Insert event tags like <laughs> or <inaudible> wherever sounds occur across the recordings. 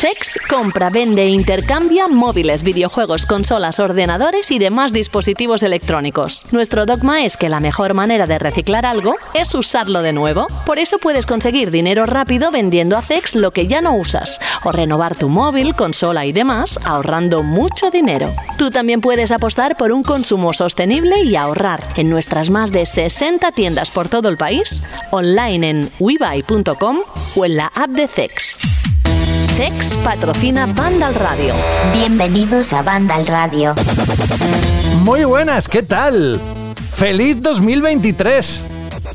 CEX compra, vende e intercambia móviles, videojuegos, consolas, ordenadores y demás dispositivos electrónicos. Nuestro dogma es que la mejor manera de reciclar algo es usarlo de nuevo. Por eso puedes conseguir dinero rápido vendiendo a CEX lo que ya no usas o renovar tu móvil, consola y demás ahorrando mucho dinero. Tú también puedes apostar por un consumo sostenible y ahorrar en nuestras más de 60 tiendas por todo el país, online en webuy.com o en la app de CEX. CEX patrocina Banda al Radio. Bienvenidos a Banda al Radio. Muy buenas, ¿qué tal? ¡Feliz 2023!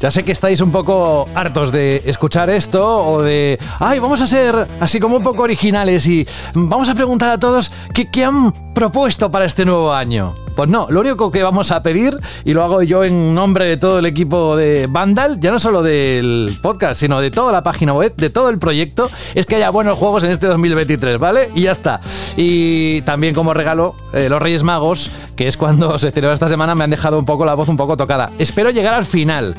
Ya sé que estáis un poco hartos de escuchar esto o de, ay, vamos a ser así como un poco originales y vamos a preguntar a todos qué, qué han propuesto para este nuevo año. Pues no, lo único que vamos a pedir, y lo hago yo en nombre de todo el equipo de Vandal, ya no solo del podcast, sino de toda la página web, de todo el proyecto, es que haya buenos juegos en este 2023, ¿vale? Y ya está. Y también como regalo, eh, los Reyes Magos, que es cuando se celebra esta semana, me han dejado un poco la voz un poco tocada. Espero llegar al final.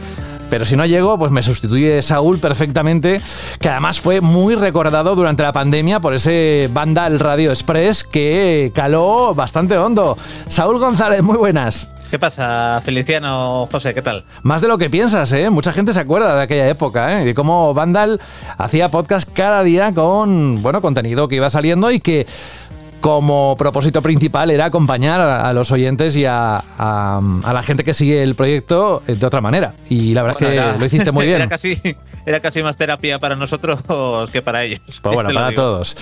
Pero si no llego, pues me sustituye Saúl perfectamente, que además fue muy recordado durante la pandemia por ese Vandal Radio Express que caló bastante hondo. Saúl González, muy buenas. ¿Qué pasa, Feliciano, José? ¿Qué tal? Más de lo que piensas, ¿eh? Mucha gente se acuerda de aquella época, ¿eh? De cómo Vandal hacía podcast cada día con, bueno, contenido que iba saliendo y que como propósito principal era acompañar a, a los oyentes y a, a- a la gente que sigue el proyecto eh, de otra manera. Y la verdad Bueno, es que era- lo hiciste muy <laughs> bien. Era casi, era casi más terapia para nosotros <laughs> que para ellos. Pues bueno, <laughs> para digo. todos.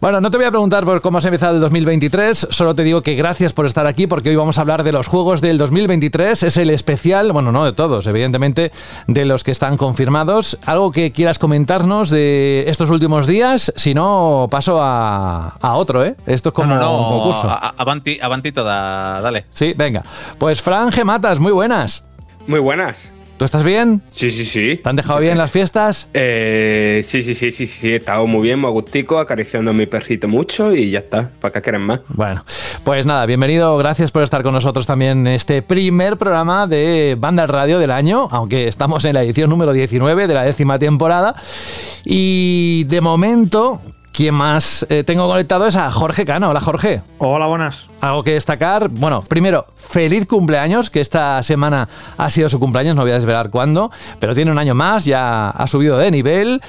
Bueno, no te voy a preguntar por cómo has empezado el 2023, solo te digo que gracias por estar aquí porque hoy vamos a hablar de los juegos del 2023. Es el especial, bueno, no de todos, evidentemente, de los que están confirmados. ¿Algo que quieras comentarnos de estos últimos días? Si no, paso a, a otro, ¿eh? Esto es como No, no, no, un concurso. a- avanti, avanti toda, dale. Sí, venga. Pues Fran G. Matas, muy buenas. Muy buenas. ¿Tú estás bien? Sí, sí, sí. ¿Te han dejado bien las fiestas? Eh, sí, sí, sí, sí, sí, sí. He estado muy bien, muy agustico, acariciando a mi perrito mucho y ya está. ¿Para qué quieren más? Bueno, pues nada, bienvenido, gracias por estar con nosotros también en este primer programa de Banda Radio del año, aunque estamos en la edición número 19 de la décima temporada. Y de momento, quien más eh, tengo conectado es a Jorge Cano. Hola Jorge. Hola, buenas. Algo que destacar, bueno, primero, feliz cumpleaños, que esta semana ha sido su cumpleaños, no voy a desvelar cuándo, pero tiene un año más, ya ha subido de nivel.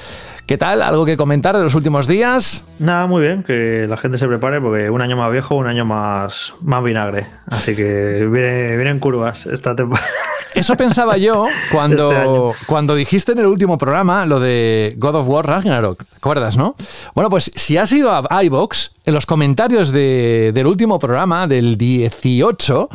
¿Qué tal? ¿Algo que comentar de los últimos días? Nada, muy bien, que la gente se prepare porque un año más viejo, un año más, más vinagre. Así que viene, vienen curvas esta temporada. <laughs> Eso pensaba yo Este cuando, año. cuando dijiste en el último programa lo de God of War Ragnarok. ¿Te acuerdas, no? Bueno, pues si has ido a iBox, en los comentarios de- del último programa, del 18,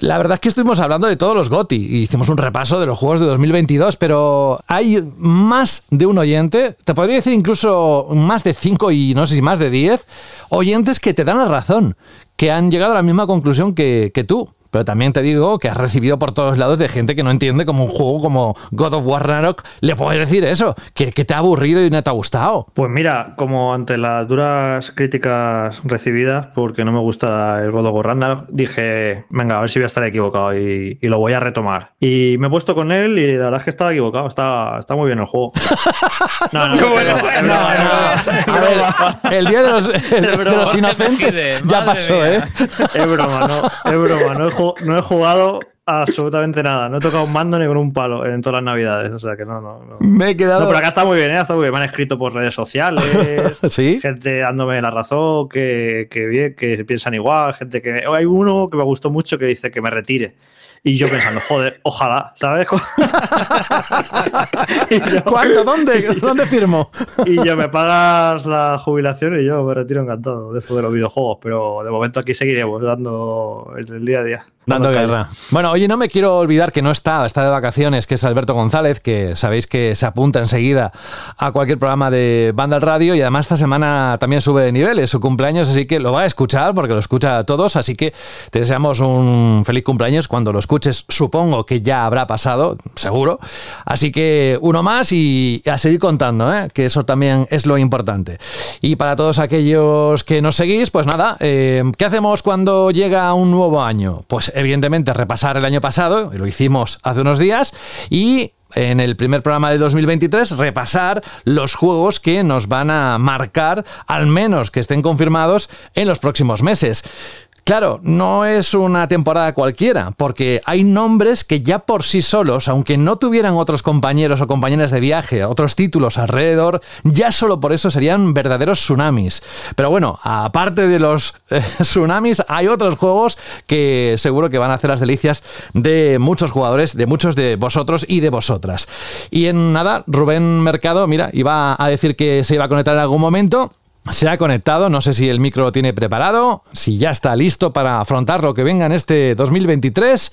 la verdad es que estuvimos hablando de todos los GOTI y hicimos un repaso de los juegos de 2022, pero hay más de un oyente, te podría decir incluso más de 5 y no sé si más de 10 oyentes que te dan la razón, que han llegado a la misma conclusión que, que tú. Pero también te digo que has recibido por todos lados de gente que no entiende cómo un juego como God of War Ragnarok le puedes decir eso, que, que te ha aburrido y no te ha gustado. Pues mira, como ante las duras críticas recibidas, porque no me gusta el God of War Ragnarok, dije, venga, a ver si voy a estar equivocado y, y lo voy a retomar. Y me he puesto con él y la verdad es que estaba equivocado, está, está muy bien el juego. <laughs> No, no, No el día de los, el- <laughs> de broma. los inocentes ya pasó, mía. ¿eh? Es broma, no, es broma. No no he jugado absolutamente nada. No he tocado un mando ni con un palo en todas las navidades. O sea que no, no. no. Me he quedado... No, pero acá está muy bien, ¿eh? Está muy bien. Me han escrito por redes sociales, <laughs> ¿Sí? gente dándome la razón, que, que bien, que piensan igual, gente que. Hay uno que me gustó mucho que dice que me retire. Y yo pensando, joder, ojalá, ¿sabes? <laughs> yo, ¿Cuándo? ¿Dónde? ¿Dónde firmo? y yo, me pagas la jubilación y yo me retiro encantado de esto de los videojuegos. Pero de momento aquí seguiremos dando el, el día a día. Dando guerra. Bueno, oye, no me quiero olvidar que no está, está de vacaciones, que es Alberto González, que sabéis que se apunta enseguida a cualquier programa de Banda al Radio y además esta semana también sube de nivel, es su cumpleaños, así que lo va a escuchar porque lo escucha a todos, así que te deseamos un feliz cumpleaños cuando lo escuches, supongo que ya habrá pasado, seguro. Así que uno más y a seguir contando, ¿eh? que eso también es lo importante. Y para todos aquellos que nos seguís, pues nada, eh, ¿qué hacemos cuando llega un nuevo año? Pues evidentemente repasar el año pasado, y lo hicimos hace unos días, y en el primer programa de 2023, repasar los juegos que nos van a marcar, al menos que estén confirmados, en los próximos meses. Claro, no es una temporada cualquiera, porque hay nombres que ya por sí solos, aunque no tuvieran otros compañeros o compañeras de viaje, otros títulos alrededor, ya solo por eso serían verdaderos tsunamis. Pero bueno, aparte de los eh, <laughs> tsunamis, hay otros juegos que seguro que van a hacer las delicias de muchos jugadores, de muchos de vosotros y de vosotras. Y en nada, Rubén Mercado, mira, iba a decir que se iba a conectar en algún momento, se ha conectado, no sé si el micro lo tiene preparado, si ya está listo para afrontar lo que venga en este 2023.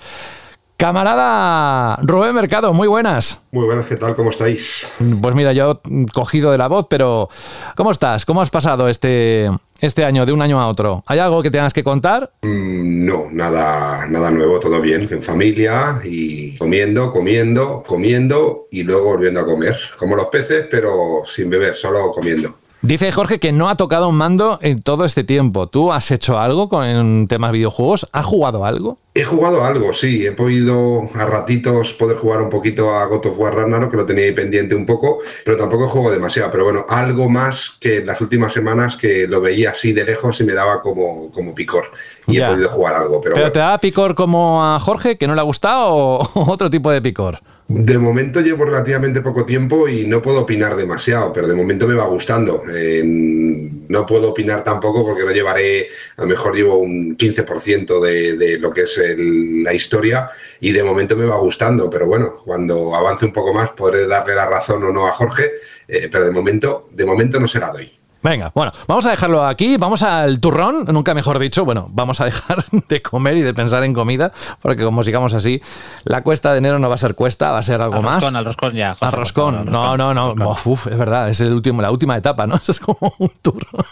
Camarada Rubén Mercado, muy buenas. Muy buenas, ¿qué tal? ¿Cómo estáis? Pues mira, yo cogido de la voz, pero ¿cómo estás? ¿Cómo has pasado este, este año, de un año a otro? ¿Hay algo que tengas que contar? Mm, no, nada, nada nuevo, todo bien, en familia y comiendo, comiendo, comiendo y luego volviendo a comer, como los peces, pero sin beber, solo comiendo. Dice Jorge que no ha tocado un mando en todo este tiempo. ¿Tú has hecho algo con temas videojuegos? ¿Has jugado algo? He jugado algo, sí. He podido a ratitos poder jugar un poquito a God of War Ragnarok, que lo tenía ahí pendiente un poco, pero tampoco juego demasiado. Pero bueno, algo más que las últimas semanas que lo veía así de lejos y me daba como, como picor. Y he podido jugar algo. ¿Pero, ¿Pero te da picor como a Jorge, que no le ha gustado, o <laughs> otro tipo de picor? De momento llevo relativamente poco tiempo y no puedo opinar demasiado, pero de momento me va gustando. no puedo opinar tampoco porque no llevaré, a lo mejor llevo un 15% de, lo que es la historia y de momento me va gustando, pero bueno, cuando avance un poco más podré darle la razón o no a Jorge, eh, pero de momento, de momento no se la doy. Venga, bueno, vamos a dejarlo aquí, vamos al turrón, nunca mejor dicho, bueno, vamos a dejar <laughs> de comer y de pensar en comida, porque como sigamos así, la cuesta de enero no va a ser cuesta, va a ser algo más. Al roscón ya. José, al roscón, no, no, no, Uf, es verdad, es el último, la última etapa, ¿no? <laughs> es como un turrón.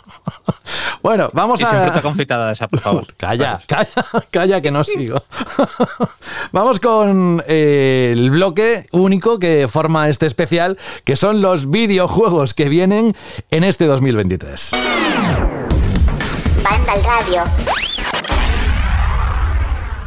<laughs> bueno, vamos y a... Sin fruta confitada de esa, por favor. calla, calla, calla que no sigo. vamos con eh, el bloque único que forma este especial, que son los videojuegos que vienen en este 2020. 2023. Banda al radio.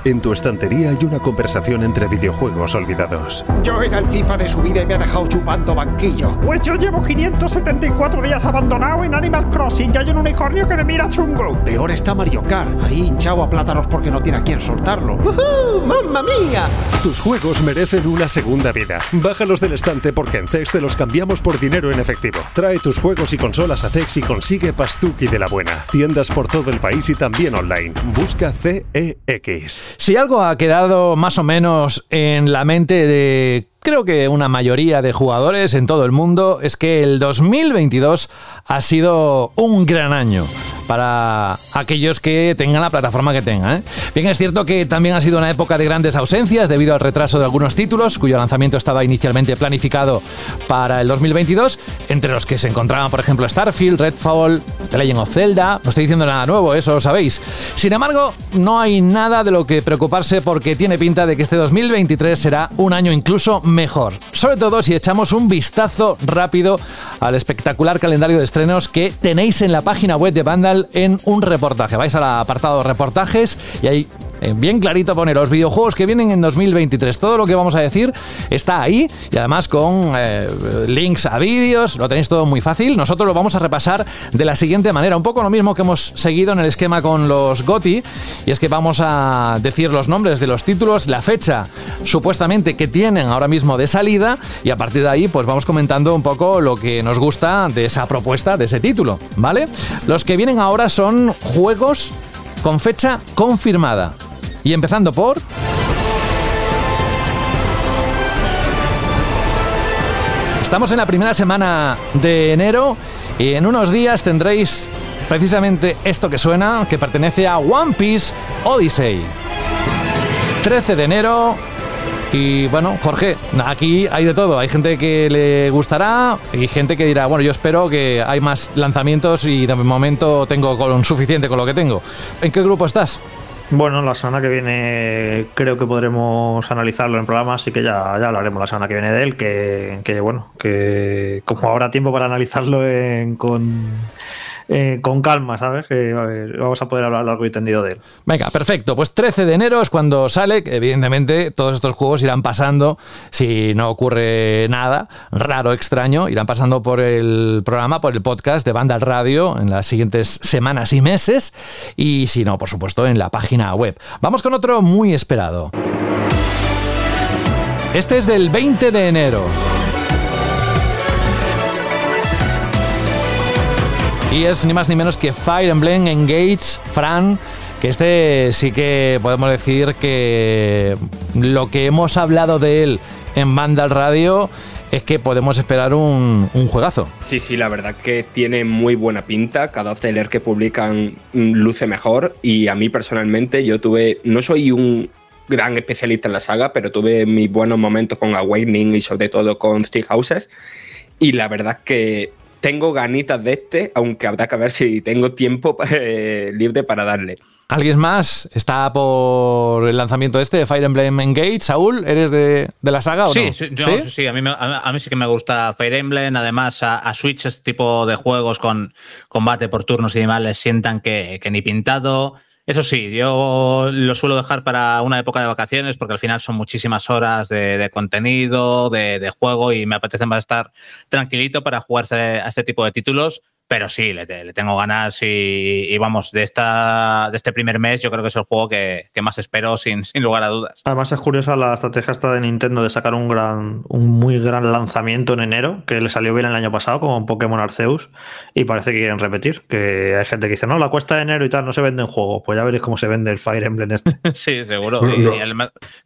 En tu estantería hay una conversación entre videojuegos olvidados. Yo era el FIFA de su vida y me ha dejado chupando banquillo. Pues yo llevo 574 días abandonado en Animal Crossing y hay un unicornio que me mira chungo. Peor está Mario Kart, ahí hinchado a plátanos porque no tiene a quien soltarlo. ¡Uh, ¡Mamma mía! Tus juegos merecen una segunda vida. Bájalos del estante porque en CEX te los cambiamos por dinero en efectivo. Trae tus juegos y consolas a CEX y consigue Pastuki de la buena. Tiendas por todo el país y también online. Busca CEX. Si algo ha quedado más o menos en la mente de creo que una mayoría de jugadores en todo el mundo es que el 2022 ha sido un gran año para aquellos que tengan la plataforma que tengan. ¿eh? Bien, es cierto que también ha sido una época de grandes ausencias debido al retraso de algunos títulos cuyo lanzamiento estaba inicialmente planificado para el 2022, entre los que se encontraban, por ejemplo, Starfield, Redfall, The Legend of Zelda. No estoy diciendo nada nuevo, eso lo sabéis. Sin embargo, no hay nada de lo que preocuparse porque tiene pinta de que este 2023 será un año incluso mejor. Sobre todo si echamos un vistazo rápido al espectacular calendario de que tenéis en la página web de Vandal en un reportaje. Vais al apartado reportajes y ahí bien clarito pone los videojuegos que vienen en 2023. Todo lo que vamos a decir está ahí y además con eh, links a vídeos, lo tenéis todo muy fácil. Nosotros lo vamos a repasar de la siguiente manera, un poco lo mismo que hemos seguido en el esquema con los GOTI, y es que vamos a decir los nombres de los títulos, la fecha supuestamente que tienen ahora mismo de salida y a partir de ahí pues vamos comentando un poco lo que nos gusta de esa propuesta, de ese título, ¿vale? Los que vienen ahora son juegos con fecha confirmada. Y empezando por... Estamos en la primera semana de enero y en unos días tendréis precisamente esto que suena, que pertenece a One Piece Odyssey. 13 de enero. Y bueno, Jorge, aquí hay de todo. Hay gente que le gustará y gente que dirá, bueno, yo espero que hay más lanzamientos y de momento tengo con suficiente con lo que tengo. ¿En qué grupo estás? Bueno, la semana que viene creo que podremos analizarlo en el programa, así que ya, ya hablaremos la semana que viene de él, que, que bueno, que como habrá tiempo para analizarlo con eh, con calma, ¿sabes? A ver, vamos a poder hablar largo y tendido de él. Venga, perfecto. Pues 13 de enero es cuando sale. Evidentemente, todos estos juegos irán pasando, si no ocurre nada raro, extraño, irán pasando por el programa, por el podcast de Banda al Radio en las siguientes semanas y meses. Y si no, por supuesto, en la página web. Vamos con otro muy esperado. Este es del 20 de enero. Y es ni más ni menos que Fire Emblem Engage Fran, que este sí que podemos decir que lo que hemos hablado de él en Vandal Radio es que podemos esperar un, juegazo. Sí, sí, la verdad que tiene muy buena pinta. Cada trailer que publican mm, luce mejor. Y a mí personalmente, yo tuve. No soy un gran especialista en la saga, pero tuve mis buenos momentos con Awakening y sobre todo con Three Houses. Y la verdad que tengo ganitas de este, aunque habrá que ver si tengo tiempo <laughs> eh, libre para darle. ¿Alguien más está por el lanzamiento este de Fire Emblem Engage? Saúl, ¿eres de, de la saga o Sí, no? sí, yo- sí, a, mí me- a, a mí sí que me gusta Fire Emblem. Además, a, a Switch este tipo de juegos con combate por turnos y demás les sientan que, que ni pintado. Eso sí, yo lo suelo dejar para una época de vacaciones porque al final son muchísimas horas de, contenido, de, de juego y me apetece más estar tranquilito para jugarse a este tipo de títulos. Pero sí, le, le tengo ganas y, y vamos, de, esta, de este primer mes yo creo que es el juego que, que más espero sin, sin lugar a dudas. Además es curiosa la estrategia esta de Nintendo de sacar un gran, un muy gran lanzamiento en enero, que le salió bien el año pasado con Pokémon Arceus, y parece que quieren repetir, que hay gente que dice, no, la cuesta de enero y tal, no se vende en juego. Pues ya veréis cómo se vende el Fire Emblem este. <laughs> Sí, seguro. No, Y- no. y el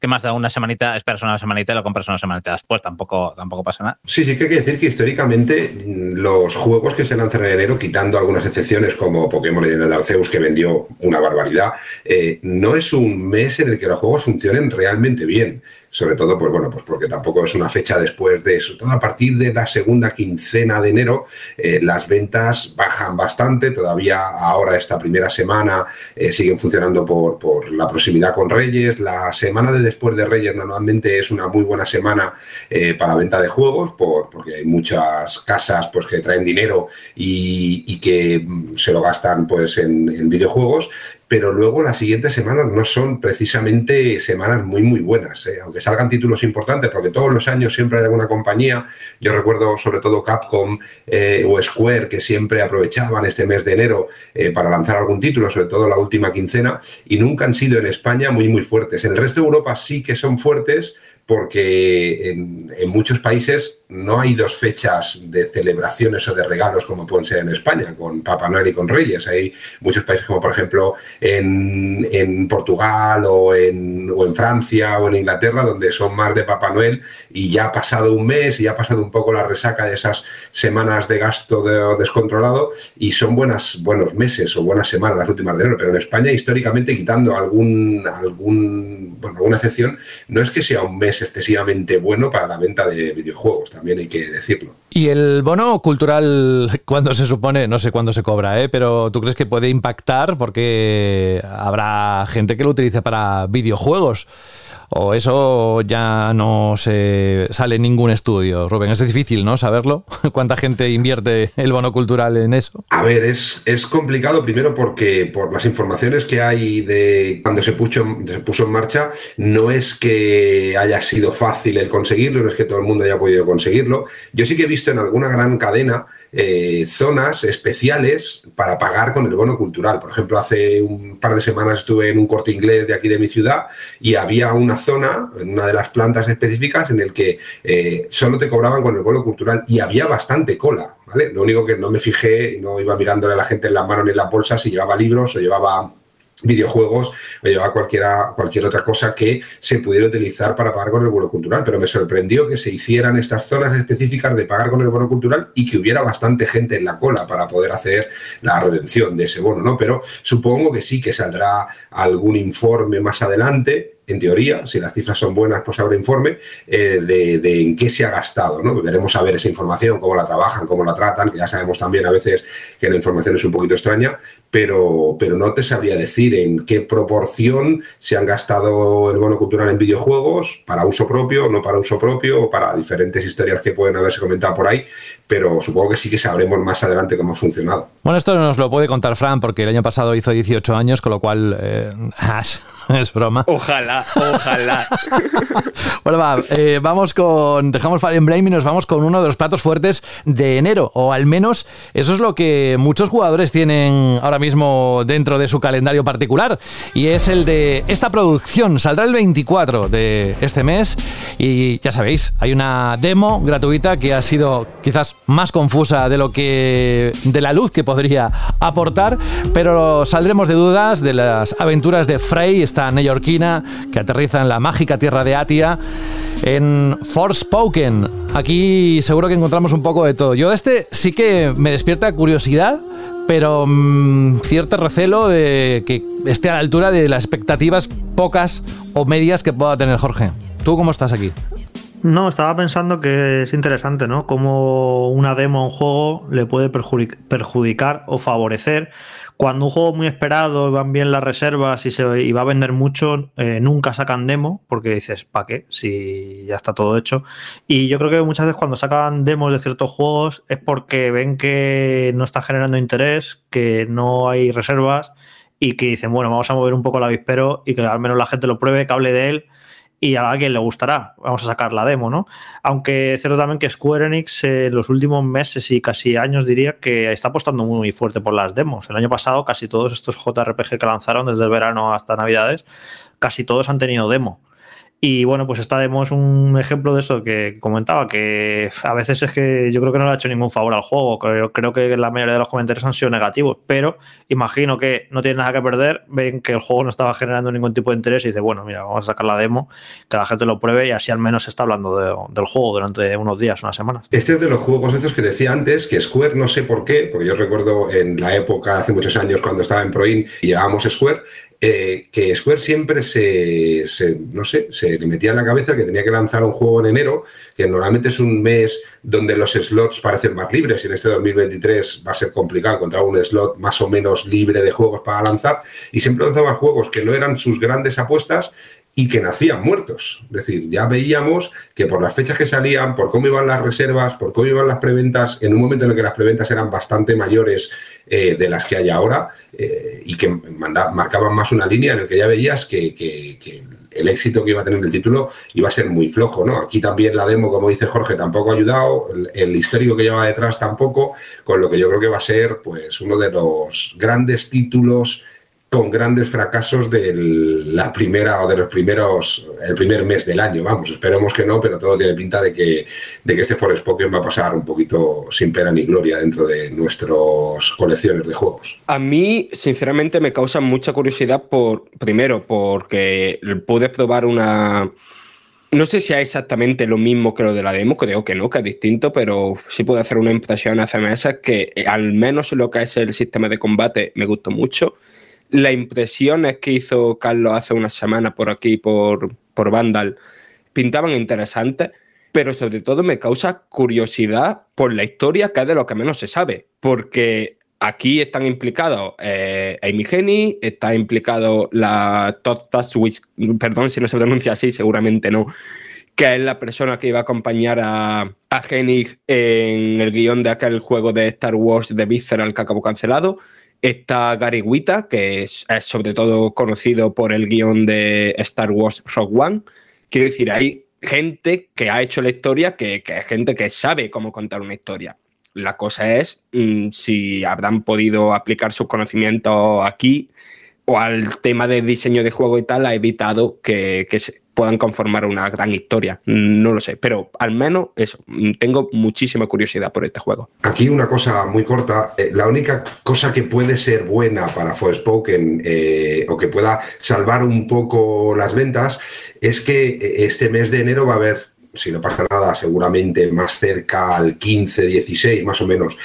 que más da una semanita, esperas una semanita y lo compras una semanita después, tampoco, tampoco pasa nada. Sí, sí que hay que decir que históricamente los juegos que se lanzan en enero, quitando algunas excepciones como Pokémon Legends de Arceus, que vendió una barbaridad, eh, no es un mes en el que los juegos funcionen realmente bien. Sobre todo, pues bueno, pues porque tampoco es una fecha después de eso. Todo a partir de la segunda quincena de enero, eh, las ventas bajan bastante. Todavía ahora, esta primera semana, eh, siguen funcionando por, por la proximidad con Reyes. La semana de después de Reyes normalmente es una muy buena semana eh, para venta de juegos, por- porque hay muchas casas pues, que traen dinero y, y que mm, se lo gastan pues, en, en videojuegos. Pero luego las siguientes semanas no son precisamente semanas muy, muy buenas. ¿eh? Aunque salgan títulos importantes, porque todos los años siempre hay alguna compañía. Yo recuerdo sobre todo Capcom eh, o Square que siempre aprovechaban este mes de enero eh, para lanzar algún título, sobre todo la última quincena, y nunca han sido en España muy, muy fuertes. En el resto de Europa sí que son fuertes porque en, en muchos países no hay dos fechas de celebraciones o de regalos como pueden ser en España, con Papá Noel y con Reyes. Hay muchos países como por ejemplo en, Portugal o en, o en Francia o en Inglaterra, donde son más de Papá Noel y ya ha pasado un mes y ya ha pasado un poco la resaca de esas semanas de gasto de- descontrolado y son buenas, buenos meses o buenas semanas las últimas de enero. Pero en España, históricamente, quitando algún, algún, bueno, alguna excepción, no es que sea un mes excesivamente bueno para la venta de videojuegos, también hay que decirlo. Y el bono cultural, <laughs> cuando se supone, no sé cuándo se cobra, ¿eh? pero ¿tú crees que puede impactar? Porque habrá gente que lo utilice para videojuegos. O eso ya no se sale en ningún estudio, Rubén. Es difícil, ¿no? Saberlo. <laughs> ¿Cuánta gente invierte el bono cultural en eso? A ver, es, es complicado primero porque por las informaciones que hay de cuando se puso, se puso en marcha, no es que haya sido fácil el conseguirlo, no es que todo el mundo haya podido conseguirlo. Yo sí que he visto en alguna gran cadena eh, zonas especiales para pagar con el bono cultural. Por ejemplo, hace un par de semanas estuve en un corte inglés de aquí de mi ciudad y había una zona, en una de las plantas específicas, en el que eh, solo te cobraban con el bono cultural y había bastante cola. ¿vale? Lo único que no me fijé, no iba mirándole a la gente en las manos ni en las bolsas si llevaba libros o llevaba videojuegos o llevaba cualquiera, cualquier otra cosa que se pudiera utilizar para pagar con el bono cultural, pero me sorprendió que se hicieran estas zonas específicas de pagar con el bono cultural y que hubiera bastante gente en la cola para poder hacer la redención de ese bono, ¿no? Pero supongo que sí que saldrá algún informe más adelante en teoría, si las cifras son buenas, pues habrá informe eh, de, en qué se ha gastado. ¿no? Veremos a ver esa información, cómo la trabajan, cómo la tratan, que ya sabemos también a veces que la información es un poquito extraña, pero, pero no te sabría decir en qué proporción se han gastado el bono cultural en videojuegos, para uso propio, no para uso propio, o para diferentes historias que pueden haberse comentado por ahí, pero supongo que sí que sabremos más adelante cómo ha funcionado. Bueno, esto nos lo puede contar Fran, porque el año pasado hizo 18 años, con lo cual... Eh, <laughs> <laughs> es broma. Ojalá, ojalá. <laughs> bueno, va, eh, vamos con. Dejamos Fire Emblem y nos vamos con uno de los platos fuertes de enero. O al menos eso es lo que muchos jugadores tienen ahora mismo dentro de su calendario particular. Y es el de esta producción. Saldrá el 24 de este mes. Y ya sabéis, hay una demo gratuita que ha sido quizás más confusa de lo que. de la luz que podría aportar. Pero saldremos de dudas de las aventuras de Frey esta neoyorquina que aterriza en la mágica tierra de Atia en Forspoken. Aquí seguro que encontramos un poco de todo. Yo este sí que me despierta curiosidad, pero mm, cierto recelo de que esté a la altura de las expectativas pocas o medias que pueda tener Jorge. ¿Tú cómo estás aquí? No, estaba pensando que es interesante, ¿no? Cómo una demo a un juego le puede perjudicar o favorecer cuando un juego muy esperado, van bien las reservas y, se, va a vender mucho, eh, nunca sacan demo, porque dices, ¿para qué? Si ya está todo hecho. Y yo creo que muchas veces cuando sacan demos de ciertos juegos es porque ven que no está generando interés, que no hay reservas y que dicen, bueno, vamos a mover un poco el avispero y que al menos la gente lo pruebe, que hable de él y a alguien le gustará. Vamos a sacar la demo, ¿no? Aunque cierto también que Square Enix en los últimos meses y casi años diría que está apostando muy fuerte por las demos. El año pasado casi todos estos JRPG que lanzaron desde el verano hasta Navidades, casi todos han tenido demo. Y bueno, pues esta demo es un ejemplo de eso que comentaba, que a veces es que yo creo que no le ha hecho ningún favor al juego. Creo, creo que la mayoría de los comentarios han sido negativos, pero imagino que no tienen nada que perder, ven que el juego no estaba generando ningún tipo de interés y dice, bueno, mira, vamos a sacar la demo, que la gente lo pruebe y así al menos se está hablando del juego durante unos días, unas semanas. Este es de los juegos estos que decía antes, que Square no sé por qué, porque yo recuerdo en la época, hace muchos años, cuando estaba en Proin y llevábamos Square, eh, que Square siempre se, no sé, se le metía en la cabeza que tenía que lanzar un juego en enero, que normalmente es un mes donde los slots parecen más libres y en este 2023 va a ser complicado encontrar un slot más o menos libre de juegos para lanzar y siempre lanzaba juegos que no eran sus grandes apuestas y que nacían muertos. Es decir, ya veíamos que por las fechas que salían, por cómo iban las reservas, por cómo iban las preventas, en un momento en el que las preventas eran bastante mayores eh, de las que hay ahora eh, y que marcaban más una línea en el que ya veías que, el éxito que iba a tener el título iba a ser muy flojo, ¿no? Aquí también la demo, como dice Jorge, tampoco ha ayudado, el, el, histórico que lleva detrás tampoco, con lo que yo creo que va a ser pues uno de los grandes títulos con grandes fracasos de la primera o de los primeros, el primer mes del año. Vamos, esperemos que no, pero todo tiene pinta de que, de que este Forest Pokémon va a pasar un poquito sin pena ni gloria dentro de nuestras colecciones de juegos. A mí, sinceramente, me causa mucha curiosidad por, primero, porque pude probar una... No sé si es exactamente lo mismo que lo de la demo, creo que no, que es distinto, pero sí pude hacer una impresión hace meses que al menos lo que es el sistema de combate me gustó mucho la impresión es que hizo Carlos hace una semana por aquí, por, por Vandal, pintaban interesantes, pero sobre todo me causa curiosidad por la historia, que es de lo que menos se sabe, porque aquí están implicados eh, Amy está implicado la Todd perdón si no se pronuncia así, seguramente no, que es la persona que iba a acompañar a, a en el guion de aquel juego de Star Wars de Visceral que acabó cancelado. Está Gary Wita, que es, sobre todo conocido por el guion de Star Wars Rogue One. Quiero decir, hay gente que ha hecho la historia, que, que es gente que sabe cómo contar una historia. La cosa es mm, si habrán podido aplicar sus conocimientos aquí o al tema de diseño de juego y tal, ha evitado que, que, puedan conformar una gran historia. No lo sé, pero al menos eso, tengo muchísima curiosidad por este juego. Aquí una cosa muy corta, eh, la única cosa que puede ser buena para Forspoken eh, o que pueda salvar un poco las ventas es que eh, este mes de enero va a haber si no pasa nada, seguramente más cerca al 15, 16 más o menos,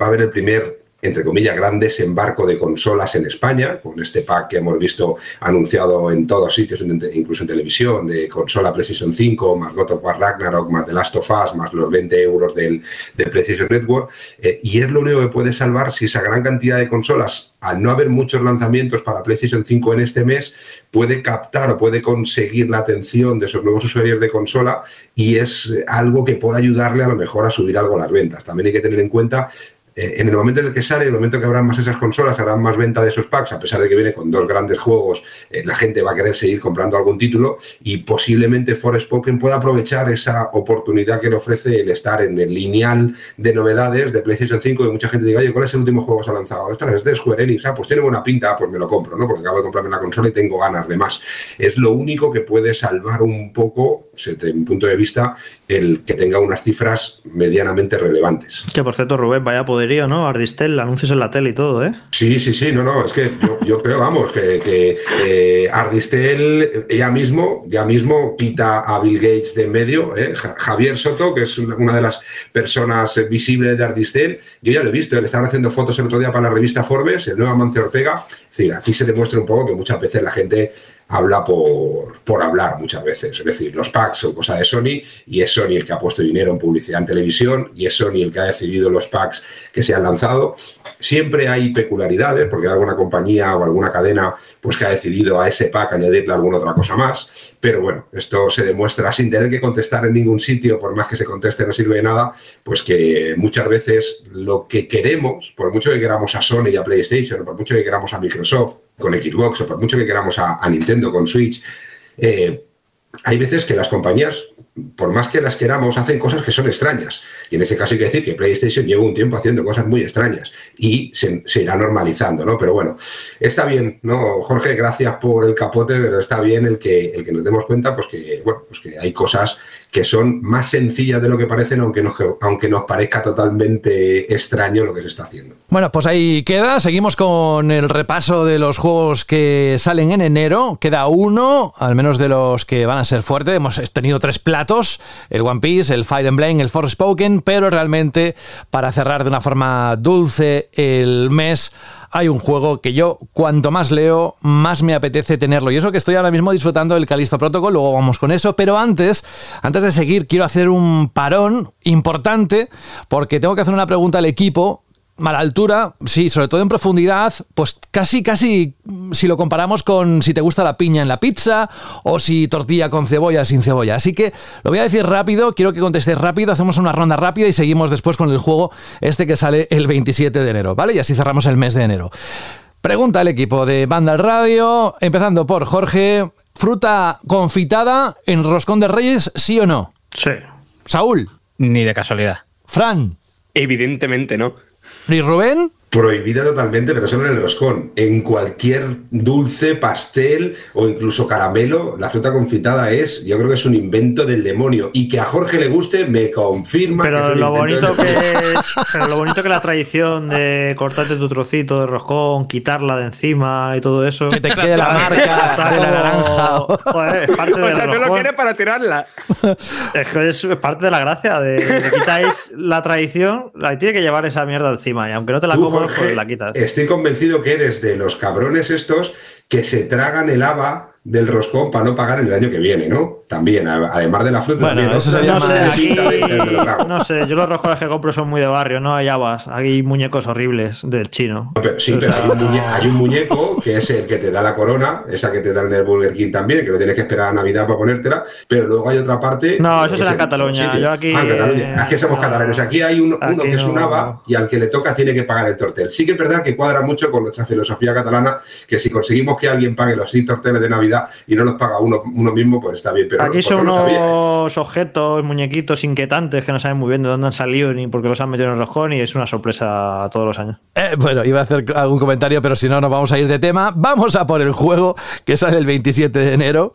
va a haber el primer entre comillas, gran desembarco de consolas en España, con este pack que hemos visto anunciado en todos sitios, incluso en televisión, de consola PlayStation 5, más God of War Ragnarok, más The Last of Us, más los 20 euros del, PlayStation Network. Eh, y es lo único que puede salvar si esa gran cantidad de consolas, al no haber muchos lanzamientos para PlayStation 5 en este mes, puede captar o puede conseguir la atención de esos nuevos usuarios de consola y es algo que puede ayudarle a lo mejor a subir algo las ventas. También hay que tener en cuenta eh, en el momento en el que sale, en el momento que habrán más esas consolas, habrán más venta de esos packs, a pesar de que viene con dos grandes juegos, eh, la gente va a querer seguir comprando algún título y posiblemente Forspoken pueda aprovechar esa oportunidad que le ofrece el estar en el lineal de novedades de PlayStation 5 y mucha gente diga, oye, ¿cuál es el último juego que se ha lanzado? Esta es de Square Enix, ah, pues tiene buena pinta, pues me lo compro, ¿no? Porque acabo de comprarme la consola y tengo ganas de más. Es lo único que puede salvar un poco, desde mi punto de vista, el que tenga unas cifras medianamente relevantes. Que por cierto, Rubén, vaya poder ¿no? Ardistel, anuncios en la tele y todo, ¿eh? Sí, sí, sí, no, no, es que yo, creo, vamos, que, eh, Ardistel ya mismo, ya mismo quita a Bill Gates de en medio, ¿eh? Javier Soto, que es una de las personas visibles de Ardistel, yo ya lo he visto, le estaban haciendo fotos el otro día para la revista Forbes, el nuevo Amancio Ortega, es decir, aquí se demuestra un poco que muchas veces la gente habla por, por hablar muchas veces. Es decir, los packs son cosa de Sony y es Sony el que ha puesto dinero en publicidad en televisión y es Sony el que ha decidido los packs que se han lanzado. Siempre hay peculiaridades porque hay alguna compañía o alguna cadena pues que ha decidido a ese pack añadirle alguna otra cosa más. Pero bueno, esto se demuestra sin tener que contestar en ningún sitio, por más que se conteste no sirve de nada, pues que muchas veces lo que queremos, por mucho que queramos a Sony y a PlayStation, o por mucho que queramos a Microsoft con Xbox, o por mucho que queramos a, Nintendo, con Switch, eh, hay veces que las compañías, por más que las queramos, hacen cosas que son extrañas. Y en ese caso hay que decir que PlayStation lleva un tiempo haciendo cosas muy extrañas y se, irá normalizando, ¿no? Pero bueno, está bien, ¿no? Jorge, gracias por el capote, pero está bien el que, el que nos demos cuenta, pues que, bueno, pues que hay cosas que son más sencillas de lo que parecen, aunque nos, aunque nos parezca totalmente extraño lo que se está haciendo. Bueno, pues ahí queda. Seguimos con el repaso de los juegos que salen en enero. Queda uno, al menos de los que van a ser fuertes. Hemos tenido tres el One Piece, el Fire Emblem, el Forspoken, pero realmente para cerrar de una forma dulce el mes hay un juego que yo cuanto más leo, más me apetece tenerlo. Y eso que estoy ahora mismo disfrutando del Calisto Protocol, luego vamos con eso. Pero antes, antes de seguir, quiero hacer un parón importante porque tengo que hacer una pregunta al equipo mala altura, sí, sobre todo en profundidad, pues casi, casi, si lo comparamos con si te gusta la piña en la pizza o si tortilla con cebolla sin cebolla. Así que lo voy a decir rápido, quiero que contestes rápido, hacemos una ronda rápida y seguimos después con el juego este que sale el 27 de enero, ¿vale? Y así cerramos el mes de enero. Pregunta al equipo de Banda Radio, empezando por Jorge, ¿fruta confitada en roscón de reyes, sí o no? Sí. Saúl. Ni de casualidad. Fran. Evidentemente no. ¿Y Rubén? Prohibida totalmente, pero solo en el roscón. En cualquier dulce, pastel o incluso caramelo, la fruta confitada es, yo creo que es un invento del demonio. Y que a Jorge le guste, me confirma pero lo bonito que es, Pero lo bonito que la tradición de cortarte tu trocito de roscón, quitarla de encima y todo eso. Que te quede la marca de la naranja. Joder, es parte o sea, tú lo quieres para tirarla. Es que es parte de la gracia. De, quitáis la tradición, la tiene que llevar esa mierda encima. Y aunque no te la comas Estoy convencido que eres de los cabrones estos que se tragan el haba del roscón para no pagar el año que viene, ¿no? También, además de la fruta. Bueno, eso sería no, sé, no sé, yo los roscones que compro son muy de barrio, no hay habas, hay muñecos horribles del chino. sí, pero hay, un muñeco, que es el que te da la corona, esa que te da en el Burger King también, que lo tienes que esperar a Navidad para ponértela, pero luego hay otra parte. No, eso será en Cataluña. Yo aquí. Ah, en Cataluña. Aquí somos catalanes. Aquí hay uno que es un haba y al que le toca tiene que pagar el tortel. Sí que es verdad que cuadra mucho con nuestra filosofía catalana, que si conseguimos que alguien pague los seis torteles de Navidad, y no los paga uno, uno mismo, pues está bien. Pero Aquí son unos objetos, muñequitos inquietantes que no saben muy bien de dónde han salido ni por qué los han metido en el rojón y es una sorpresa todos los años. Eh, bueno, iba a hacer algún comentario, pero si no, nos vamos a ir de tema. Vamos a por el juego que sale el 27 de enero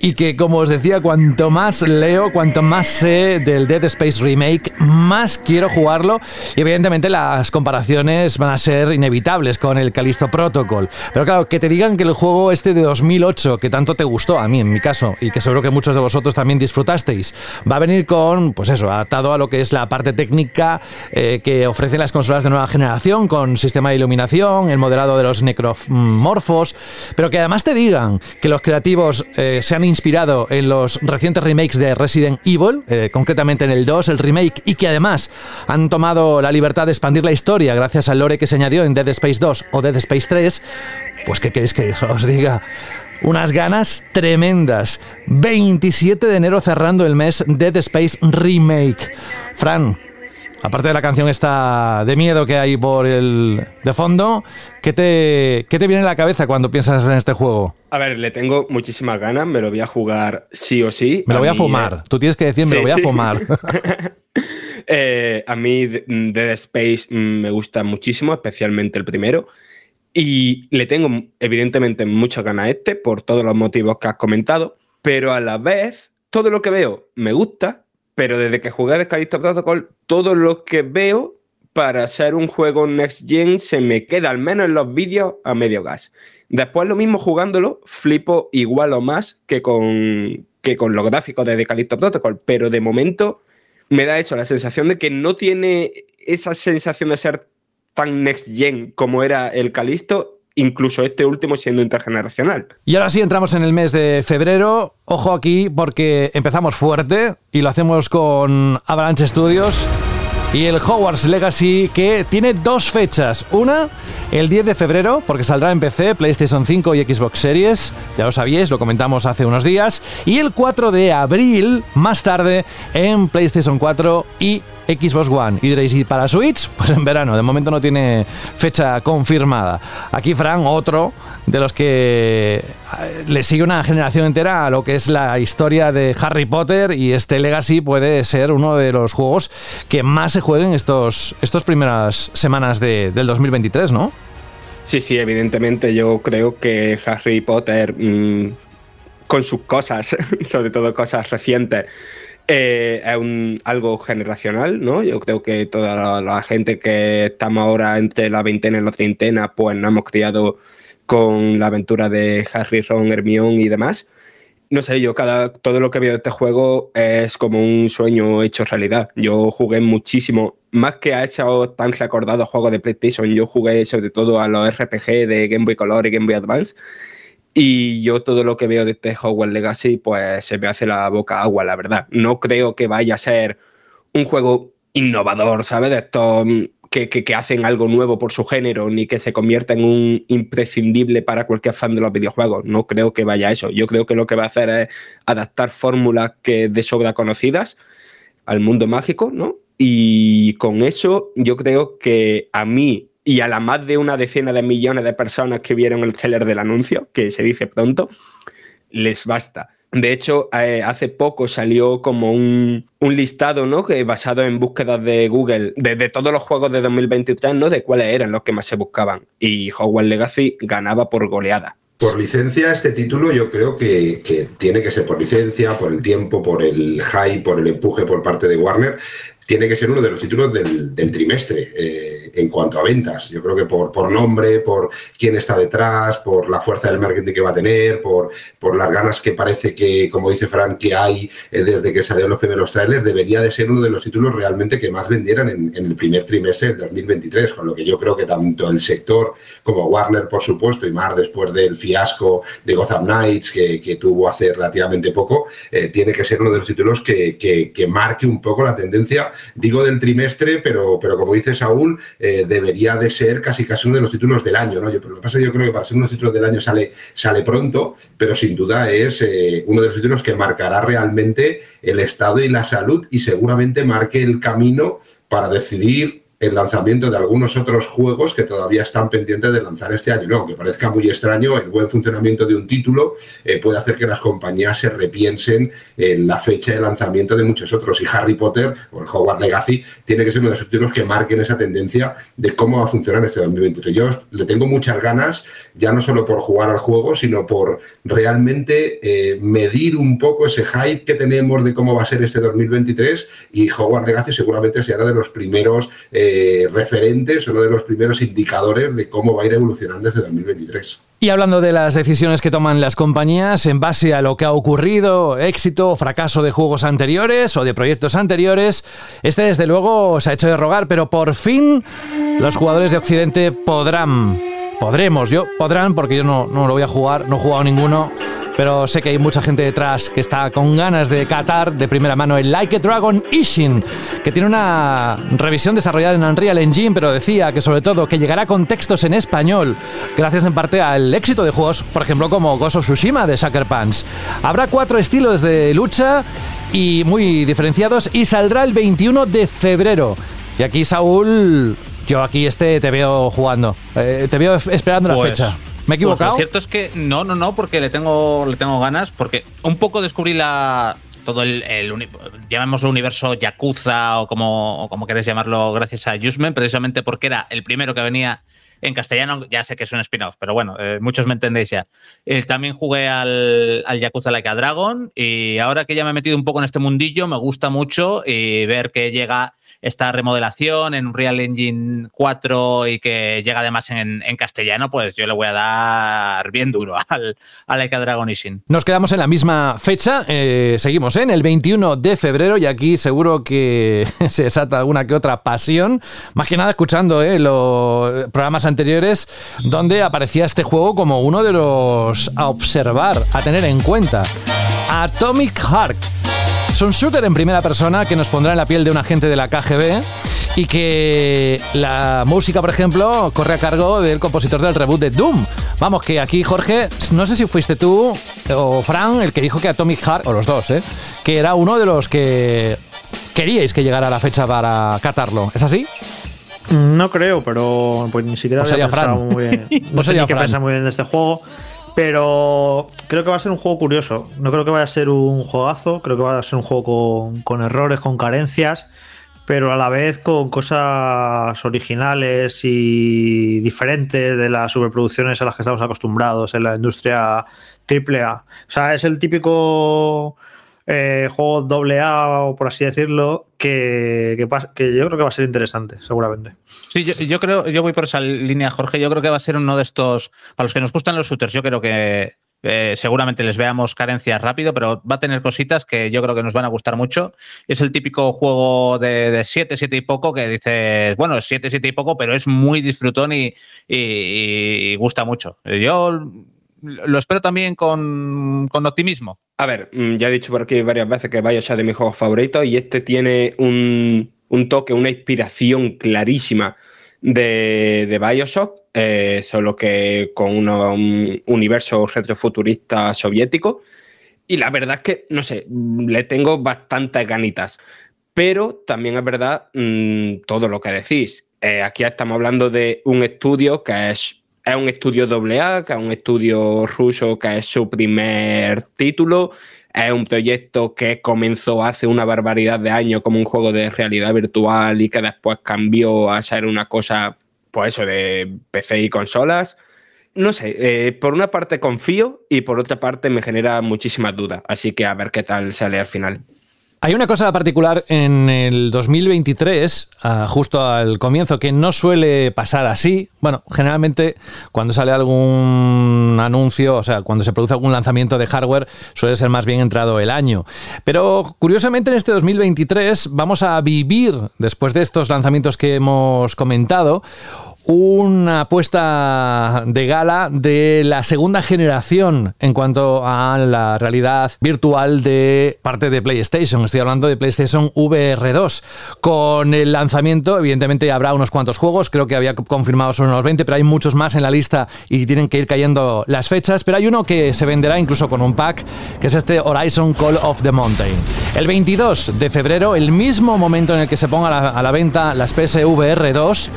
y que, como os decía, cuanto más leo, cuanto más sé del Dead Space Remake, más quiero jugarlo. Y evidentemente las comparaciones van a ser inevitables con el Callisto Protocol. Pero claro, que te digan que el juego este de 2008 8, que tanto te gustó, a mí en mi caso, y que seguro que muchos de vosotros también disfrutasteis, va a venir con, pues eso, adaptado a lo que es la parte técnica eh, que ofrecen las consolas de nueva generación, con sistema de iluminación, el modelado de los necromorfos, pero que además te digan que los creativos eh, se han inspirado en los recientes remakes de Resident Evil, eh, concretamente en el 2, el remake, y que además han tomado la libertad de expandir la historia gracias al lore que se añadió en Dead Space 2 o Dead Space 3, pues ¿qué queréis que os diga? Unas ganas tremendas. 27 de enero cerrando el mes Dead Space Remake. Fran, aparte de la canción esta de miedo que hay por el de fondo, ¿qué te, ¿qué te viene a la cabeza cuando piensas en este juego? A ver, le tengo muchísimas ganas, me lo voy a jugar sí o sí. Me lo voy a mí, fumar. eh, Tú tienes que decir, me sí, lo voy a sí. fumar. <laughs> Eh, a mí Dead Space mm, me gusta muchísimo, especialmente el primero. Y le tengo, evidentemente, muchas ganas a este por todos los motivos que has comentado. Pero a la vez, todo lo que veo me gusta. Pero desde que jugué a Callisto Protocol, todo lo que veo para ser un juego Next Gen se me queda, al menos en los vídeos, a medio gas. Después, lo mismo jugándolo, flipo igual o más que con, que con los gráficos de The Callisto Protocol. Pero de momento me da eso, la sensación de que no tiene esa sensación de ser tan next gen como era el Calisto, incluso este último siendo intergeneracional. Y ahora sí entramos en el mes de febrero. Ojo aquí porque empezamos fuerte y lo hacemos con Avalanche Studios y el Hogwarts Legacy que tiene dos fechas. Una, el 10 de febrero, porque saldrá en PC, PlayStation 5 y Xbox Series. Ya lo sabíais, lo comentamos hace unos días. Y el 4 de abril, más tarde, en PlayStation 4 y Xbox One. Y diréis, ¿y para Switch? <laughs> Pues en verano, de momento no tiene fecha confirmada. Aquí, Fran, otro de los que eh, le sigue una generación entera a lo que es la historia de Harry Potter y este Legacy puede ser uno de los juegos que más se jueguen estos, estos primeras semanas de- del 2023, ¿no? Sí, sí, evidentemente yo creo que Harry Potter, mm, con sus cosas, <laughs> sobre todo cosas recientes, eh, es un, algo generacional, ¿no? Yo creo que toda la, la gente que estamos ahora entre la veintena y la treintena, pues nos hemos criado con la aventura de Harry, Ron, Hermione y demás. No sé, yo cada, todo lo que veo de este juego es como un sueño hecho realidad. Yo jugué muchísimo, más que a esos tan recordados juegos de PlayStation, yo jugué sobre todo a los RPG de Game Boy Color y Game Boy Advance. Y yo todo lo que veo de este Hogwarts Legacy, pues se me hace la boca agua, la verdad. No creo que vaya a ser un juego innovador, ¿sabes? De estos mm, que, que- hacen algo nuevo por su género, ni que se convierta en un imprescindible para cualquier fan de los videojuegos. No creo que vaya a eso. Yo creo que lo que va a hacer es adaptar fórmulas que de sobra conocidas al mundo mágico, ¿no? Y con eso yo creo que a mí y a la más de una decena de millones de personas que vieron el trailer del anuncio, que se dice pronto, les basta. De hecho, eh, hace poco salió como un, un listado, ¿no? Que basado en búsquedas de Google de, todos los juegos de 2023, ¿no? De cuáles eran los que más se buscaban. Y Hogwarts Legacy ganaba por goleada. Por licencia, este título yo creo que, que tiene que ser por licencia, por el tiempo, por el hype, por el empuje por parte de Warner. Tiene que ser uno de los títulos del, trimestre eh, en cuanto a ventas. Yo creo que por, nombre, por quién está detrás, por la fuerza del marketing que va a tener, por, las ganas que parece que, como dice Frank, que hay eh, desde que salieron los primeros trailers, debería de ser uno de los títulos realmente que más vendieran en, en el primer trimestre del 2023. Con lo que yo creo que tanto el sector como Warner, por supuesto, y más después del fiasco de Gotham Knights que, que tuvo hace relativamente poco, eh, tiene que ser uno de los títulos que marque un poco la tendencia, digo del trimestre, pero, pero como dice Saúl, eh, debería de ser casi casi uno de los títulos del año. ¿no? Yo, pero lo que pasa yo creo que para ser uno de los títulos del año sale, sale pronto, pero sin duda es eh, uno de los títulos que marcará realmente el estado y la salud y seguramente marque el camino para decidir el lanzamiento de algunos otros juegos que todavía están pendientes de lanzar este año. No, aunque parezca muy extraño, el buen funcionamiento de un título eh, puede hacer que las compañías se repiensen en la fecha de lanzamiento de muchos otros. Y Harry Potter o el Hogwarts Legacy tiene que ser uno de esos títulos que marquen esa tendencia de cómo va a funcionar este 2023. Yo le tengo muchas ganas, ya no solo por jugar al juego, sino por realmente eh, medir un poco ese hype que tenemos de cómo va a ser este 2023 y Hogwarts Legacy seguramente será de los primeros eh, referentes, uno de los primeros indicadores de cómo va a ir evolucionando este 2023. Y hablando de las decisiones que toman las compañías en base a lo que ha ocurrido, éxito o fracaso de juegos anteriores o de proyectos anteriores, este desde luego se ha hecho de rogar, pero por fin los jugadores de Occidente podrán, podremos, yo podrán porque yo no, no lo voy a jugar, no he jugado ninguno pero sé que hay mucha gente detrás que está con ganas de catar de primera mano el Like a Dragon Ishin, que tiene una revisión desarrollada en Unreal Engine, pero decía que sobre todo que llegará con textos en español, gracias en parte al éxito de juegos, por ejemplo, como Ghost of Tsushima de Sucker Punch. Habrá cuatro estilos de lucha y muy diferenciados y saldrá el 21 de febrero. Y aquí, Saúl, yo aquí este te veo jugando. Eh, te veo esperando la Pues, fecha. ¿Me he equivocado? Pues lo cierto es que no, no, no, porque le tengo, le tengo ganas, porque un poco descubrí la todo el, llamémoslo universo Yakuza o como, o como queréis llamarlo gracias a Judgment, precisamente porque era el primero que venía en castellano, ya sé que es un spin-off, pero bueno, eh, muchos me entendéis ya. Eh, también jugué al, al Yakuza Like a Dragon y ahora que ya me he metido un poco en este mundillo, me gusta mucho y ver que llega esta remodelación en Unreal Engine 4 y que llega además en, castellano, pues yo le voy a dar bien duro <laughs> al, al Like a Dragon Ishin. Nos quedamos en la misma fecha, eh, seguimos en el 21 de febrero y aquí seguro que <laughs> se desata alguna que otra pasión, más que nada escuchando eh, los programas anteriores donde aparecía este juego como uno de los a observar, a tener en cuenta. Atomic Heart. Es un shooter en primera persona que nos pondrá en la piel de un agente de la KGB y que la música, por ejemplo, corre a cargo del compositor del reboot de Doom. Vamos, que aquí, Jorge, no sé si fuiste tú o Fran el que dijo que Atomic Heart, o los dos, ¿eh? que era uno de los que queríais que llegara la fecha para catarlo. ¿Es así? No creo, pero pues ni siquiera Pues había sería Fran. pensado muy bien. <laughs> Pues No sería Fran. pensar muy bien de este juego. Pero creo que va a ser un juego curioso. No creo que vaya a ser un juegazo. Creo que va a ser un juego con, con errores, con carencias. Pero a la vez con cosas originales y diferentes de las superproducciones a las que estamos acostumbrados en la industria AAA. O sea, es el típico eh, juego doble A, o por así decirlo, que, que que yo creo que va a ser interesante, seguramente. Sí, yo, yo creo, yo voy por esa línea, Jorge. Yo creo que va a ser uno de estos. Para los que nos gustan los shooters, yo creo que eh, seguramente les veamos carencias rápido, pero va a tener cositas que yo creo que nos van a gustar mucho. Es el típico juego de 7, 7 y poco que dices, bueno, es 7, 7 y poco, pero es muy disfrutón y, y- y gusta mucho. Yo lo espero también con, con optimismo. A ver, mm, ya he dicho por aquí varias veces que Bioshock es de mis juegos favoritos y este tiene un, un toque, una inspiración clarísima de, de Bioshock, eh, solo que con un universo retrofuturista soviético. Y la verdad es que, no sé, mm, le tengo bastantes ganitas. Pero también es verdad mm, todo lo que decís. Eh, aquí estamos hablando de un estudio que es, es un estudio AA, que es un estudio ruso, que es su primer título. Es un proyecto que comenzó hace una barbaridad de años como un juego de realidad virtual y que después cambió a ser una cosa, pues eso, de PC y consolas. No sé, eh, por una parte confío y por otra parte me genera muchísimas dudas. Así que a ver qué tal sale al final. Hay una cosa particular en el 2023, ah, justo al comienzo, que no suele pasar así. Bueno, generalmente cuando sale algún anuncio, o sea, cuando se produce algún lanzamiento de hardware, suele ser más bien entrado el año. Pero curiosamente en este 2023 vamos a vivir, después de estos lanzamientos que hemos comentado, una apuesta de gala de la segunda generación en cuanto a la realidad virtual de parte de PlayStation. Estoy hablando de PlayStation VR 2. Con el lanzamiento, evidentemente habrá unos cuantos juegos, creo que había confirmado solo unos 20, pero hay muchos más en la lista y tienen que ir cayendo las fechas. Pero hay uno que se venderá incluso con un pack, que es este Horizon Call of the Mountain. El 22 de febrero, el mismo momento en el que se ponga a la, a la venta las PSVR 2,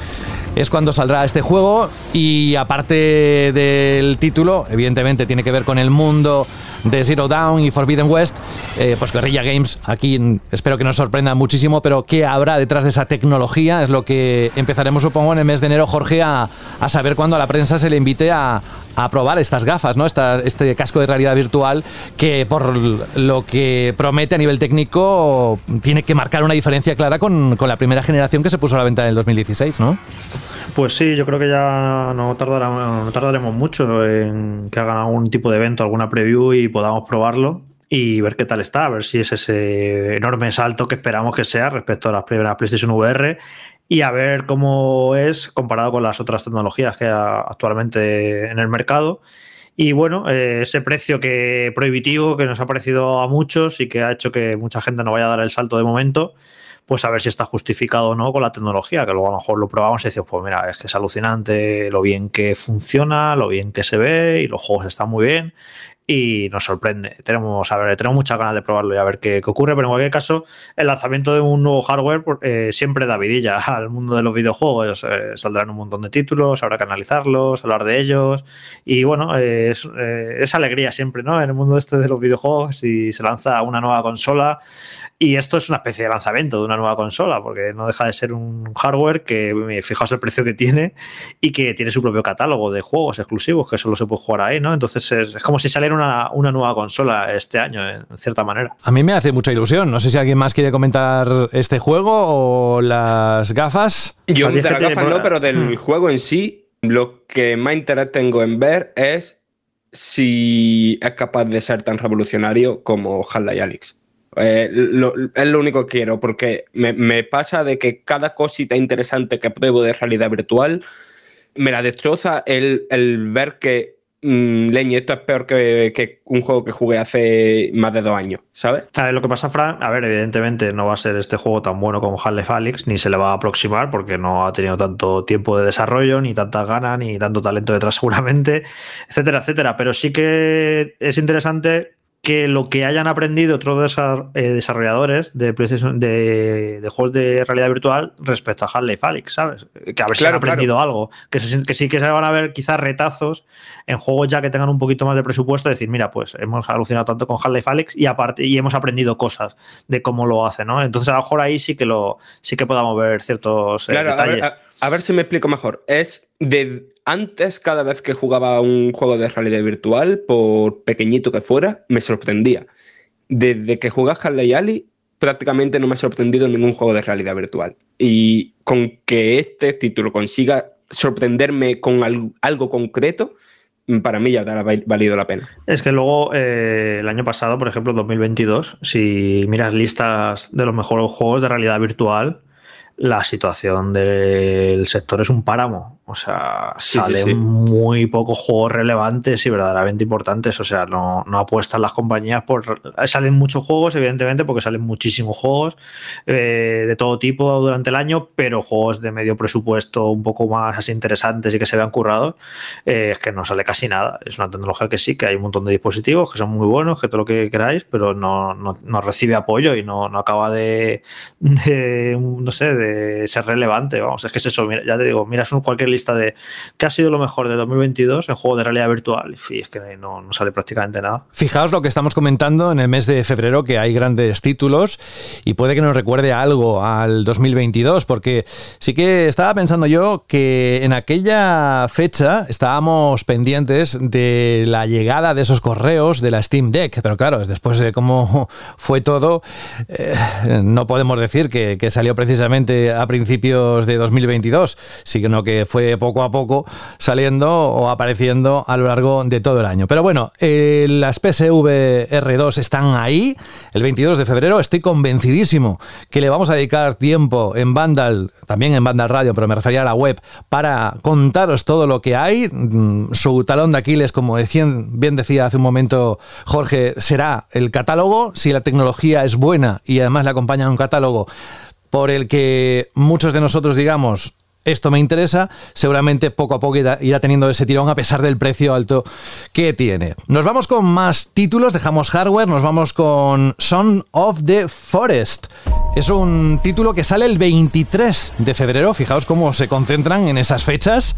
es cuando saldrá este juego y aparte del título, evidentemente tiene que ver con el mundo de Zero Dawn y Forbidden West, eh, pues Guerrilla Games aquí espero que nos sorprenda muchísimo, pero ¿qué habrá detrás de esa tecnología? Es lo que empezaremos supongo en el mes de enero, Jorge, a, a saber cuando a la prensa se le invite a, a probar estas gafas, ¿no? Esta- este casco de realidad virtual que por lo que promete a nivel técnico tiene que marcar una diferencia clara con, con la primera generación que se puso a la venta en el 2016, ¿no? Pues sí, yo creo que ya no, tardará- no tardaremos mucho en que hagan algún tipo de evento, alguna preview y podamos probarlo y ver qué tal está, a ver si es ese enorme salto que esperamos que sea respecto a las primeras PlayStation VR y a ver cómo es comparado con las otras tecnologías que hay actualmente en el mercado. Y bueno, eh, ese precio que prohibitivo que nos ha parecido a muchos y que ha hecho que mucha gente no vaya a dar el salto de momento, pues a ver si está justificado o no con la tecnología, que luego a lo mejor lo probamos y decimos, pues mira, es que es alucinante lo bien que funciona, lo bien que se ve y los juegos están muy bien y nos sorprende. Tenemos, a ver, tenemos muchas ganas de probarlo y a ver qué, qué ocurre, pero en cualquier caso, el lanzamiento de un nuevo hardware pues, eh, siempre da vidilla <laughs> al mundo de los videojuegos. Eh, saldrán un montón de títulos, habrá que analizarlos, hablar de ellos y bueno, eh, es, eh, es alegría siempre, ¿no? En el mundo este de los videojuegos, si se lanza una nueva consola. Y esto es una especie de lanzamiento de una nueva consola, porque no deja de ser un hardware que, eh, fijaos el precio que tiene y que tiene su propio catálogo de juegos exclusivos que solo se puede jugar ahí, ¿no? Entonces es, es como si saliera una, una nueva consola este año, en cierta manera. A mí me hace mucha ilusión. No sé si alguien más quiere comentar este juego o las gafas. Yo ti de las gafas no, pero del Hmm. juego en sí, lo que más interés tengo en ver es si es capaz de ser tan revolucionario como Half-Life Alyx. Eh, es lo único que quiero, porque me, pasa de que cada cosita interesante que pruebo de realidad virtual me la destroza el, ver que, mm, leñe, esto es peor que, un juego que jugué hace más de dos años, ¿sabes? A lo que pasa, Fran, a ver, evidentemente no va a ser este juego tan bueno como Half-Life Alyx, ni se le va a aproximar porque no ha tenido tanto tiempo de desarrollo, ni tantas ganas, ni tanto talento detrás seguramente, etcétera, etcétera. Pero sí que es interesante que lo que hayan aprendido otros eh, desarrolladores de, PlayStation- de, de juegos de realidad virtual respecto a Half-Life Alyx, ¿sabes? Que a ver si han claro. aprendido algo. Que, se- que sí que se van a ver quizás retazos en juegos ya que tengan un poquito más de presupuesto, decir, mira, pues hemos alucinado tanto con Half-Life Alyx y aparte y hemos aprendido cosas de cómo lo hace, ¿no? Entonces a lo mejor ahí sí que lo sí que podamos ver ciertos eh, Claro, a detalles. ver, a- a ver si me explico mejor. Es de antes, cada vez que jugaba un juego de realidad virtual, por pequeñito que fuera, me sorprendía. Desde que jugué a Half-Life Alyx, prácticamente no me ha sorprendido ningún juego de realidad virtual. Y con que este título consiga sorprenderme con al- algo concreto, para mí ya ha valido la pena. Es que luego, eh, el año pasado, por ejemplo, 2022, si miras listas de los mejores juegos de realidad virtual, la situación del sector es un páramo. O sea, Sí, salen sí. muy pocos juegos relevantes y verdaderamente importantes. O sea, no, no apuestan las compañías por. Salen muchos juegos, evidentemente, porque salen muchísimos juegos eh, de todo tipo durante el año, pero juegos de medio presupuesto un poco más así interesantes y que se vean currados, eh, es que no sale casi nada. Es una tecnología que sí, que hay un montón de dispositivos que son muy buenos, que todo lo que queráis, pero no, no, no recibe apoyo y no, no acaba de, de, no sé, de ser relevante. Vamos, es que es eso, mira, ya te digo, miras cualquier lista de qué ha sido lo mejor de 2022 en juego de realidad virtual y es que no, sale prácticamente nada. Fijaos lo que estamos comentando en el mes de febrero, que hay grandes títulos y puede que nos recuerde algo al 2022, porque sí que estaba pensando yo que en aquella fecha estábamos pendientes de la llegada de esos correos de la Steam Deck, pero claro, después de cómo <laughs> fue todo, eh, no podemos decir que salió precisamente a principios de 2022, sino que fue poco a poco saliendo o apareciendo a lo largo de todo el año. Pero bueno, eh, las PSV R2 están ahí. El 22 de febrero estoy convencidísimo que le vamos a dedicar tiempo en Vandal, también en Vandal Radio, pero me refería a la web, para contaros todo lo que hay. Mm, Su talón de Aquiles, como decían, bien decía hace un momento Jorge, será el catálogo. Si la tecnología es buena y además le acompaña un catálogo por el que muchos de nosotros digamos esto me interesa, seguramente poco a poco irá, teniendo ese tirón a pesar del precio alto que tiene. Nos vamos con más títulos, dejamos hardware, nos vamos con Son of the Forest. Es un título que sale el 23 de febrero, fijaos cómo se concentran en esas fechas.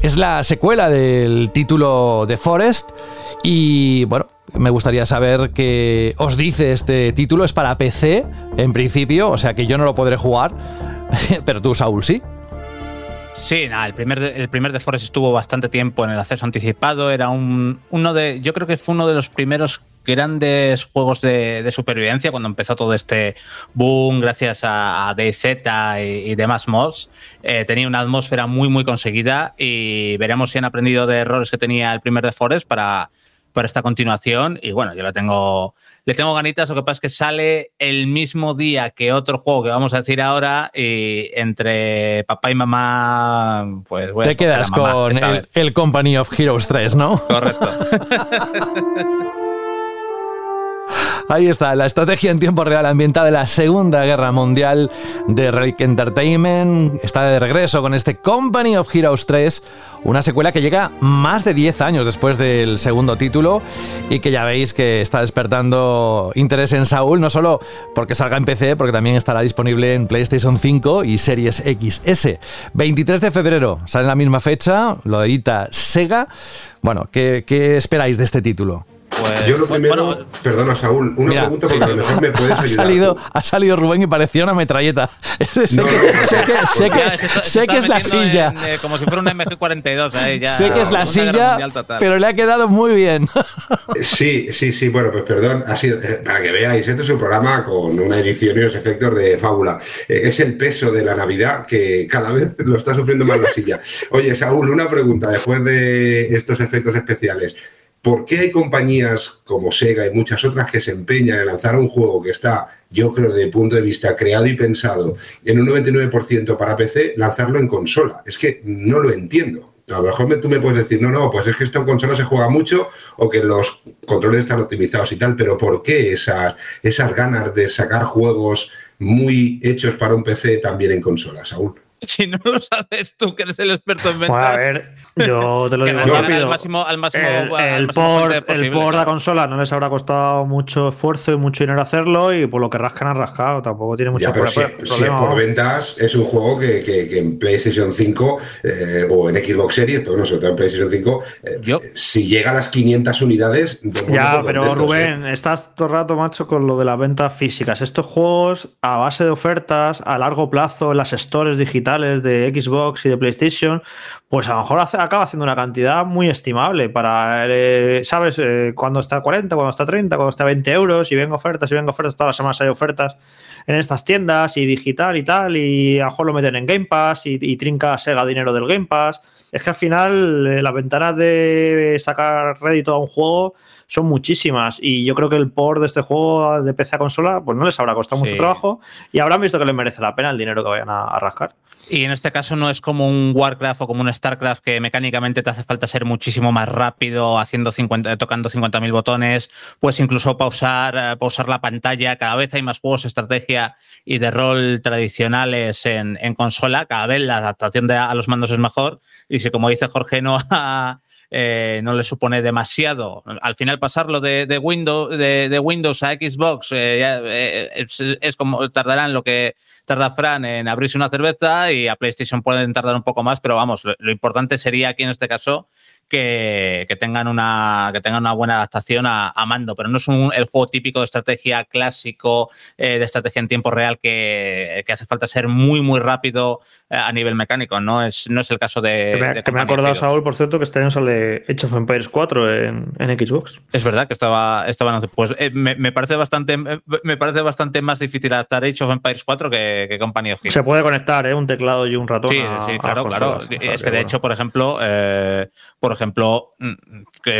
Es la secuela del título de Forest y bueno, me gustaría saber qué os dice este título. Es para PC, en principio, o sea que yo no lo podré jugar, <laughs> pero tú, Saúl, sí. Sí, nada, el primer, el primer de Forest estuvo bastante tiempo en el acceso anticipado. Era un, uno de. Yo creo que fue uno de los primeros grandes juegos de, supervivencia cuando empezó todo este boom gracias a, DayZ y, demás mods. Eh, tenía una atmósfera muy, muy conseguida y veremos si han aprendido de errores que tenía el primer de Forest para, para esta continuación. Y bueno, yo la tengo le tengo ganitas, lo que pasa es que sale el mismo día que otro juego que vamos a decir ahora y entre papá y mamá, pues bueno. Te quedas con el, el, Company of Heroes 3, ¿no? Correcto. <laughs> Ahí está, la estrategia en tiempo real ambientada de la Segunda Guerra Mundial de Relic Entertainment. Está de regreso con este Company of Heroes 3, una secuela que llega más de 10 años después del segundo título y que ya veis que está despertando interés en Saúl, no solo porque salga en PC, porque también estará disponible en PlayStation 5 y Series XS. 23 de febrero, sale en la misma fecha, lo edita Sega. Bueno, ¿qué, qué esperáis de este título? Pues, Yo lo primero, perdona Saúl, una pregunta porque a lo mejor me puedes <laughs> ayudar. Ha salido, ha salido Rubén y parecía una metralleta. sé, que, es la silla. Eh, como si fuera un MG42. Eh, sé que es la silla, pero le ha quedado muy bien. <laughs> sí, sí, sí, bueno, pues perdón, así, eh, para que veáis, este es un programa con una edición y los efectos de fábula. es el peso de la Navidad que cada vez lo está sufriendo más la silla. Oye, Saúl, una pregunta después de estos efectos especiales. ¿Por qué hay compañías como Sega y muchas otras que se empeñan en lanzar un juego que está, yo creo, desde el punto de vista creado y pensado en un 99% para PC, lanzarlo en consola? Es que no lo entiendo. A lo mejor tú me puedes decir, no, no, pues es que esto en consola se juega mucho o que los controles están optimizados y tal, pero ¿por qué esas, esas ganas de sacar juegos muy hechos para un PC también en consola, Saúl? <laughs> Si no lo sabes tú, que eres el experto en ventas. a ver, yo te lo digo rápido. Al máximo, al máximo, el, por, el por de la consola no les habrá costado mucho esfuerzo y mucho dinero hacerlo y por lo que rascan han rascado. Tampoco tiene mucho pero si, es por ventas, es un juego que, que, en PlayStation 5 eh, o en Xbox Series, pero no, sobre todo en PlayStation 5, eh, si llega a las 500 unidades... Ya, pero Rubén, ¿eh? estás todo el rato, macho, con lo de las ventas físicas. Estos juegos, a base de ofertas, a largo plazo, en las stores digitales de Xbox y de PlayStation, pues a lo mejor acaba haciendo una cantidad muy estimable para, eh, ¿sabes? Eh, cuando está a 40, cuando está a 30, cuando está a 20 euros y ven ofertas y ven ofertas, todas las semanas hay ofertas en estas tiendas y digital y tal, y a lo mejor lo meten en Game Pass y, y trinca Sega dinero del Game Pass. Es que al final eh, las ventanas de sacar rédito a un juego son muchísimas y yo creo que el port de este juego de PC a consola pues no les habrá costado mucho trabajo y habrán visto que les merece la pena el dinero que vayan a, rascar. Y en este caso no es como un Warcraft o como un StarCraft que mecánicamente te hace falta ser muchísimo más rápido, haciendo 50, tocando 50.000 botones, pues incluso pausar, eh, pausar la pantalla. Cada vez hay más juegos de estrategia y de rol tradicionales en, consola. Cada vez la adaptación de, a los mandos es mejor. Y si, como dice Jorge, no <laughs> a, eh, no le supone demasiado. Al final pasarlo de, Windows, de, Windows a Xbox eh, eh, es, como tardarán lo que tarda Fran en abrirse una cerveza y a PlayStation pueden tardar un poco más, pero vamos, lo importante sería aquí en este caso que, tengan, una, que tengan una buena adaptación a, mando, pero no es un, el juego típico de estrategia clásico, eh, de estrategia en tiempo real, que, hace falta ser muy, muy rápido eh, a nivel mecánico. No es, no es el caso de. Que me, ha acordado, Saúl, por cierto, que este año sale Age of Empires 4 en, Xbox. Es verdad que estaba. estaba pues eh, me, parece bastante, me parece bastante más difícil adaptar Age of Empires 4 que, of Se puede conectar, Un teclado y un ratón. Sí, sí, claro, claro. Es que de hecho, por ejemplo, por ejemplo, mm,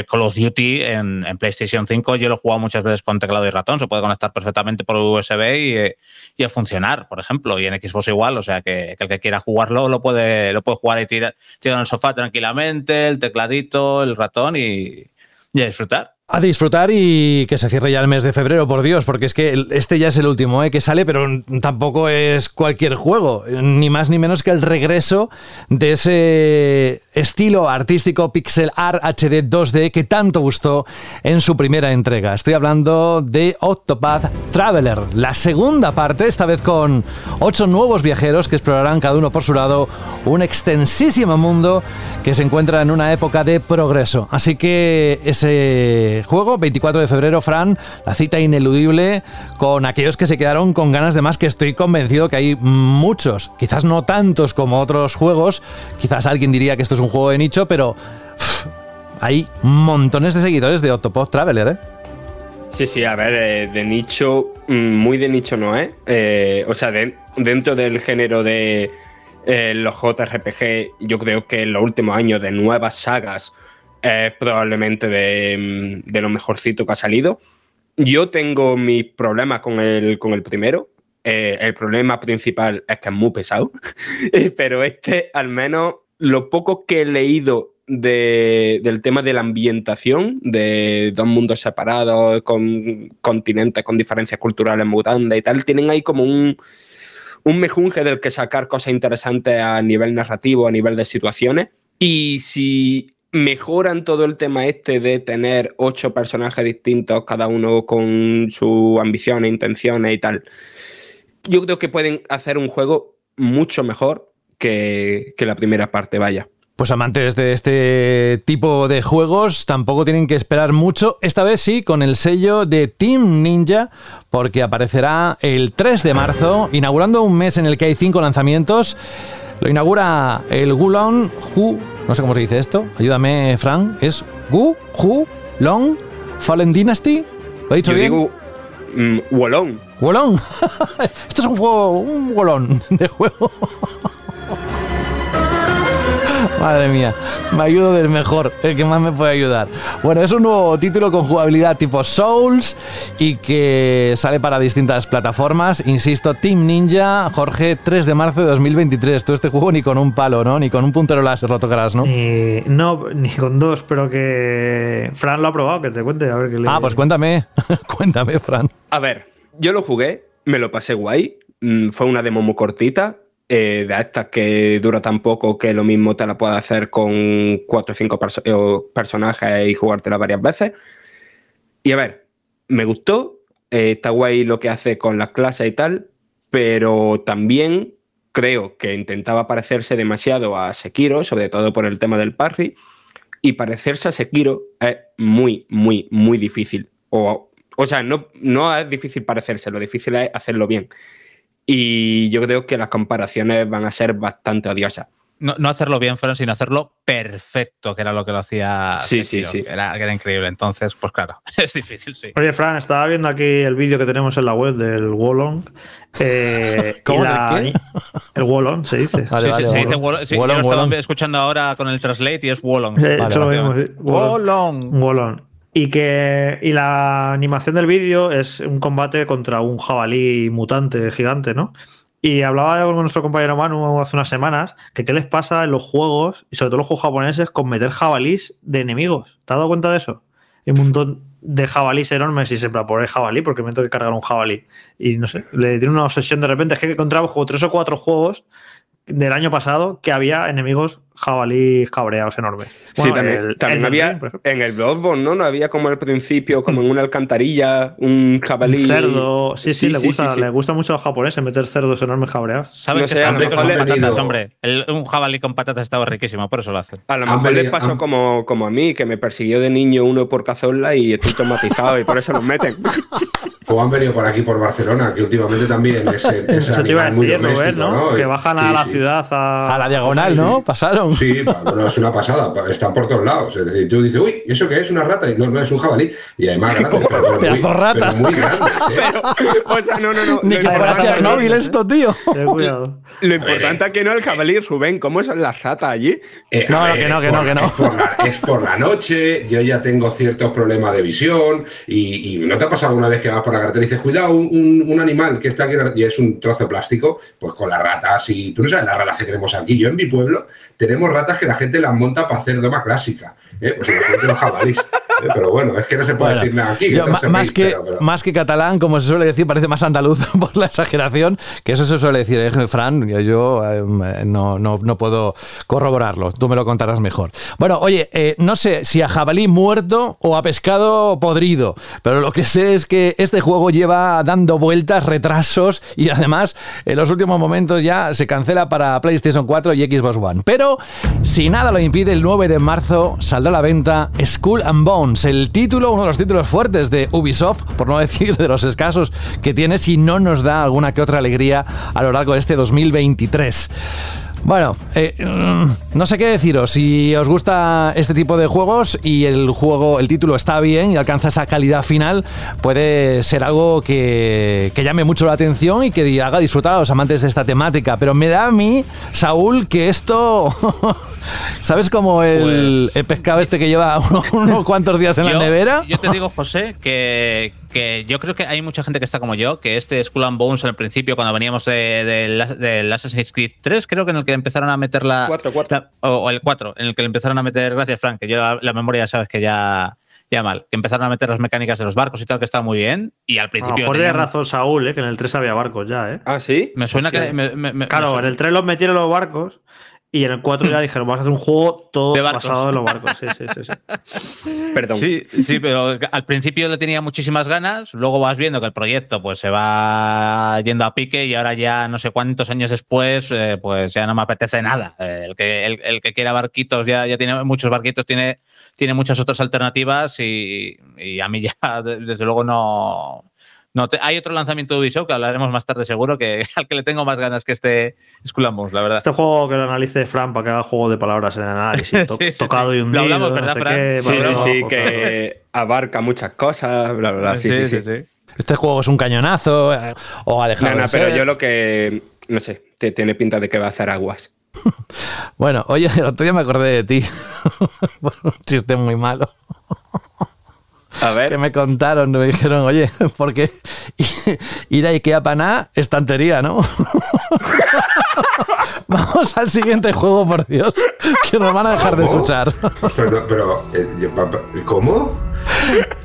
Call of Duty en, PlayStation 5 yo lo he jugado muchas veces con teclado y ratón, se puede conectar perfectamente por USB y, a funcionar, por ejemplo, y en Xbox igual, o sea que, el que quiera jugarlo lo puede, lo puede jugar y tirar, en el sofá tranquilamente, el tecladito, el ratón y, y a disfrutar. A disfrutar y que se cierre ya el mes de febrero, por Dios, porque es que este ya es el último ¿eh? que sale, pero tampoco es cualquier juego, ni más ni menos que el regreso de ese estilo artístico pixel art HD 2D que tanto gustó en su primera entrega. Estoy hablando de Octopath Traveler, la segunda parte, esta vez con ocho nuevos viajeros que explorarán cada uno por su lado un extensísimo mundo que se encuentra en una época de progreso. Así que ese juego, 24 de febrero, Fran, la cita ineludible con aquellos que se quedaron con ganas de más, que estoy convencido que hay muchos, quizás no tantos como otros juegos, quizás alguien diría que esto es un juego de nicho, pero hay montones de seguidores de Octopath Traveler, ¿eh? Sí, sí, a ver, eh, de nicho, mm, muy de nicho no es. Eh, o sea, de- dentro del género de eh, los JRPG, yo creo que en los últimos años de nuevas sagas es probablemente de, mm, de lo mejorcito que ha salido. Yo tengo mis problemas con el, con el primero. Eh, el problema principal es que es muy pesado, <laughs> pero este, al menos, lo poco que he leído de- del tema de la ambientación, de dos mundos separados, con continentes con diferencias culturales muy grandes y tal, tienen ahí como un, un mejunje del que sacar cosas interesantes a nivel narrativo, a nivel de situaciones. Y si mejoran todo el tema este de tener ocho personajes distintos, cada uno con sus ambiciones, intenciones y tal, yo creo que pueden hacer un juego mucho mejor que, que la primera parte, vaya. Pues amantes de este tipo de juegos tampoco tienen que esperar mucho, esta vez sí, con el sello de Team Ninja, porque aparecerá el 3 de marzo, inaugurando un mes en el que hay cinco lanzamientos. Lo inaugura el Gulon Hu, no sé cómo se dice esto, ayúdame Fran, es Gu, Hu, Long, Fallen Dynasty, ¿lo he dicho Yo bien? digo mm, Wolong. Wolong. <laughs> Esto es un juego, un golón de juego. <laughs> <laughs> Madre mía, me ayudo del mejor, el que más me puede ayudar. Bueno, es un nuevo título con jugabilidad tipo Souls y que sale para distintas plataformas. Insisto, Team Ninja, Jorge, 3 de marzo de 2023. Tú este juego ni con un palo, ¿no? Ni con un puntero láser lo tocarás, ¿no? Eh, no, ni con dos, pero que Fran lo ha probado, que te cuente, a ver qué le Ah, pues cuéntame, <laughs> cuéntame, Fran. A ver, yo lo jugué, me lo pasé guay. mm, Fue una demo muy cortita, eh, de estas que dura tan poco que lo mismo te la puedes hacer con cuatro o cinco perso- o personajes y jugártela varias veces. Y a ver, me gustó, eh, está guay lo que hace con las clases y tal, pero también creo que intentaba parecerse demasiado a Sekiro, sobre todo por el tema del parry, y parecerse a Sekiro es muy, muy, muy difícil. O, o sea, no, no es difícil parecerse, lo difícil es hacerlo bien. Y yo creo que las comparaciones van a ser bastante odiosas. No, no hacerlo bien, Fran, sino hacerlo perfecto, que era lo que lo hacía. Sí, sí, sí. Era, increíble. Entonces, pues claro, <laughs> es difícil, sí. Oye, Fran, estaba viendo aquí el vídeo que tenemos en la web del Wolong. Eh, <laughs> ¿Cómo? y ¿Del la- qué? <laughs> El Wolong se dice. Vale, sí, vale, se dice Wolong. Sí, Wolong, yo lo estaba Wolong. escuchando ahora con el translate y es Wolong. Sí, Vale. Wolong. Wolong. Y que y la animación del vídeo es un combate contra un jabalí mutante gigante, ¿no? Y hablaba con nuestro compañero Manu hace unas semanas que qué les pasa en los juegos, y sobre todo los juegos japoneses, con meter jabalís de enemigos. ¿Te has dado cuenta de eso? Hay un montón de jabalís enormes y siempre por el jabalí porque me tengo que cargar un jabalí. Y no sé, le tiene una obsesión de repente. Es que encontramos como tres o cuatro juegos del año pasado que había enemigos jabalíes cabreados enormes. sí, también, el- también el había en el Bloodborne, ¿no? No había como al principio, como en una alcantarilla, un jabalí. Un cerdo. Sí, sí, le, gusta, sí, sí. le gusta mucho a los japoneses meter cerdos enormes cabreados. Saben No que sé, están a lo ricos mejor con patatas, hombre. El- un jabalí con patatas estaba riquísimo, por eso lo hacen. A lo mejor les pasó como, como a mí, que me persiguió de niño uno por cazorla y estoy traumatizado y por eso los meten. <laughs> Han venido por aquí, por Barcelona, que últimamente también es, es <laughs> Eso te iba a animal muy decir, doméstico, ¿no? ¿no? Que bajan a la sí. ciudad a. A la diagonal, ¿no? Pasaron. Sí, bueno, es una pasada, pa- están por todos lados. Es decir, tú dices, uy, ¿eso qué es? ¿Una rata? Y no, no, es un jabalí. Y además <laughs> grandes, pero, pero muy, rata. pero muy grandes, <laughs> ¿eh? o sea, no, no, no. Ni lo que fuera importante- Chernobyl esto, tío. Ten cuidado. Lo importante es que no el jabalí, Rubén, ¿cómo son las ratas allí? Eh, No, ver, que no, es que no, que no. Es por, la, es por la noche, yo ya tengo ciertos problemas de visión y, y ¿no te ha pasado una vez que vas por la carretera y cuidado, un, un- un animal que está aquí y es un trozo de plástico? Pues con las ratas y tú no sabes las ratas que tenemos aquí. Yo en mi pueblo tenemos ratas que la gente las monta para hacer doma clásica. ¿Eh? Pues imagínate los jabalís. Pero bueno, es que no se puede Bueno, decir nada aquí. yo, más, que, pero- pero- más que catalán, como se suele decir, parece más andaluz <laughs> por la exageración, que eso se suele decir, ¿eh, Fran? Yo, yo, eh, no, no, no puedo corroborarlo, tú me lo contarás mejor. Bueno, oye, eh, no sé si a jabalí muerto o a pescado podrido, pero lo que sé es que este juego lleva dando vueltas, retrasos y además en los últimos momentos ya se cancela para PlayStation 4 y Xbox One. Pero si nada lo impide, el 9 de marzo saldrá a la venta Skull and Bones, el título, uno de los títulos fuertes de Ubisoft, por no <laughs> decir de los escasos que tiene si no nos da alguna que otra alegría a lo largo de este 2023. Bueno, eh, mm, no sé qué deciros. Si os gusta este tipo de juegos y el juego, el título está bien y alcanza esa calidad final, puede ser algo que, que llame mucho la atención y que haga disfrutar a los amantes de esta temática. Pero me da a mí, Saúl, que esto. <laughs> ¿Sabes como el, el pescado este que lleva unos, <laughs> unos cuantos días en la nevera? Yo te digo, José, que, que yo creo que hay mucha gente que está como yo, que este Skull and Bones al principio, cuando veníamos de- del del Assassin's Creed 3, creo que en el que empezaron a meter la. Cuatro, cuatro. la- o, o el 4, en el que le empezaron a meter. Gracias, Frank, que yo la, la memoria ya sabes que ya. Ya mal, que empezaron a meter las mecánicas de los barcos y tal, que está muy bien. Y al A lo principio. mejor tenían- razón Saúl, ¿eh? que en el 3 había barcos ya. ¿eh? Ah, sí. Me suena que. me- me- me- Claro, me en el 3 los metieron los barcos y en el 4 ya <laughs> dijeron, vamos a hacer un juego todo De basado en los barcos. Sí, sí, sí. sí. <laughs> Perdón. Sí, sí, pero al principio le tenía muchísimas ganas, luego vas viendo que el proyecto pues se va yendo a pique y ahora ya no sé cuántos años después eh, pues ya no me apetece nada. Eh, el, que, el, el que quiera barquitos ya, ya tiene muchos barquitos, tiene, tiene muchas otras alternativas y, y a mí ya de- desde luego no... no te- hay otro lanzamiento de Ubisoft que hablaremos más tarde seguro que <laughs> al que le tengo más ganas que este Skull and Bones, la verdad. Este juego que lo analice Fran para que haga juego de palabras en el análisis. <laughs> to- Sí, sí, tocado sí. y Lo hundido. hablamos, no ¿verdad, sé Fran? qué, Sí, sí, sí, que abarca muchas cosas, bla, bla, bla. Sí, sí, sí. Este juego es un cañonazo eh, o ha dejado No, no, de pero ser. yo lo que. No sé, te tiene pinta de que va a hacer aguas. <laughs> Bueno, oye, el otro día me acordé de ti. Por un chiste muy malo. A ver. Que me contaron, me dijeron, oye, <laughs> porque <laughs> ir a Ikea para nada, estantería, ¿no? <laughs> Vamos al siguiente juego, por Dios, que nos van a dejar de escuchar. Ostras, no, pero, eh, ¿cómo?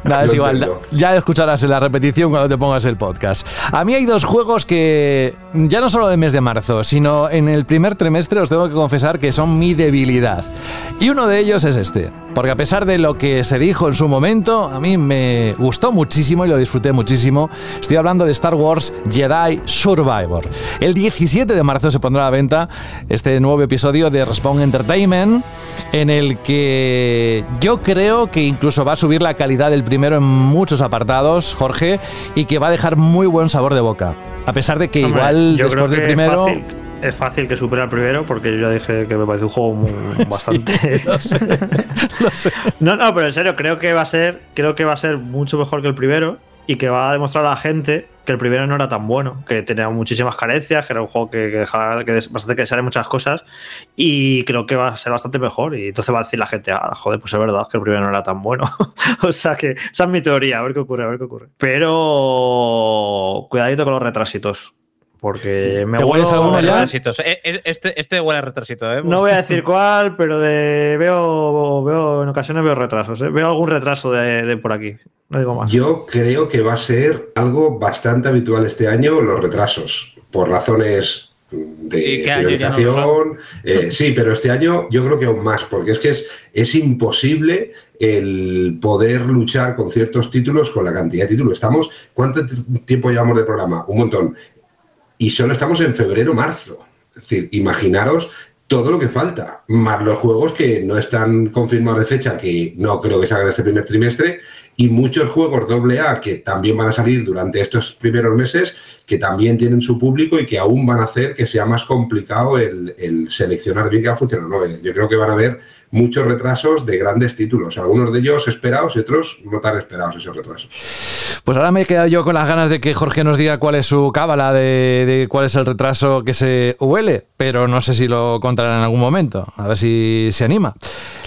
Nada, es igual. entiendo. Ya escucharás en la repetición cuando te pongas el podcast. A mí hay dos juegos que, ya no solo del mes de marzo, sino en el primer trimestre os tengo que confesar que son mi debilidad. Y uno de ellos es este. Porque a pesar de lo que se dijo en su momento, a mí me gustó muchísimo y lo disfruté muchísimo. Estoy hablando de Star Wars Jedi Survivor. El 17 de marzo se pondrá a la venta este nuevo episodio de Respawn Entertainment, en el que yo creo que incluso va a subir la calidad del primero en muchos apartados, Jorge, y que va a dejar muy buen sabor de boca. A pesar de que Hombre, igual después del primero... Es fácil, que supere al primero porque yo ya dije que me parece un juego muy- <laughs> bastante. <laughs> No, no, pero en serio, creo que va a ser, creo que va a ser mucho mejor que el primero y que va a demostrar a la gente que el primero no era tan bueno, que tenía muchísimas carencias, que era un juego que, dejaba que bastante que desear muchas cosas y creo que va a ser bastante mejor y entonces va a decir la gente, ah, joder, pues es verdad que el primero no era tan bueno. <laughs> o sea que esa es mi teoría, a ver qué ocurre, a ver qué ocurre. Pero cuidadito con los retrasitos. Porque me ¿Te hueles alguno ya? Retrasitos. Eh, eh, Este, este huele a retrasito, ¿eh? no voy a <laughs> decir cuál, pero de veo, veo en ocasiones veo retrasos. ¿eh? Veo algún retraso de, de por aquí. No digo más. Yo creo que va a ser algo bastante habitual este año, los retrasos, por razones de ¿Y qué año ya no lo finalización. Eh, sí, pero este año yo creo que aún más, porque es que es, es imposible el poder luchar con ciertos títulos con la cantidad de títulos. Estamos, ¿cuánto tiempo llevamos de programa? Un montón. Y solo estamos en febrero, marzo. Es decir, imaginaros todo lo que falta, más los juegos que no están confirmados de fecha, que no creo que salgan este primer trimestre, y muchos juegos AA que también van a salir durante estos primeros meses, que también tienen su público y que aún van a hacer que sea más complicado el, el seleccionar bien qué va a funcionar. ¿no? Yo creo que van a haber muchos retrasos de grandes títulos, algunos de ellos esperados y otros no tan esperados esos retrasos. Pues ahora me he quedado yo con las ganas de que Jorge nos diga cuál es su cábala de, de cuál es el retraso que se huele, pero no sé si lo contará en algún momento, a ver si se anima.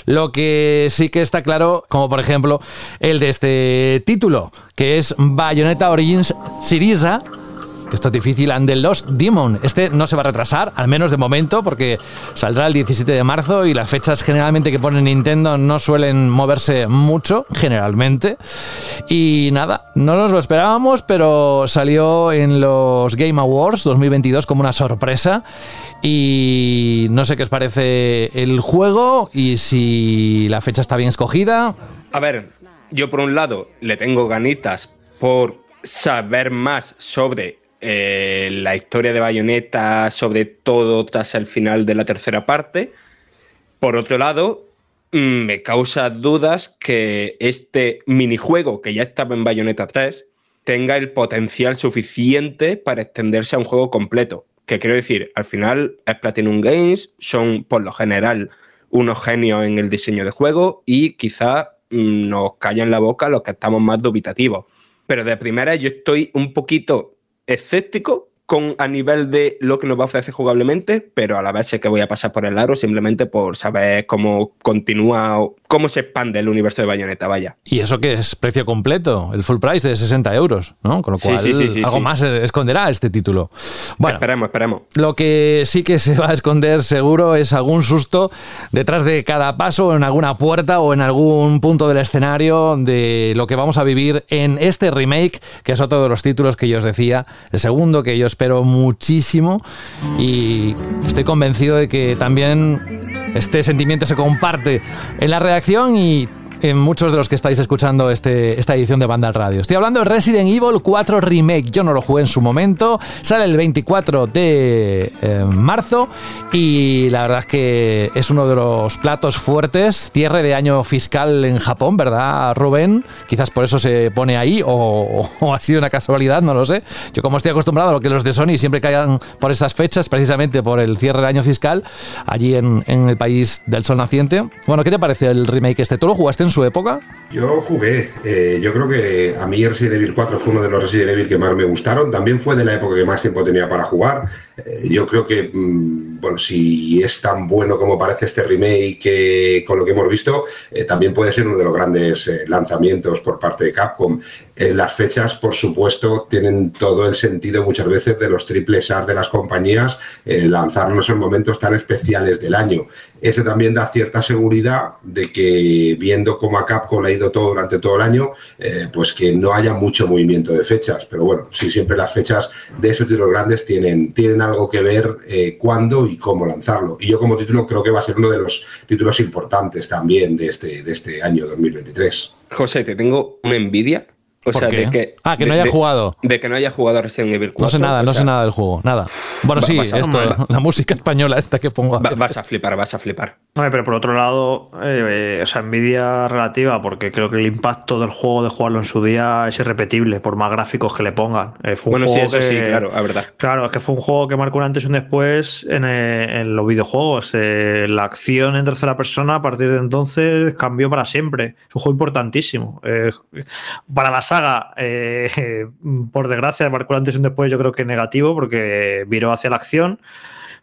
Lo que sí que está claro, como por ejemplo el de este título, que es Bayonetta Origins que esto es difícil, and the Lost Demon. Este no se va a retrasar, al menos de momento, porque saldrá el 17 de marzo y las fechas generalmente que pone Nintendo no suelen moverse mucho, generalmente. Y nada, no nos lo esperábamos, pero salió en los Game Awards 2022 como una sorpresa. Y no sé qué os parece el juego y si la fecha está bien escogida. A ver, yo por un lado le tengo ganitas por saber más sobre eh, la historia de Bayonetta, sobre todo tras el final de la tercera parte. Por otro lado, mm, me causa dudas que este minijuego que ya estaba en Bayonetta 3 tenga el potencial suficiente para extenderse a un juego completo. Que quiero decir, al final es Platinum Games, son por lo general unos genios en el diseño de juego y quizá mm, nos callan la boca los que estamos más dubitativos. Pero de primera yo estoy un poquito escéptico con, a nivel de lo que nos va a ofrecer jugablemente, pero a la vez sé que voy a pasar por el aro simplemente por saber cómo continúa o cómo se expande el universo de Bayonetta, vaya. Y eso que es precio completo, el full price de 60 euros, ¿no? Con lo cual sí, sí, sí, algo más esconderá este título. Bueno, Esperemos, esperemos. Lo que sí que se va a esconder seguro es algún susto detrás de cada paso, en alguna puerta o en algún punto del escenario de lo que vamos a vivir en este remake, que es otro de los títulos que yo os decía, el segundo que yo espero muchísimo y estoy convencido de que también este sentimiento se comparte en la reacción y en muchos de los que estáis escuchando este, esta edición de Banda al Radio. Estoy hablando de Resident Evil 4 Remake. Yo no lo jugué en su momento. Sale el 24 de eh, marzo y la verdad es que es uno de los platos fuertes. Cierre de año fiscal en Japón, ¿verdad, Rubén? Quizás por eso se pone ahí o, ha sido una casualidad, no lo sé. Yo como estoy acostumbrado a lo que los de Sony siempre caigan por estas fechas, precisamente por el cierre del año fiscal, allí en, en el país del sol naciente. Bueno, ¿qué te parece el remake este? ¿Tú lo jugaste en su época? Yo jugué, eh, yo creo que a mí Resident Evil 4 fue uno de los Resident Evil que más me gustaron, también fue de la época que más tiempo tenía para jugar. Eh, yo creo que, mm, bueno, si es tan bueno como parece este remake que, con lo que hemos visto, eh, también puede ser uno de los grandes eh, lanzamientos por parte de Capcom. Eh, las fechas, por supuesto, tienen todo el sentido muchas veces de los triples A de las compañías, eh, lanzarnos en momentos tan especiales del año. Ese también da cierta seguridad de que, viendo cómo a Capcom le ha ido todo durante todo el año, eh, pues que no haya mucho movimiento de fechas. Pero bueno, sí, siempre las fechas de esos títulos grandes tienen, tienen algo que ver eh, cuándo y cómo lanzarlo. Y yo como título creo que va a ser uno de los títulos importantes también de este, de este año 2023. José, te tengo una envidia. O ¿Por sea, qué? de que. Ah, que de- no haya de- jugado. De que no haya jugado a Resident Evil 4. No sé nada, no sea, sé nada del juego, nada. Bueno, Va- sí, a- esto, va- <laughs> la música española esta que pongo. va- vas a flipar, vas a flipar. Hombre, pero por otro lado, eh, eh, o sea, envidia relativa, porque creo que el impacto del juego de jugarlo en su día es irrepetible, por más gráficos que le pongan. Eh, fue un Bueno, sí, juego eso que- sí, claro, la verdad. Claro, es que fue un juego que marcó un antes y un después en, eh, en los videojuegos. Eh, la acción en tercera persona a partir de entonces cambió para siempre. Es un juego importantísimo. Eh, para la saga, eh, <laughs> por desgracia, marcó antes y un después yo creo que negativo porque viró hacia la acción.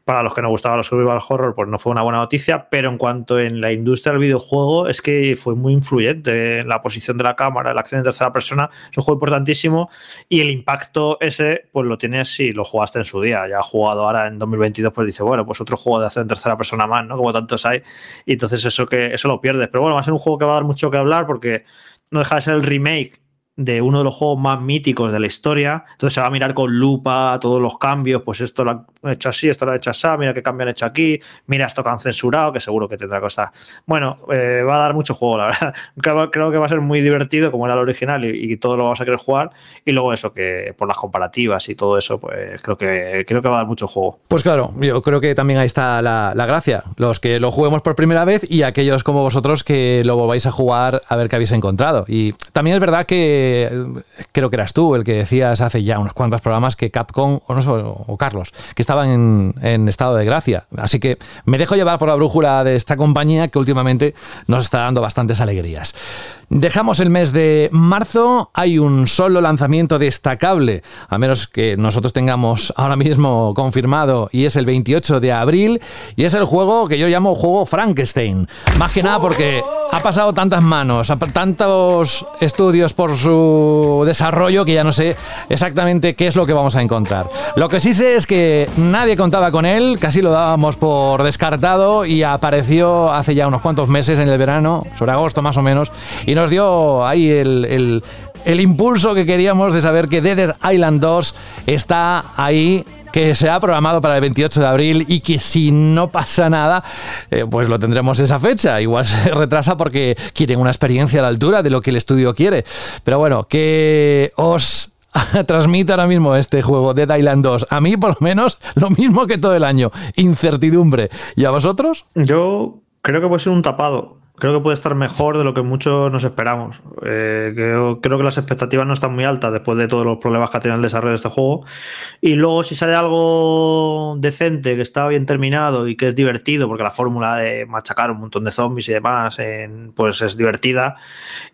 Para los que nos gustaba los survival horror, pues no fue una buena noticia, pero en cuanto en la industria del videojuego, es que fue muy influyente en la posición de la cámara, la acción en tercera persona, es un juego importantísimo y el impacto ese, pues lo tienes si lo jugaste en su día. Ya jugado ahora en 2022, pues dice, bueno, pues otro juego de acción en tercera persona más, ¿no? Como tantos hay. Y entonces eso que eso lo pierdes. Pero bueno, va a ser un juego que va a dar mucho que hablar porque no deja de ser el remake de uno de los juegos más míticos de la historia. Entonces se va a mirar con lupa todos los cambios. Pues esto lo han hecho así, esto lo han hecho así, mira qué cambio han hecho aquí, mira esto que han censurado, que seguro que tendrá cosas. Bueno, eh, va a dar mucho juego, la verdad. <laughs> Creo, que va a ser muy divertido, como era el original, y, y todo lo vamos a querer jugar. Y luego eso, que por las comparativas y todo eso, pues creo que, creo que va a dar mucho juego. Pues claro, yo creo que también ahí está la, la gracia. Los que lo juguemos por primera vez y aquellos como vosotros que lo volváis a jugar a ver qué habéis encontrado. Y también es verdad que eh, creo que eras tú el que decías hace ya unos cuantos programas que Capcom, o, no, o Carlos, que estaban en, en estado de gracia. Así que me dejo llevar por la brújula de esta compañía que últimamente nos está dando bastantes alegrías. Dejamos el mes de marzo, hay un solo lanzamiento destacable, a menos que nosotros tengamos ahora mismo confirmado, y es el 28 de abril, y es el juego que yo llamo juego Frankenstein. Más que nada porque ha pasado tantas manos, tantos estudios por su desarrollo que ya no sé exactamente qué es lo que vamos a encontrar. Lo que sí sé es que nadie contaba con él, casi lo dábamos por descartado y apareció hace ya unos cuantos meses en el verano, sobre agosto más o menos, y nos dio ahí el, el impulso que queríamos de saber que Dead Island 2 está ahí que se ha programado para el 28 de abril y que si no pasa nada, eh, pues lo tendremos esa fecha. Igual <laughs> se retrasa porque quieren una experiencia a la altura de lo que el estudio quiere. Pero bueno, que os <laughs> transmite ahora mismo este juego Dead Island 2. A mí, por lo menos, lo mismo que todo el año. Incertidumbre. ¿Y a vosotros? Yo creo que puede ser un tapado creo que puede estar mejor de lo que muchos nos esperamos. Eh, creo, que las expectativas no están muy altas después de todos los problemas que ha tenido el desarrollo de este juego. Y luego, si sale algo decente, que está bien terminado y que es divertido, porque la fórmula de machacar un montón de zombies y demás, pues es divertida.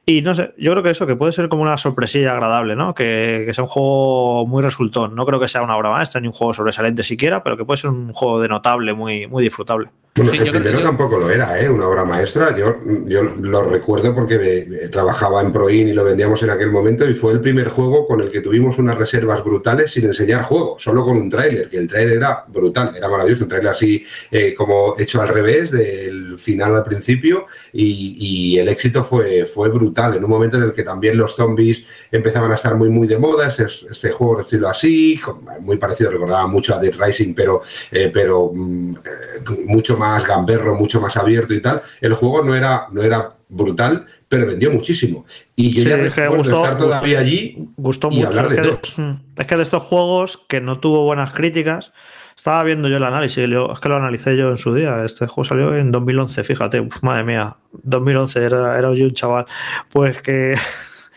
Y no sé, yo creo que eso, que puede ser como una sorpresilla agradable, ¿no? Que, que sea un juego muy resultón. No creo que sea una obra maestra ni un juego sobresaliente siquiera, pero que puede ser un juego de notable, muy, muy disfrutable. Bueno, el primero tampoco lo era, ¿eh? una obra maestra. Yo, yo lo recuerdo porque trabajaba en Proin y lo vendíamos en aquel momento y fue el primer juego con el que tuvimos unas reservas brutales sin enseñar juego, solo con un tráiler, que el tráiler era brutal, era maravilloso, un tráiler así eh, como hecho al revés, del final al principio, y, el éxito fue, fue brutal, en un momento en el que también los zombies empezaban a estar muy, muy de moda, este, este juego estilo así, muy parecido, recordaba mucho a Dead Rising, pero, eh, pero mm, eh, mucho más más gamberro, mucho más abierto y tal. El juego no era, no era brutal, pero vendió muchísimo. Y yo ya recuerdo estar todavía allí gustó y hablar de es mm, Es que de estos juegos que no tuvo buenas críticas, estaba viendo yo el análisis, es que lo analicé yo en su día. Este juego salió en 2011, fíjate, madre mía, 2011 era, era yo un chaval. Pues que,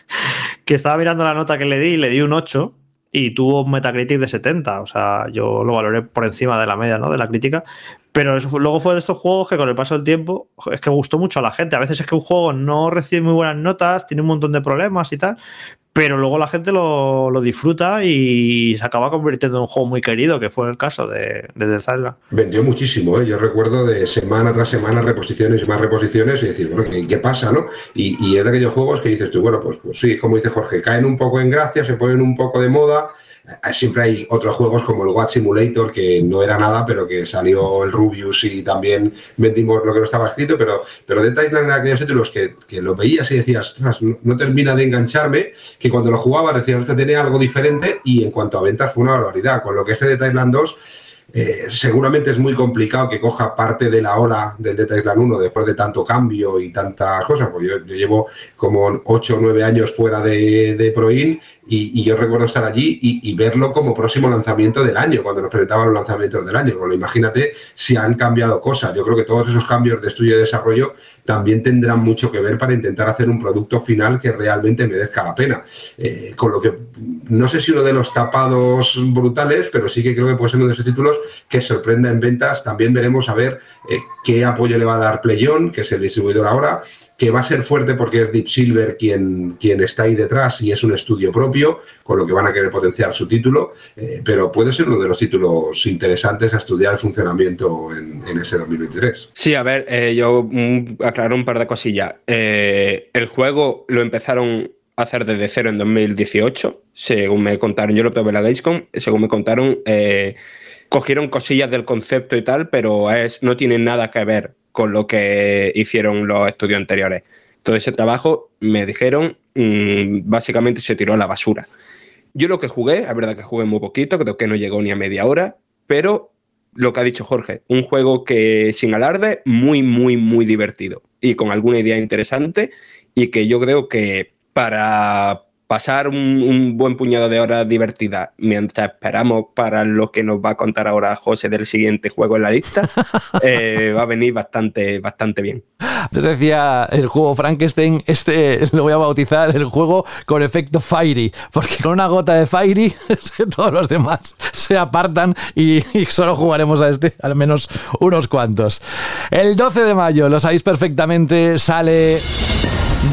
<laughs> que estaba mirando la nota que le di, le di un 8 y tuvo un Metacritic de 70. O sea, yo lo valoré por encima de la media ¿no? de la crítica. Pero luego fue de estos juegos que con el paso del tiempo es que gustó mucho a la gente. A veces es que un juego no recibe muy buenas notas, tiene un montón de problemas y tal, pero luego la gente lo, disfruta y se acaba convirtiendo en un juego muy querido, que fue el caso de, de The Vendió muchísimo, ¿eh? yo recuerdo de semana tras semana reposiciones y más reposiciones y decir, bueno, ¿qué, pasa? no? Y, es de aquellos juegos que dices tú, bueno, pues, pues sí, como dice Jorge, caen un poco en gracia, se ponen un poco de moda siempre hay otros juegos como el Watch Simulator, que no era nada, pero que salió el Rubius y también vendimos lo que no estaba escrito, pero, pero de Island eran aquellos títulos que, que lo veías y decías, no, termina de engancharme, que cuando lo jugaba decías, usted tenía algo diferente y en cuanto a ventas fue una barbaridad. Con lo que este de Island 2 eh, seguramente es muy complicado que coja parte de la ola del Delta Island 1 después de tanto cambio y tantas cosas. Pues yo, llevo como 8 o 9 años fuera de, de Proin y, yo recuerdo estar allí y, verlo como próximo lanzamiento del año, cuando nos presentaban los lanzamientos del año. Bueno, imagínate si han cambiado cosas. Yo creo que todos esos cambios de estudio y desarrollo también tendrán mucho que ver para intentar hacer un producto final que realmente merezca la pena. Eh, con lo que no sé si uno de los tapados brutales, pero sí que creo que puede ser uno de esos títulos que sorprenda en ventas. También veremos a ver eh, qué apoyo le va a dar Playon, que es el distribuidor ahora, que va a ser fuerte porque es Deep Silver quien, quien está ahí detrás y es un estudio propio, con lo que van a querer potenciar su título, eh, pero puede ser uno de los títulos interesantes a estudiar el funcionamiento en, en ese 2023. Sí, a ver, eh, yo mm, aclaro un par de cosillas. Eh, el juego lo empezaron a hacer desde cero en 2018, según me contaron, yo lo probé en la Gamescom, según me contaron, cogieron cosillas del concepto y tal, pero es, no tiene nada que ver con lo que hicieron los estudios anteriores. Todo ese trabajo, me dijeron, mm, básicamente se tiró a la basura. Yo lo que jugué, es verdad que jugué muy poquito, creo que no llegó ni a media hora, pero lo que ha dicho Jorge, un juego que sin alarde, muy, muy, muy divertido y con alguna idea interesante y que yo creo que para pasar un, buen puñado de horas divertidas mientras esperamos para lo que nos va a contar ahora José del siguiente juego en la lista, <laughs> eh, va a venir bastante, bastante bien. Entonces decía el juego Frankenstein, este <laughs> lo voy a bautizar el juego con efecto Fiery, porque con una gota de Fiery <laughs> todos los demás se apartan y, y solo jugaremos a este, al menos unos cuantos. El 12 de mayo, lo sabéis perfectamente, sale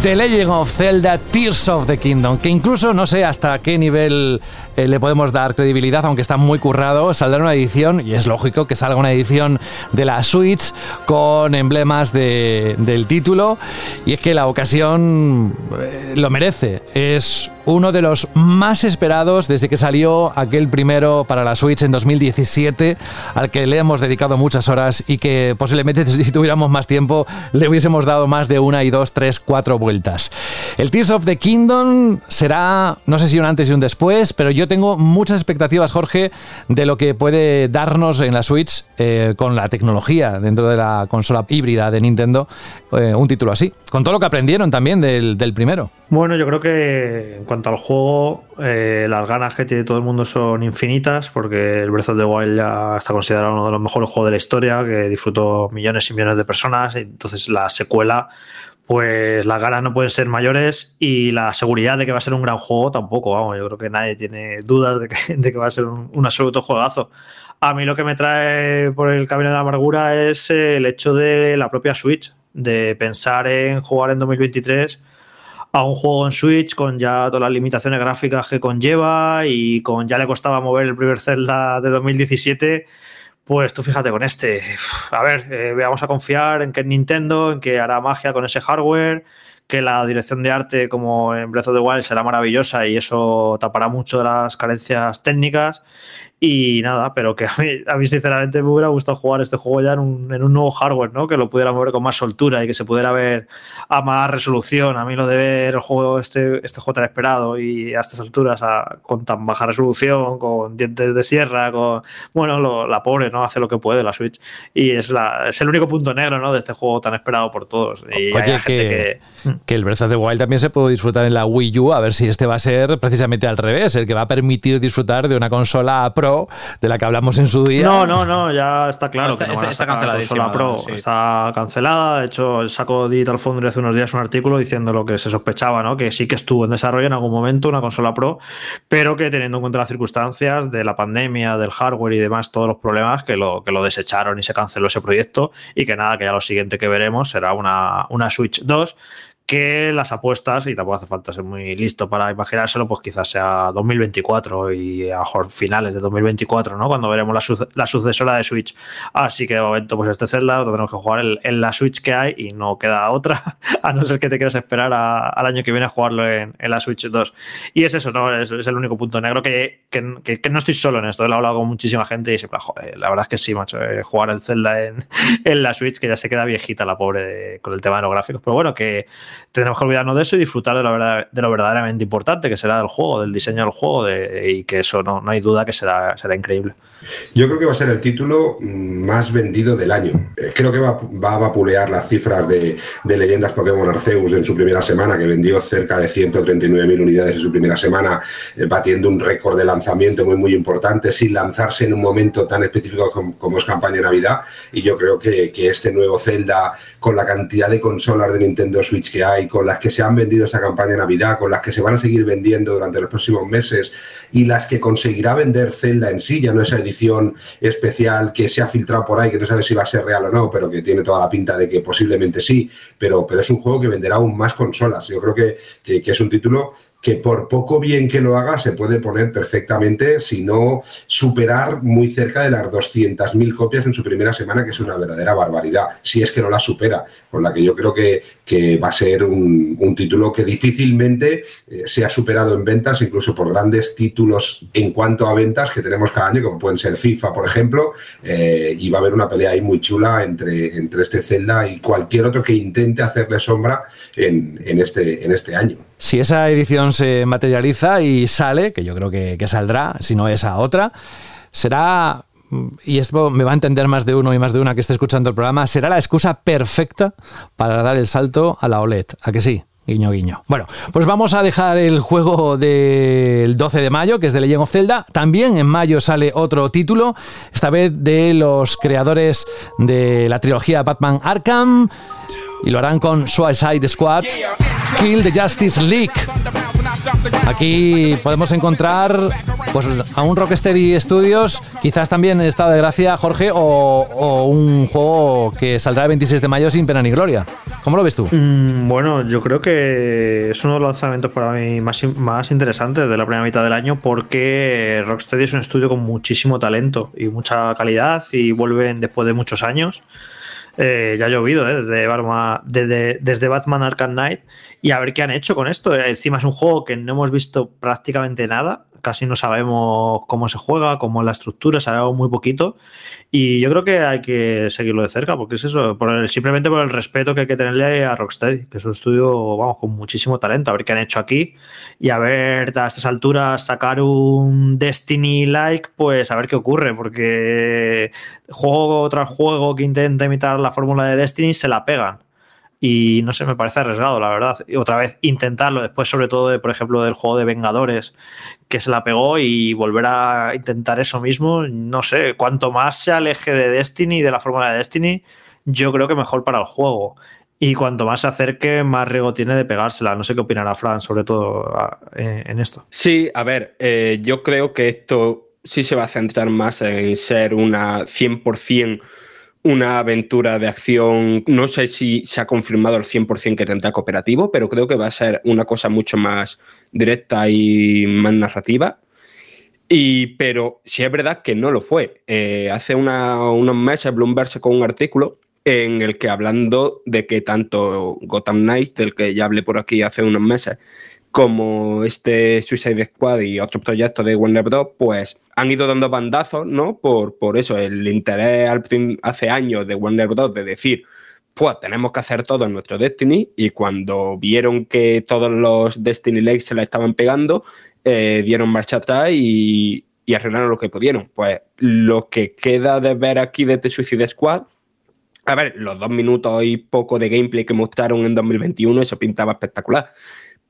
The Legend of Zelda Tears of the Kingdom, que incluso no sé hasta qué nivel eh, le podemos dar credibilidad, aunque está muy currado, saldrá una edición, y es lógico que salga una edición de la Switch con emblemas de- del título, y es que la ocasión eh, lo merece. Es uno de los más esperados desde que salió aquel primero para la Switch en 2017, al que le hemos dedicado muchas horas y que posiblemente <laughs> si tuviéramos más tiempo le hubiésemos dado más de una y dos, tres, cuatro vueltas. El Tears of the Kingdom será, no sé si un antes y un después, pero yo tengo muchas expectativas, Jorge, de lo que puede darnos en la Switch eh, con la tecnología dentro de la consola híbrida de Nintendo, eh, un título así, con todo lo que aprendieron también del, primero. Bueno, yo creo que en cuanto al juego, eh, las ganas que tiene todo el mundo son infinitas, porque el Breath of the Wild ya está considerado uno de los mejores juegos de la historia, que disfrutó millones y millones de personas, entonces la secuela, pues las ganas no pueden ser mayores y la seguridad de que va a ser un gran juego tampoco, vamos, yo creo que nadie tiene dudas de que, <laughs> de que va a ser un, un absoluto juegazo. A mí lo que me trae por el camino de la amargura es el hecho de la propia Switch, de pensar en jugar en 2023 a un juego en Switch con ya todas las limitaciones gráficas que conlleva y con ya le costaba mover el primer Zelda de 2017. Pues tú fíjate con este. A ver, eh, vamos a confiar en que Nintendo, en que hará magia con ese hardware, que la dirección de arte, como en Breath of the Wild, será maravillosa y eso tapará mucho de las carencias técnicas. Y nada, pero que a mí, a mí sinceramente me hubiera gustado jugar este juego ya en un, en un nuevo hardware, ¿no? Que lo pudiera mover con más soltura y que se pudiera ver a más resolución. A mí lo de ver el juego, este, este juego tan esperado y a estas alturas a- con tan baja resolución, con dientes de sierra, con. Bueno, lo- la pobre, ¿no? Hace lo que puede la Switch. Y es, la, es el único punto negro, ¿no? De este juego tan esperado por todos. Y hay Oye, gente que, que- que el Breath of the Wild también se puede disfrutar en la Wii U, a ver si este va a ser precisamente al revés, el que va a permitir disfrutar de una consola Pro de la que hablamos en su día. No, no, no, ya está claro. Está- que no van a está- está sacar canceladísima, consola Pro. sí. Está cancelada. De hecho, sacó Digital Foundry hace unos días un artículo diciendo lo que se sospechaba, ¿no? Que sí que estuvo en desarrollo en algún momento una consola Pro, pero que teniendo en cuenta las circunstancias de la pandemia, del hardware y demás, todos los problemas, que lo, que lo desecharon y se canceló ese proyecto. Y que nada, que ya lo siguiente que veremos será una, una Switch 2 que las apuestas, y tampoco hace falta ser muy listo para imaginárselo, pues quizás sea 2024 y a finales de 2024, ¿no? Cuando veremos la, suce- la sucesora de Switch. Así que de momento, pues este Zelda lo tenemos que jugar en, en la Switch que hay y no queda otra, <laughs> a no ser que te quieras esperar al año que viene a jugarlo en, la Switch 2. Y es eso, ¿no? Es, el único punto negro que, que- no estoy solo en esto. Lo he hablado con muchísima gente y siempre, la verdad es que sí, macho, eh, jugar el Zelda en, <laughs> en la Switch, que ya se queda viejita la pobre de- con el tema de los gráficos. Pero bueno, que tenemos que olvidarnos de eso y disfrutar de lo, verdad- de lo verdaderamente importante, que será del juego, del diseño del juego, y que eso no, no hay duda que será, será increíble. Yo creo que va a ser el título más vendido del año. Eh, Creo que va, va a vapulear las cifras de, de leyendas Pokémon Arceus en su primera semana, que vendió cerca de 139.000 unidades en su primera semana, eh, batiendo un récord de lanzamiento muy, muy importante, sin lanzarse en un momento tan específico como, como es campaña de Navidad. Y yo creo que, que este nuevo Zelda, con la cantidad de consolas de Nintendo Switch que hay, con las que se han vendido esta campaña de Navidad, con las que se van a seguir vendiendo durante los próximos meses y las que conseguirá vender Zelda en sí, ya no esa edición especial que se ha filtrado por ahí, que no sabe si va a ser real o no, pero que tiene toda la pinta de que posiblemente sí, pero, pero es un juego que venderá aún más consolas. Yo creo que, que- que es un título que por poco bien que lo haga se puede poner perfectamente, si no superar muy cerca de las 200.000 copias en su primera semana, que es una verdadera barbaridad, si es que no la supera, con la que yo creo que, que va a ser un, un título que difícilmente eh, sea superado en ventas, incluso por grandes títulos en cuanto a ventas que tenemos cada año, como pueden ser FIFA, por ejemplo, eh, y va a haber una pelea ahí muy chula entre, entre este Zelda y cualquier otro que intente hacerle sombra en, en este, en este año. Si esa edición se materializa y sale, que yo creo que, que saldrá, si no esa otra, será, y esto me va a entender más de uno y más de una que esté escuchando el programa, será la excusa perfecta para dar el salto a la OLED. ¿A que sí? Guiño, guiño. Bueno, pues vamos a dejar el juego del 12 de mayo, que es de Legend of Zelda. También en mayo sale otro título, esta vez de los creadores de la trilogía Batman Arkham. Y lo harán con Suicide Squad, Kill the Justice League. Aquí podemos encontrar pues, a un Rocksteady Studios, quizás también en estado de gracia, Jorge, o, un juego que saldrá el 26 de mayo sin pena ni gloria. ¿Cómo lo ves tú? Mm, bueno, yo creo que es uno de los lanzamientos para mí más, más interesantes de la primera mitad del año porque Rocksteady es un estudio con muchísimo talento y mucha calidad y vuelven después de muchos años. Eh, ya ha llovido ¿eh? desde, Batman, desde, desde, Batman Arkham Knight y a ver qué han hecho con esto. Encima es un juego que no hemos visto prácticamente nada casi no sabemos cómo se juega, cómo es la estructura, sabemos muy poquito. Y yo creo que hay que seguirlo de cerca, porque es eso, simplemente por el respeto que hay que tenerle a Rocksteady, que es un estudio, vamos, con muchísimo talento, a ver qué han hecho aquí y a ver a estas alturas sacar un Destiny-like, pues a ver qué ocurre, porque juego tras juego que intenta imitar la fórmula de Destiny se la pegan y no sé, me parece arriesgado, la verdad. Y otra vez intentarlo, después sobre todo, de, por ejemplo, del juego de Vengadores, que se la pegó y volver a intentar eso mismo, no sé, cuanto más se aleje de Destiny, de la fórmula de Destiny, yo creo que mejor para el juego. Y cuanto más se acerque, más riesgo tiene de pegársela. No sé qué opinará Fran, sobre todo en esto. Sí, a ver, eh, yo creo que esto sí se va a centrar más en ser una 100% una aventura de acción, no sé si se ha confirmado al 100% que tendrá cooperativo, pero creo que va a ser una cosa mucho más directa y más narrativa. Y, pero sí es verdad que no lo fue. Eh, hace unos meses Bloomberg sacó un artículo en el que hablando de que tanto Gotham Knights, del que ya hablé por aquí hace unos meses, como este Suicide Squad y otros proyectos de Warner Bros., pues han ido dando bandazos, ¿no? Por, por eso, el interés hace años de Warner Bros. de decir, pues tenemos que hacer todo en nuestro Destiny, y cuando vieron que todos los Destiny Lakes se la estaban pegando, eh, dieron marcha atrás y, arreglaron lo que pudieron. Pues lo que queda de ver aquí de este Suicide Squad a ver, los dos minutos y poco de gameplay que mostraron en 2021, eso pintaba espectacular.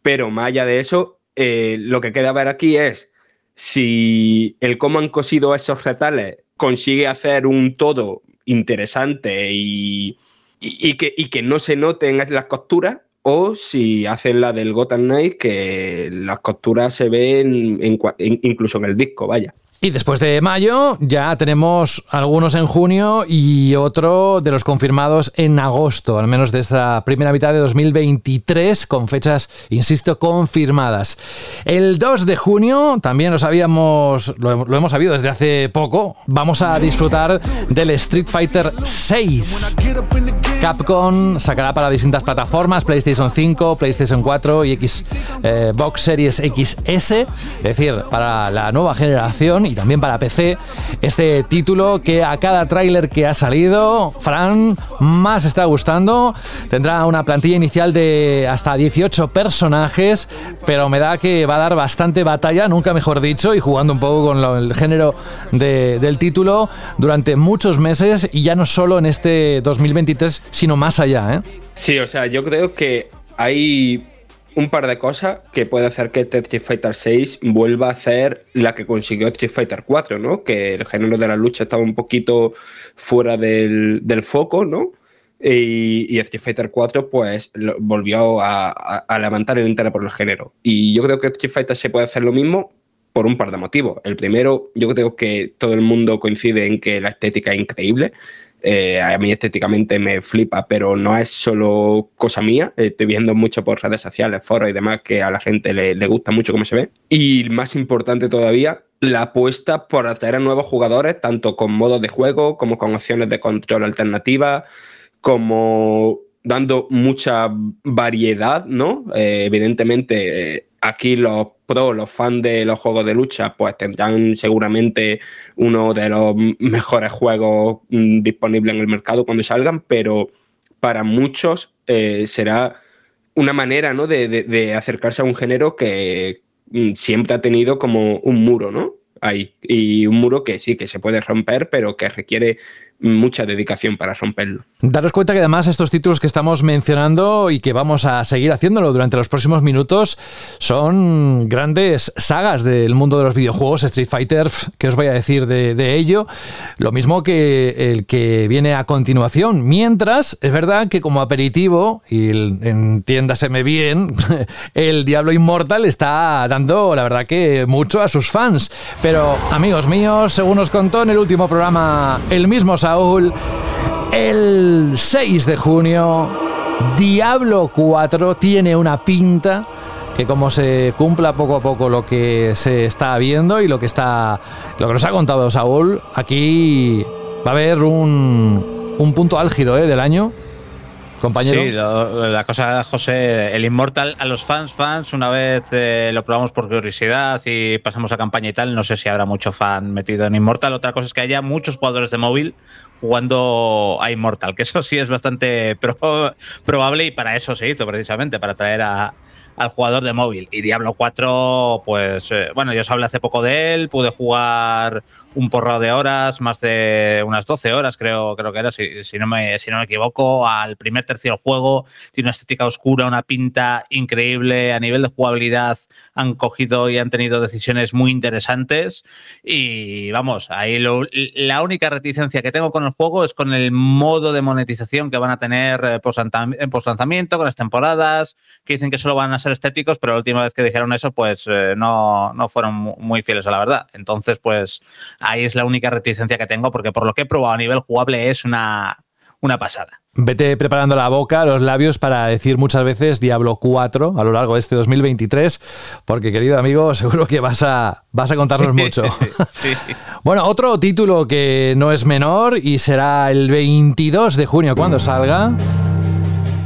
Pero más allá de eso, eh, lo que queda ver aquí es si el cómo han cosido esos retales consigue hacer un todo interesante y, que, que, no se noten las costuras, o si hacen la del Gotham Knight, que las costuras se ven incluso en el disco, vaya. Y después de mayo ya tenemos algunos en junio y otro de los confirmados en agosto, al menos de esta primera mitad de 2023, con fechas, insisto, confirmadas. El 2 de junio, también lo sabíamos, lo, hemos sabido desde hace poco, vamos a disfrutar del Street Fighter 6. Capcom sacará para distintas plataformas, PlayStation 5, PlayStation 4 y Xbox eh, Series XS, es decir, para la nueva generación y también para PC, este título que a cada tráiler que ha salido, Fran, más está gustando. Tendrá una plantilla inicial de hasta 18 personajes, pero me da que va a dar bastante batalla, nunca mejor dicho, y jugando un poco con el género del título durante muchos meses y ya no solo en este 2023, sino más allá. ¿eh? Sí, o sea, yo creo que hay un par de cosas que puede hacer que Street Fighter 6 vuelva a ser la que consiguió Street Fighter 4, ¿no? Que el género de la lucha estaba un poquito fuera del, foco, ¿no? Y, Street Fighter 4 pues volvió a, levantar el interés por el género. Y yo creo que Street Fighter se puede hacer lo mismo por un par de motivos. El primero, yo creo que todo el mundo coincide en que la estética es increíble. Eh, a mí estéticamente me flipa, pero no es solo cosa mía. Estoy viendo mucho por redes sociales, foros y demás que a la gente le, gusta mucho cómo se ve. Y más importante todavía, la apuesta por atraer a nuevos jugadores, tanto con modos de juego como con opciones de control alternativas, como dando mucha variedad, ¿no? Eh, evidentemente, eh, aquí los pros, los fans de los juegos de lucha, pues tendrán seguramente uno de los mejores juegos mm, disponibles en el mercado cuando salgan, pero para muchos eh, será una manera ¿no? de, acercarse a un género que mm, siempre ha tenido como un muro, ¿no? Ahí. Y un muro que sí, que se puede romper, pero que requiere mucha dedicación para romperlo. Daros cuenta que además estos títulos que estamos mencionando y que vamos a seguir haciéndolo durante los próximos minutos son grandes sagas del mundo de los videojuegos, Street Fighter, ¿qué os voy a decir de, ello? Lo mismo que el que viene a continuación. Mientras, es verdad que como aperitivo, y entiéndaseme bien, <laughs> el Diablo Inmortal está dando, la verdad que mucho a sus fans. Pero, amigos míos, según nos contó en el último programa el mismo Saúl, el 6 de junio Diablo 4 tiene una pinta que como se cumpla poco a poco lo que se está viendo y lo que está lo que nos ha contado Saúl, aquí va a haber un, un punto álgido ¿eh? del año Sí, la cosa, José, el Immortal a los fans, fans, una vez eh, lo probamos por curiosidad y pasamos a campaña y tal, no sé si habrá mucho fan metido en Immortal. Otra cosa es que haya muchos jugadores de móvil jugando a Immortal, que eso sí es bastante <laughs> probable y para eso se hizo precisamente, para traer a, al jugador de móvil. Y Diablo 4, pues eh, bueno, yo os hablé hace poco de él, pude jugar un porro de horas, más de unas 12 horas creo, creo que era, si, si, no me, si no me equivoco, al primer tercio juego. Tiene una estética oscura, una pinta increíble, a nivel de jugabilidad han cogido y han tenido decisiones muy interesantes. Y vamos, ahí la única reticencia que tengo con el juego es con el modo de monetización que van a tener eh, en post lanzamiento, con las temporadas, que dicen que solo van a ser estéticos, pero la última vez que dijeron eso, pues eh, no, no fueron muy fieles a la verdad. Entonces, pues ahí es la única reticencia que tengo, porque por lo que he probado a nivel jugable es una, una pasada. Vete preparando la boca, los labios para decir muchas veces Diablo 4 a lo largo de este 2023, porque querido amigo, <laughs> seguro que vas a, vas a contarnos mucho. <laughs> bueno, otro título que no es menor y será el 22 de junio cuando salga,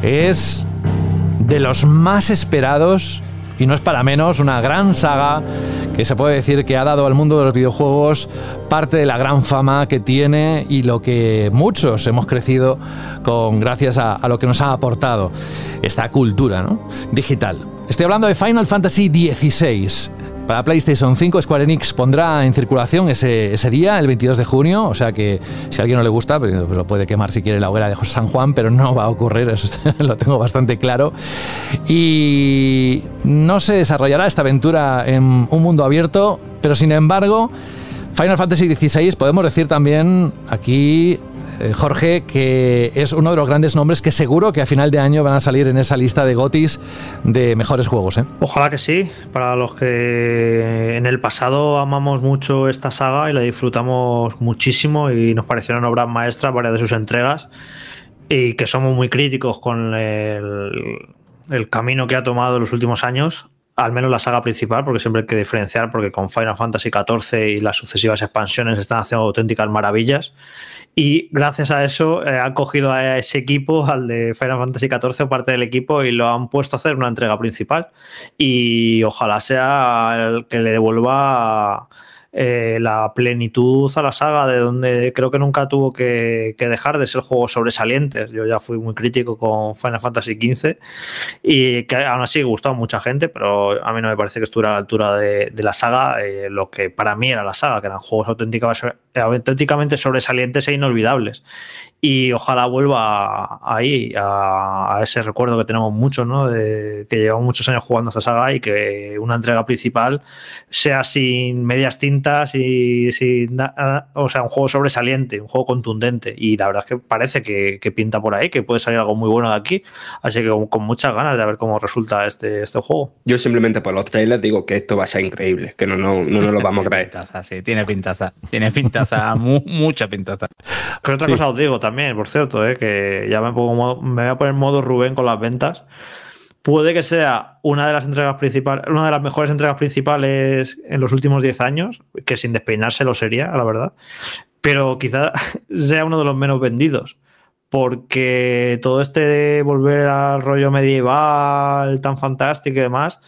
es de los más esperados y no es para menos una gran saga se puede decir que ha dado al mundo de los videojuegos parte de la gran fama que tiene y lo que muchos hemos crecido con gracias a, lo que nos ha aportado esta cultura digital. Estoy hablando de Final Fantasy XVI. Para PlayStation 5, Square Enix pondrá en circulación ese, día, el 22 de junio. O sea que si a alguien no le gusta, pues, lo puede quemar si quiere la hoguera de San Juan, pero no va a ocurrir, eso <laughs> lo tengo bastante claro. Y no se desarrollará esta aventura en un mundo abierto, pero sin embargo, Final Fantasy XVI podemos decir también aquí eh, Jorge, que es uno de los grandes nombres que seguro que a final de año van a salir en esa lista de GOTIS de mejores juegos. ¿eh? Ojalá que sí, para los que en el pasado amamos mucho esta saga y la disfrutamos muchísimo y nos parecieron obras maestras varias de sus entregas y que somos muy críticos con el, el camino que ha tomado en los últimos años al menos la saga principal, porque siempre hay que diferenciar, porque con Final Fantasy XIV y las sucesivas expansiones están haciendo auténticas maravillas. Y gracias a eso eh, han cogido a ese equipo, al de Final Fantasy XIV, parte del equipo, y lo han puesto a hacer una entrega principal. Y ojalá sea el que le devuelva eh, la plenitud a la saga, de donde creo que nunca tuvo que, dejar de ser juegos sobresalientes. Yo ya fui muy crítico con Final Fantasy XV y que aún así gustó a mucha gente, pero a mí no me parece que estuviera a la altura de, la saga, eh, lo que para mí era la saga, que eran juegos auténticamente sobresalientes e inolvidables y ojalá vuelva ahí a, ese recuerdo que tenemos mucho, ¿no? De que llevamos muchos años jugando esta saga y que una entrega principal sea sin medias tintas y sin o sea un juego sobresaliente, un juego contundente y la verdad es que parece que, pinta por ahí, que puede salir algo muy bueno de aquí, así que con, muchas ganas de ver cómo resulta este, este juego. Yo simplemente por los trailers digo que esto va a ser increíble, que no no no, no lo vamos a creer. <laughs> pintaza, sí, tiene pintaza, tiene pintaza, <laughs> mucha pintaza. ¿Qué otra cosa os digo también también, por cierto, eh, que ya me, pongo, me voy a poner modo Rubén con las ventas. Puede que sea una de las entregas principales, una de las mejores entregas principales en los últimos 10 años, que sin despeinarse lo sería, la verdad. Pero quizá <laughs> sea uno de los menos vendidos. Porque todo este de volver al rollo medieval tan fantástico y demás,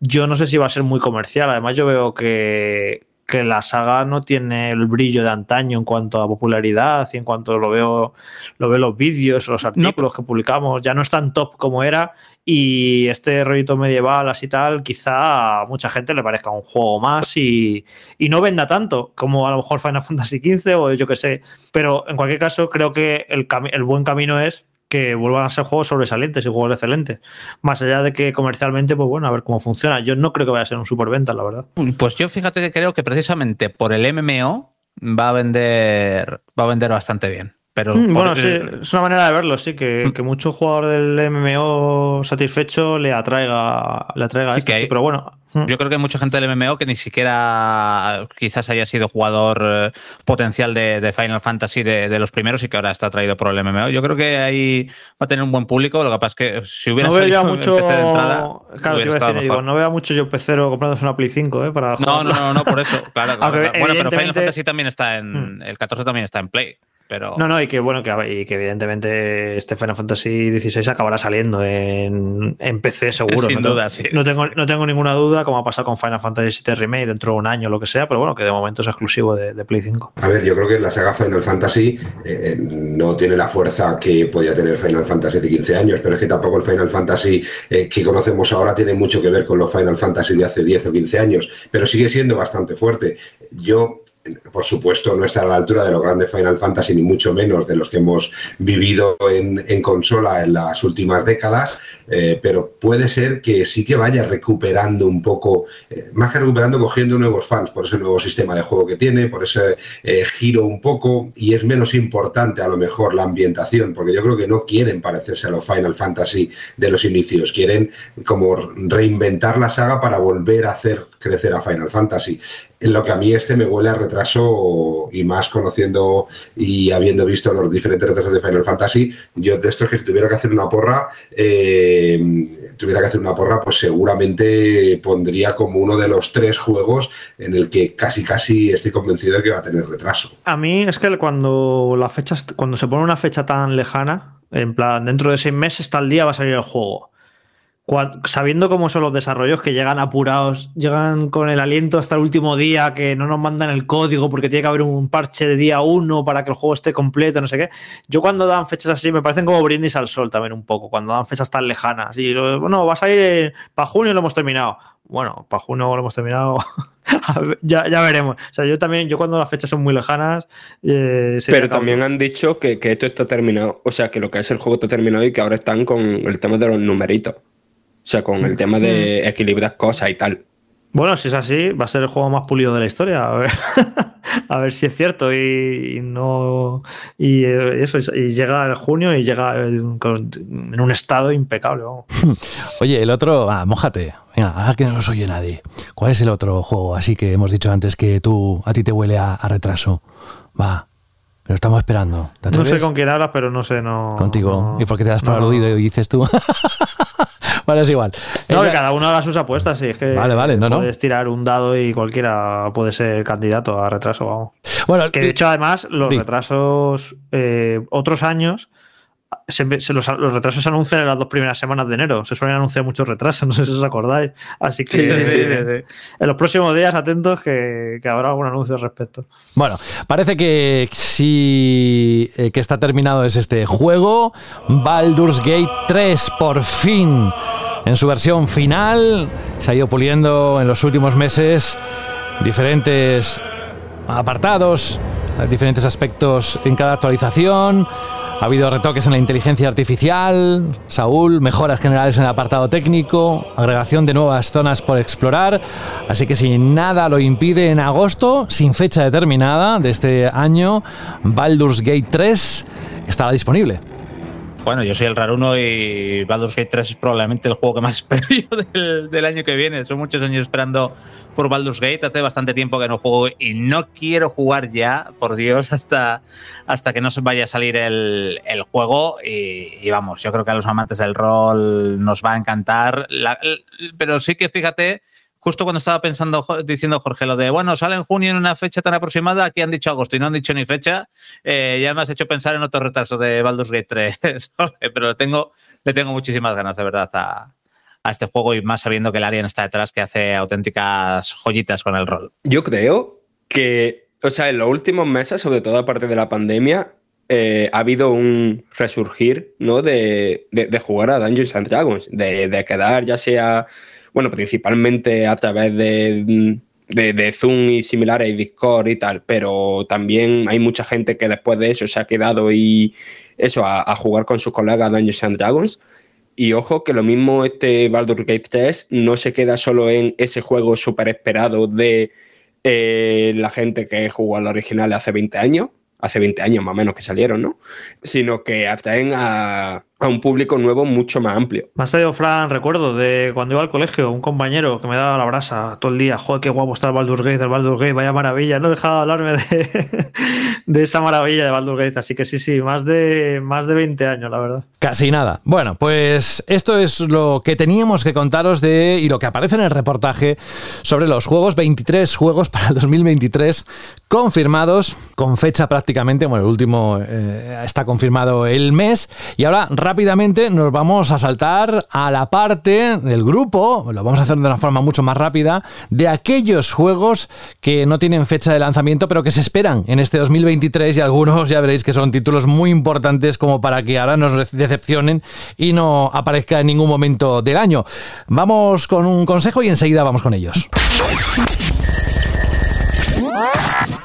yo no sé si va a ser muy comercial. Además, yo veo que, que la saga no tiene el brillo de antaño en cuanto a popularidad y en cuanto lo veo, lo veo los vídeos, los artículos que publicamos, ya no es tan top como era y este rollito medieval así tal, quizá a mucha gente le parezca un juego más y, no venda tanto como a lo mejor Final Fantasy XV o yo que sé, pero en cualquier caso creo que el, el buen camino es que vuelvan a ser juegos sobresalientes y juegos excelentes. Más allá de que comercialmente, pues bueno, a ver cómo funciona. Yo no creo que vaya a ser un superventa, la verdad. Pues yo fíjate que creo que precisamente por el MMO va a vender, va a vender bastante bien. Pero mm, bueno, sí, es una manera de verlo, sí, que, mm. que mucho jugador del MMO satisfecho le atraiga, le atraiga esto, sí, pero bueno. Hmm. Yo creo que hay mucha gente del MMO que ni siquiera quizás haya sido jugador eh, potencial de, de Final Fantasy de, de los primeros y que ahora está atraído por el MMO. Yo creo que ahí va a tener un buen público. Lo que pasa es que si hubiera No salido mucho. PC de entrada, claro, te hubiera iba a estado decir, digo, mejor. no veo mucho yo pecero comprándose una Play 5, ¿eh? Para No, no, no, no, por eso. <laughs> Claro, claro. Bueno, pero Final Fantasy también está en. El 14 también está en Play. Pero. No, no, y que bueno, que, y que evidentemente este Final Fantasy XVI acabará saliendo en, en PC seguro. Sin no tengo- duda, sí. No tengo, no tengo ninguna duda, como ha pasado con Final Fantasy VII Remake dentro de un año o lo que sea, pero bueno, que de momento es exclusivo de, de Play 5. A ver, yo creo que la saga Final Fantasy eh, eh, no tiene la fuerza que podía tener Final Fantasy hace 15 años, pero es que tampoco el Final Fantasy eh, que conocemos ahora tiene mucho que ver con los Final Fantasy de hace 10 o 15 años, pero sigue siendo bastante fuerte. Yo, por supuesto, no está a la altura de los grandes Final Fantasy, ni mucho menos de los que hemos vivido en, consola en las últimas décadas, eh, pero puede ser que sí que vaya recuperando un poco, eh, más que recuperando, cogiendo nuevos fans por ese nuevo sistema de juego que tiene, por ese eh, giro un poco, y es menos importante a lo mejor la ambientación, porque yo creo que no quieren parecerse a los Final Fantasy de los inicios, quieren como reinventar la saga para volver a hacer crecer a Final Fantasy. En lo que a mí este me huele a retraso y más conociendo y habiendo visto los diferentes retrasos de Final Fantasy, yo de estos que si tuviera que hacer una porra, eh, tuviera que hacer una porra, pues seguramente pondría como uno de los tres juegos en el que casi casi estoy convencido de que va a tener retraso. A mí es que cuando las fechas, cuando se pone una fecha tan lejana, en plan, dentro de seis meses tal día va a salir el juego. Sabiendo cómo son los desarrollos que llegan apurados, llegan con el aliento hasta el último día, que no nos mandan el código porque tiene que haber un parche de día uno para que el juego esté completo, no sé qué. Yo cuando dan fechas así me parecen como brindis al sol también un poco, cuando dan fechas tan lejanas. Y bueno, va a salir para junio y lo hemos terminado. Bueno, para junio lo hemos terminado. <laughs> Ver, ya, ya veremos. O sea, yo también, yo cuando las fechas son muy lejanas. eh, se Pero también han dicho que, que esto está terminado. O sea, que lo que es el juego está terminado y que ahora están con el tema de los numeritos. O sea, con el tema de equilibrar cosas y tal. Bueno, si es así, va a ser el juego más pulido de la historia. A ver, <laughs> a ver si es cierto. Y, y no. Y eh, eso, y llega el junio y llega en un estado impecable. vamos. <laughs> Oye, el otro, ah, mójate. Venga, ahora que no nos oye nadie. ¿Cuál es el otro juego así que hemos dicho antes que tú a ti te huele a, a retraso? Va, lo estamos esperando. ¿Te No sé con quién hablas, pero no sé, no. Contigo. no- ¿Y por qué te das por no. aludido y dices tú? <laughs> es igual. No, Eh, que cada uno haga sus apuestas, sí. Es que Vale, vale, no, no. puedes tirar un dado y cualquiera puede ser candidato a retraso, vamos. Bueno, Que de hecho, además, los retrasos, eh, otros años, se, se los, los retrasos se anuncian en las dos primeras semanas de enero. Se suelen anunciar muchos retrasos, <laughs> no sé si os acordáis. Así que en los próximos días, atentos, que, que habrá algún anuncio al respecto. Bueno, parece que sí eh, que está terminado es este juego. Baldur's Gate 3 por fin en su versión final. Se ha ido puliendo en los últimos meses diferentes apartados, diferentes aspectos en cada actualización. Ha habido retoques en la inteligencia artificial, Saúl, mejoras generales en el apartado técnico, agregación de nuevas zonas por explorar. Así que si nada lo impide, en agosto, sin fecha determinada de este año, Baldur's Gate 3 estará disponible. Bueno, yo soy el raruno y Baldur's Gate 3 es probablemente el juego que más <laughs> espero yo del, año que viene. Son muchos años esperando por Baldur's Gate. Hace bastante tiempo que no juego y no quiero jugar ya, por Dios, <laughs> hasta, hasta que no se vaya a salir el, juego. Y, vamos, yo creo que a los amantes del rol nos va a encantar. La- pero sí que fíjate, justo cuando estaba pensando, diciendo Jorge, lo de, bueno, sale en junio en una fecha tan aproximada, aquí han dicho agosto y no han dicho ni fecha, eh, ya me has hecho pensar en otro retraso de Baldur's Gate 3, <laughs> Jorge, pero le tengo, le tengo muchísimas ganas, de verdad, a, a este juego y más sabiendo que el Arian está detrás, que hace auténticas joyitas con el rol. Yo creo que, o sea, en los últimos meses, sobre todo a partir de la pandemia, eh, ha habido un resurgir, ¿no? De, de- de jugar a Dungeons and Dragons, de, de quedar ya sea, bueno, principalmente a través de, de, de Zoom y similares y Discord y tal, pero también hay mucha gente que después de eso se ha quedado y eso, a, jugar con sus colegas Dungeons and Dragons. Y ojo que lo mismo este Baldur's Gate 3 no se queda solo en ese juego súper esperado de eh, la gente que jugó al original hace 20 años, hace 20 años más o menos que salieron, ¿no? Sino que atraen a, a un público nuevo mucho más amplio. Me ha salido, Fran, recuerdo de cuando iba al colegio, un compañero que me daba la brasa todo el día. Joder, qué guapo está el Baldur's Gate, el Baldur's Gate, vaya maravilla. No dejaba de hablarme de, <laughs> de esa maravilla de Baldur's Gate. Así que sí, sí, más de, más de 20 años, la verdad. Casi nada. Bueno, pues esto es lo que teníamos que contaros de y lo que aparece en el reportaje sobre los juegos, 23 juegos para el 2023 confirmados, con fecha prácticamente, bueno, el último eh, está confirmado el mes. Y ahora rápidamente nos vamos a saltar a la parte del grupo, lo vamos a hacer de una forma mucho más rápida, de aquellos juegos que no tienen fecha de lanzamiento, pero que se esperan en este 2023 y algunos ya veréis que son títulos muy importantes como para que ahora nos decepcionen y no aparezca en ningún momento del año. Vamos con un consejo y enseguida vamos con ellos.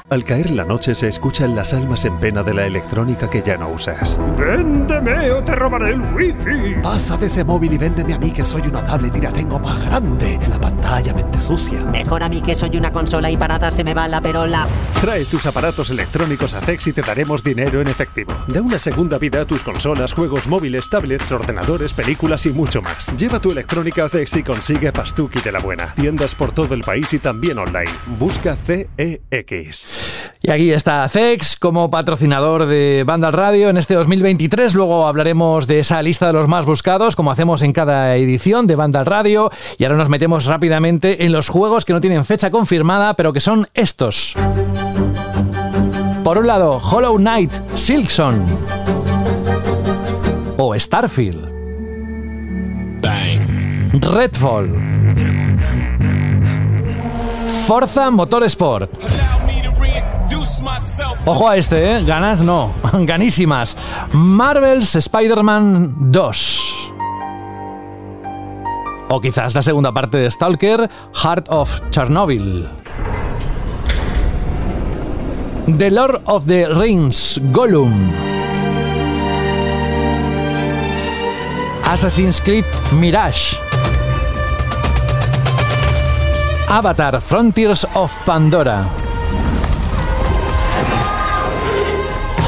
Al caer la noche se escuchan las almas en pena de la electrónica que ya no usas. ¡Véndeme o te robaré el wifi! Pasa de ese móvil y véndeme a mí que soy una tablet y la tengo más grande. La pantalla mente sucia. Mejor a mí que soy una consola y parada se me va la perola. Trae tus aparatos electrónicos a CEX y te daremos dinero en efectivo. Da una segunda vida a tus consolas, juegos móviles, tablets, ordenadores, películas y mucho más. Lleva tu electrónica a CEX y consigue Pastuki de la buena. Tiendas por todo el país y también online. Busca CEX. Y aquí está CEX como patrocinador de Banda Radio en este 2023. Luego hablaremos de esa lista de los más buscados, como hacemos en cada edición de Banda Radio. Y ahora nos metemos rápidamente en los juegos que no tienen fecha confirmada, pero que son estos. Por un lado, Hollow Knight, Silksong o Starfield. Redfall. Forza Motorsport. Ojo a este, ¿eh? Ganas no, <laughs> ganísimas. Marvel's Spider-Man 2. O quizás la segunda parte de Stalker, Heart of Chernobyl. The Lord of the Rings, Gollum. Assassin's Creed Mirage. Avatar Frontiers of Pandora.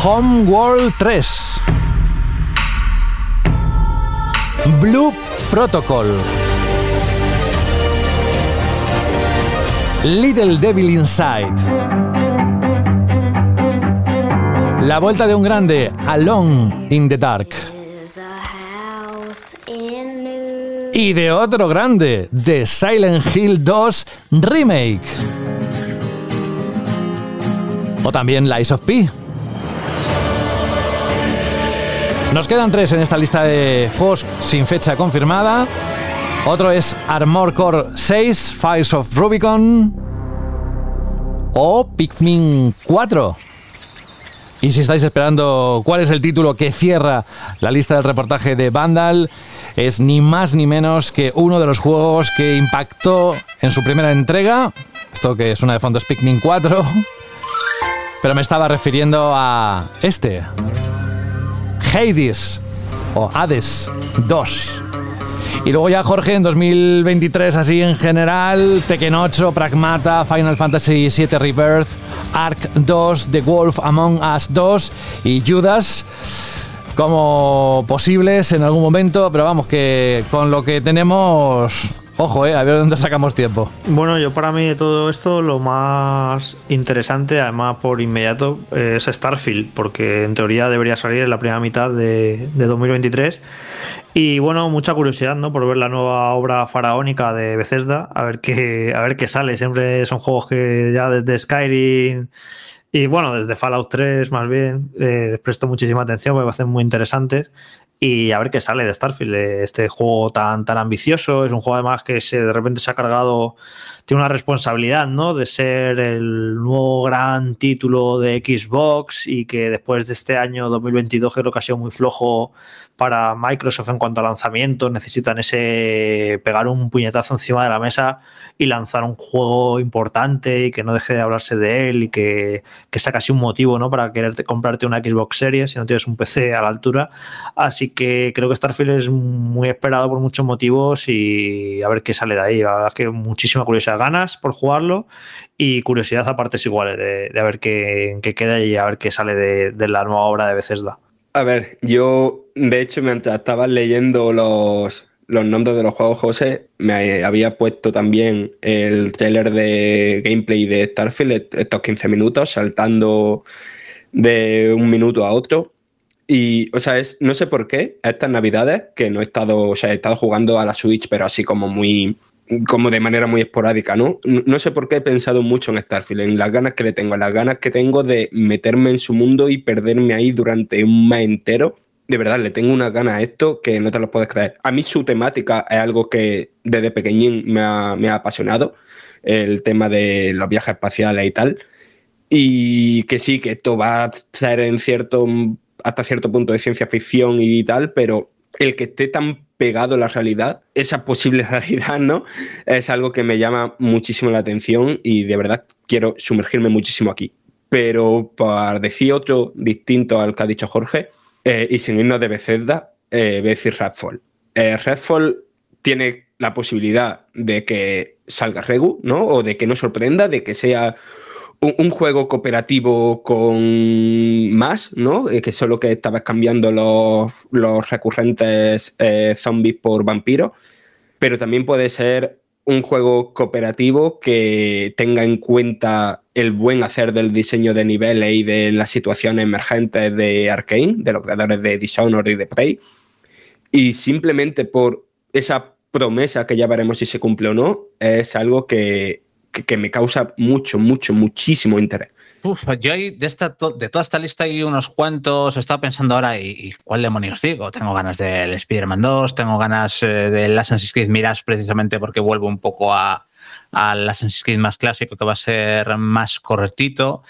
Homeworld 3. Blue Protocol. Little Devil Inside. La vuelta de un grande, Alone in the Dark. Y de otro grande, The Silent Hill 2 Remake. O también Lies of P. Nos quedan tres en esta lista de juegos sin fecha confirmada. Otro es Armor Core 6, Fires of Rubicon o Pikmin 4. Y si estáis esperando cuál es el título que cierra la lista del reportaje de Vandal, es ni más ni menos que uno de los juegos que impactó en su primera entrega. Esto que es una de fondo es Pikmin 4. Pero me estaba refiriendo a este. Hades o Hades 2. Y luego ya Jorge en 2023 así en general, Tekken 8, Pragmata, Final Fantasy VII Rebirth, Ark 2, The Wolf Among Us 2 y Judas como posibles en algún momento, pero vamos que con lo que tenemos Ojo, eh, a ver dónde sacamos tiempo. Bueno, yo para mí de todo esto lo más interesante, además por inmediato, es Starfield, porque en teoría debería salir en la primera mitad de, de 2023. Y bueno, mucha curiosidad, ¿no? Por ver la nueva obra faraónica de Bethesda, a ver qué, a ver qué sale. Siempre son juegos que ya desde Skyrim y bueno, desde Fallout 3 más bien, eh, les presto muchísima atención porque va a muy interesantes y a ver qué sale de Starfield, este juego tan, tan ambicioso, es un juego además que se, de repente se ha cargado, tiene una responsabilidad, ¿no? De ser el nuevo gran título de Xbox y que después de este año 2022 creo que ha sido muy flojo para Microsoft en cuanto a lanzamiento, necesitan ese pegar un puñetazo encima de la mesa y lanzar un juego importante y que no deje de hablarse de él y que, que sea casi un motivo ¿no? para quererte comprarte una Xbox Series si no tienes un PC a la altura. Así que creo que Starfield es muy esperado por muchos motivos y a ver qué sale de ahí. La verdad es que muchísima curiosidad, ganas por jugarlo y curiosidad a partes iguales de, de ver qué, queda y a ver qué sale de, de la nueva obra de Bethesda. A ver, yo de hecho mientras estaba leyendo los, los nombres de los juegos, José, me había puesto también el trailer de gameplay de Starfield, estos 15 minutos, saltando de un minuto a otro. Y, o sea, es, no sé por qué, estas navidades, que no he estado, o sea, he estado jugando a la Switch, pero así como muy, como de manera muy esporádica, ¿no? No sé por qué he pensado mucho en Starfield, en las ganas que le tengo, en las ganas que tengo de meterme en su mundo y perderme ahí durante un mes entero. De verdad, le tengo una gana a esto que no te lo puedes creer. A mí su temática es algo que desde pequeñín me ha, me ha apasionado, el tema de los viajes espaciales y tal. Y que sí, que esto va a ser en cierto, hasta cierto punto de ciencia ficción y tal, pero el que esté tan pegado a la realidad, esa posible <laughs> realidad, ¿no? Es algo que me llama muchísimo la atención y de verdad quiero sumergirme muchísimo aquí. Pero para decir otro distinto al que ha dicho Jorge, eh, y sin irnos de Bethesda, eh, voy a decir Redfall. Eh, Redfall tiene la posibilidad de que salga Regu, ¿no? O de que no sorprenda, de que sea un, juego cooperativo con más, ¿no? Eh, que solo que estabas cambiando los, los recurrentes eh, zombies por vampiros, pero también puede ser un juego cooperativo que tenga en cuenta el buen hacer del diseño de niveles y de las situaciones emergentes de Arkane, de los creadores de Dishonored y de Prey, y simplemente por esa promesa que ya veremos si se cumple o no, es algo que que, me causa mucho, mucho, muchísimo interés. Uf, yo hay de, esta, de toda esta lista hay unos cuantos, estaba pensando ahora, ¿y, cuál demonios digo? Tengo ganas del Spider-Man 2, tengo ganas eh, del Assassin's Creed Mirage precisamente porque vuelvo un poco al Assassin's Creed más clásico que va a ser más correctito.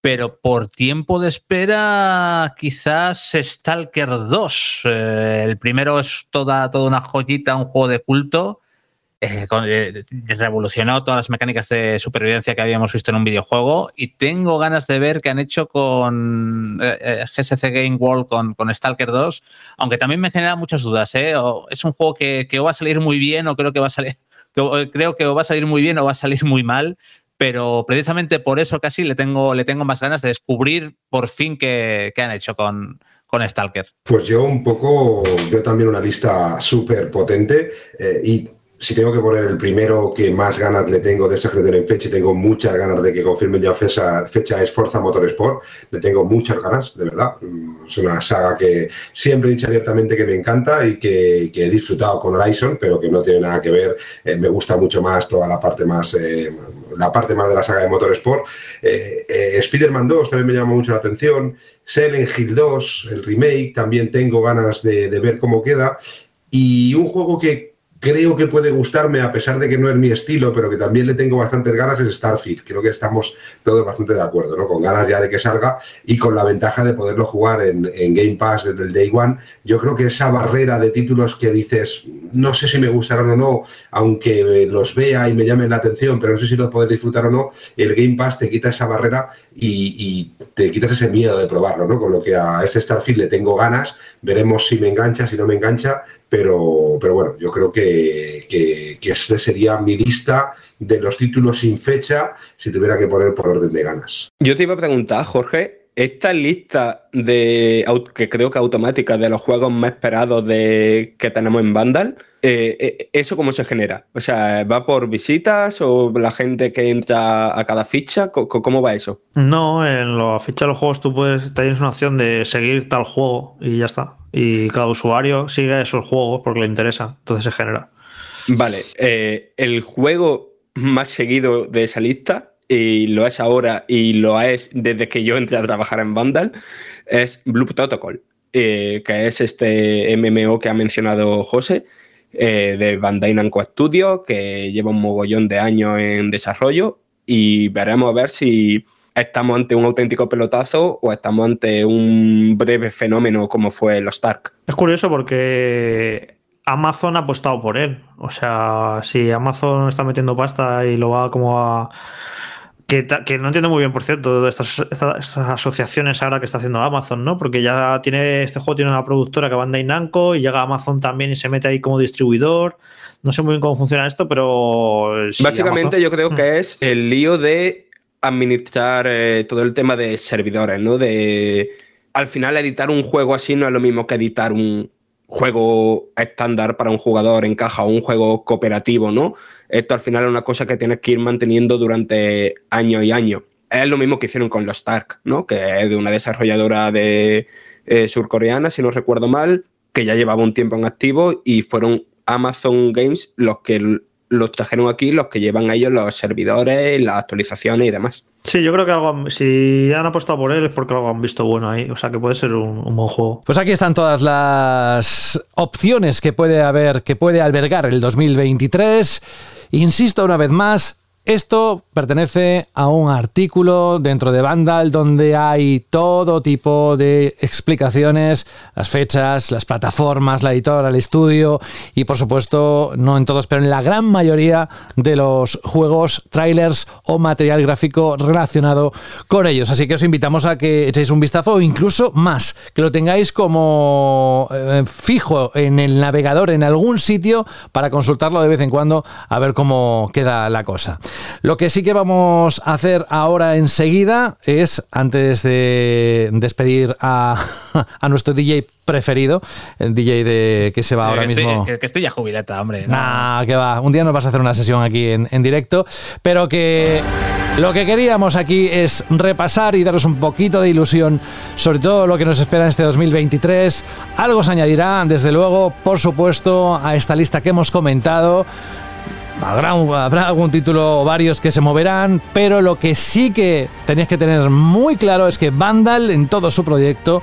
Pero por tiempo de espera, quizás Stalker 2. Eh, el primero es toda, toda una joyita, un juego de culto. Eh, eh, revolucionó todas las mecánicas de supervivencia que habíamos visto en un videojuego y tengo ganas de ver qué han hecho con eh, GSC Game World con, con Stalker 2, aunque también me genera muchas dudas. O es un juego que, o va a salir muy bien o creo que va a salir, <laughs> creo que va a salir muy bien o va a salir muy mal, pero precisamente por eso casi le tengo, le tengo más ganas de descubrir por fin qué, han hecho con, con Stalker. Pues yo un poco, yo también una lista súper potente y si tengo que poner el primero que más ganas le tengo de estos que le tienen fecha y tengo muchas ganas de que confirmen ya fecha, fecha es Forza Motorsport, le tengo muchas ganas, de verdad. Mm, Es una saga que siempre he dicho abiertamente que me encanta y que, que he disfrutado con Horizon, pero que no tiene nada que ver. Eh, me gusta mucho más toda la parte más, eh, la parte más de la saga de Motorsport. Eh, eh, Spider-Man 2 también me llama mucho la atención. Silent Hill 2, el remake, también tengo ganas de, de ver cómo queda. Y un juego que creo que puede gustarme, a pesar de que no es mi estilo, pero que también le tengo bastantes ganas, es Starfield. Creo que estamos todos bastante de acuerdo, ¿no? Con ganas ya de que salga y con la ventaja de poderlo jugar en, en Game Pass desde el Day One. Yo creo que esa barrera de títulos que dices, no sé si me gustarán o no, aunque los vea y me llamen la atención, pero no sé si los podré disfrutar o no, el Game Pass te quita esa barrera y, y te quitas ese miedo de probarlo, ¿no? Con lo que a este Starfield le tengo ganas, veremos si me engancha, si no me engancha, pero, pero bueno, yo creo que, que, este sería mi lista de los títulos sin fecha si tuviera que poner por orden de ganas. Yo te iba a preguntar, Jorge, esta lista de que creo que automática de los juegos más esperados de, que tenemos en Vandal, eh, eh, ¿eso cómo se genera? O sea, ¿va por visitas o la gente que entra a cada ficha? ¿Cómo va eso? No, en la ficha de los juegos tú puedes, tienes una opción de seguir tal juego y ya está. Y cada usuario sigue esos juegos porque le interesa, entonces se genera. Vale, eh, el juego más seguido de esa lista, y lo es ahora y lo es desde que yo entré a trabajar en Vandal, es Blue Protocol, eh, que es este MMO que ha mencionado José, eh, de Bandai Namco Studio, que lleva un mogollón de años en desarrollo, y veremos a ver si estamos ante un auténtico pelotazo o estamos ante un breve fenómeno como fue los Stark. Es curioso porque Amazon ha apostado por él. O sea, si Amazon está metiendo pasta y lo va como a. Que, no entiendo muy bien, por cierto, estas, estas- estas asociaciones ahora que está haciendo Amazon, ¿no? Porque ya tiene este juego tiene una productora que va Bandai Namco y llega Amazon también y se mete ahí como distribuidor. No sé muy bien cómo funciona esto, pero. sí, Básicamente Amazon- yo creo que es el lío de administrar eh, todo el tema de servidores, ¿no? De al final editar un juego así no es lo mismo que editar un juego estándar para un jugador en caja o un juego cooperativo, ¿no? Esto al final es una cosa que tienes que ir manteniendo durante años y años. Es lo mismo que hicieron con los Stark, ¿no? Que es de una desarrolladora de eh, surcoreana, si no recuerdo mal, que ya llevaba un tiempo en activo y fueron Amazon Games los que los trajeron aquí, los que llevan a ellos los servidores, las actualizaciones y demás. Sí, yo creo que algo, si han apostado por él es porque algo han visto bueno ahí. O sea, que puede ser un, un, buen juego. Pues aquí están todas las opciones que puede haber, que puede albergar el 2023. Insisto una vez más, esto pertenece a un artículo dentro de Vandal donde hay todo tipo de explicaciones, las fechas, las plataformas, la editora, el estudio y por supuesto, no en todos, pero en la gran mayoría de los juegos, trailers o material gráfico relacionado con ellos. Así que os invitamos a que echéis un vistazo o incluso más, que lo tengáis como eh, fijo en el navegador en algún sitio para consultarlo de vez en cuando a ver cómo queda la cosa. Lo que sí que vamos a hacer ahora enseguida es, antes de despedir a, <laughs> a nuestro DJ preferido, el DJ de que se va ahora que mismo. Estoy, que estoy ya jubileta, hombre. Nah, que va. Un día nos vas a hacer una sesión aquí en, en directo, pero que lo que queríamos aquí es repasar y daros un poquito de ilusión sobre todo lo que nos espera en este 2023. Algo se añadirá, desde luego, por supuesto, a esta lista que hemos comentado. Habrá, habrá, algún título o varios que se moverán, pero lo que sí que tenéis que tener muy claro es que Vandal en todo su proyecto,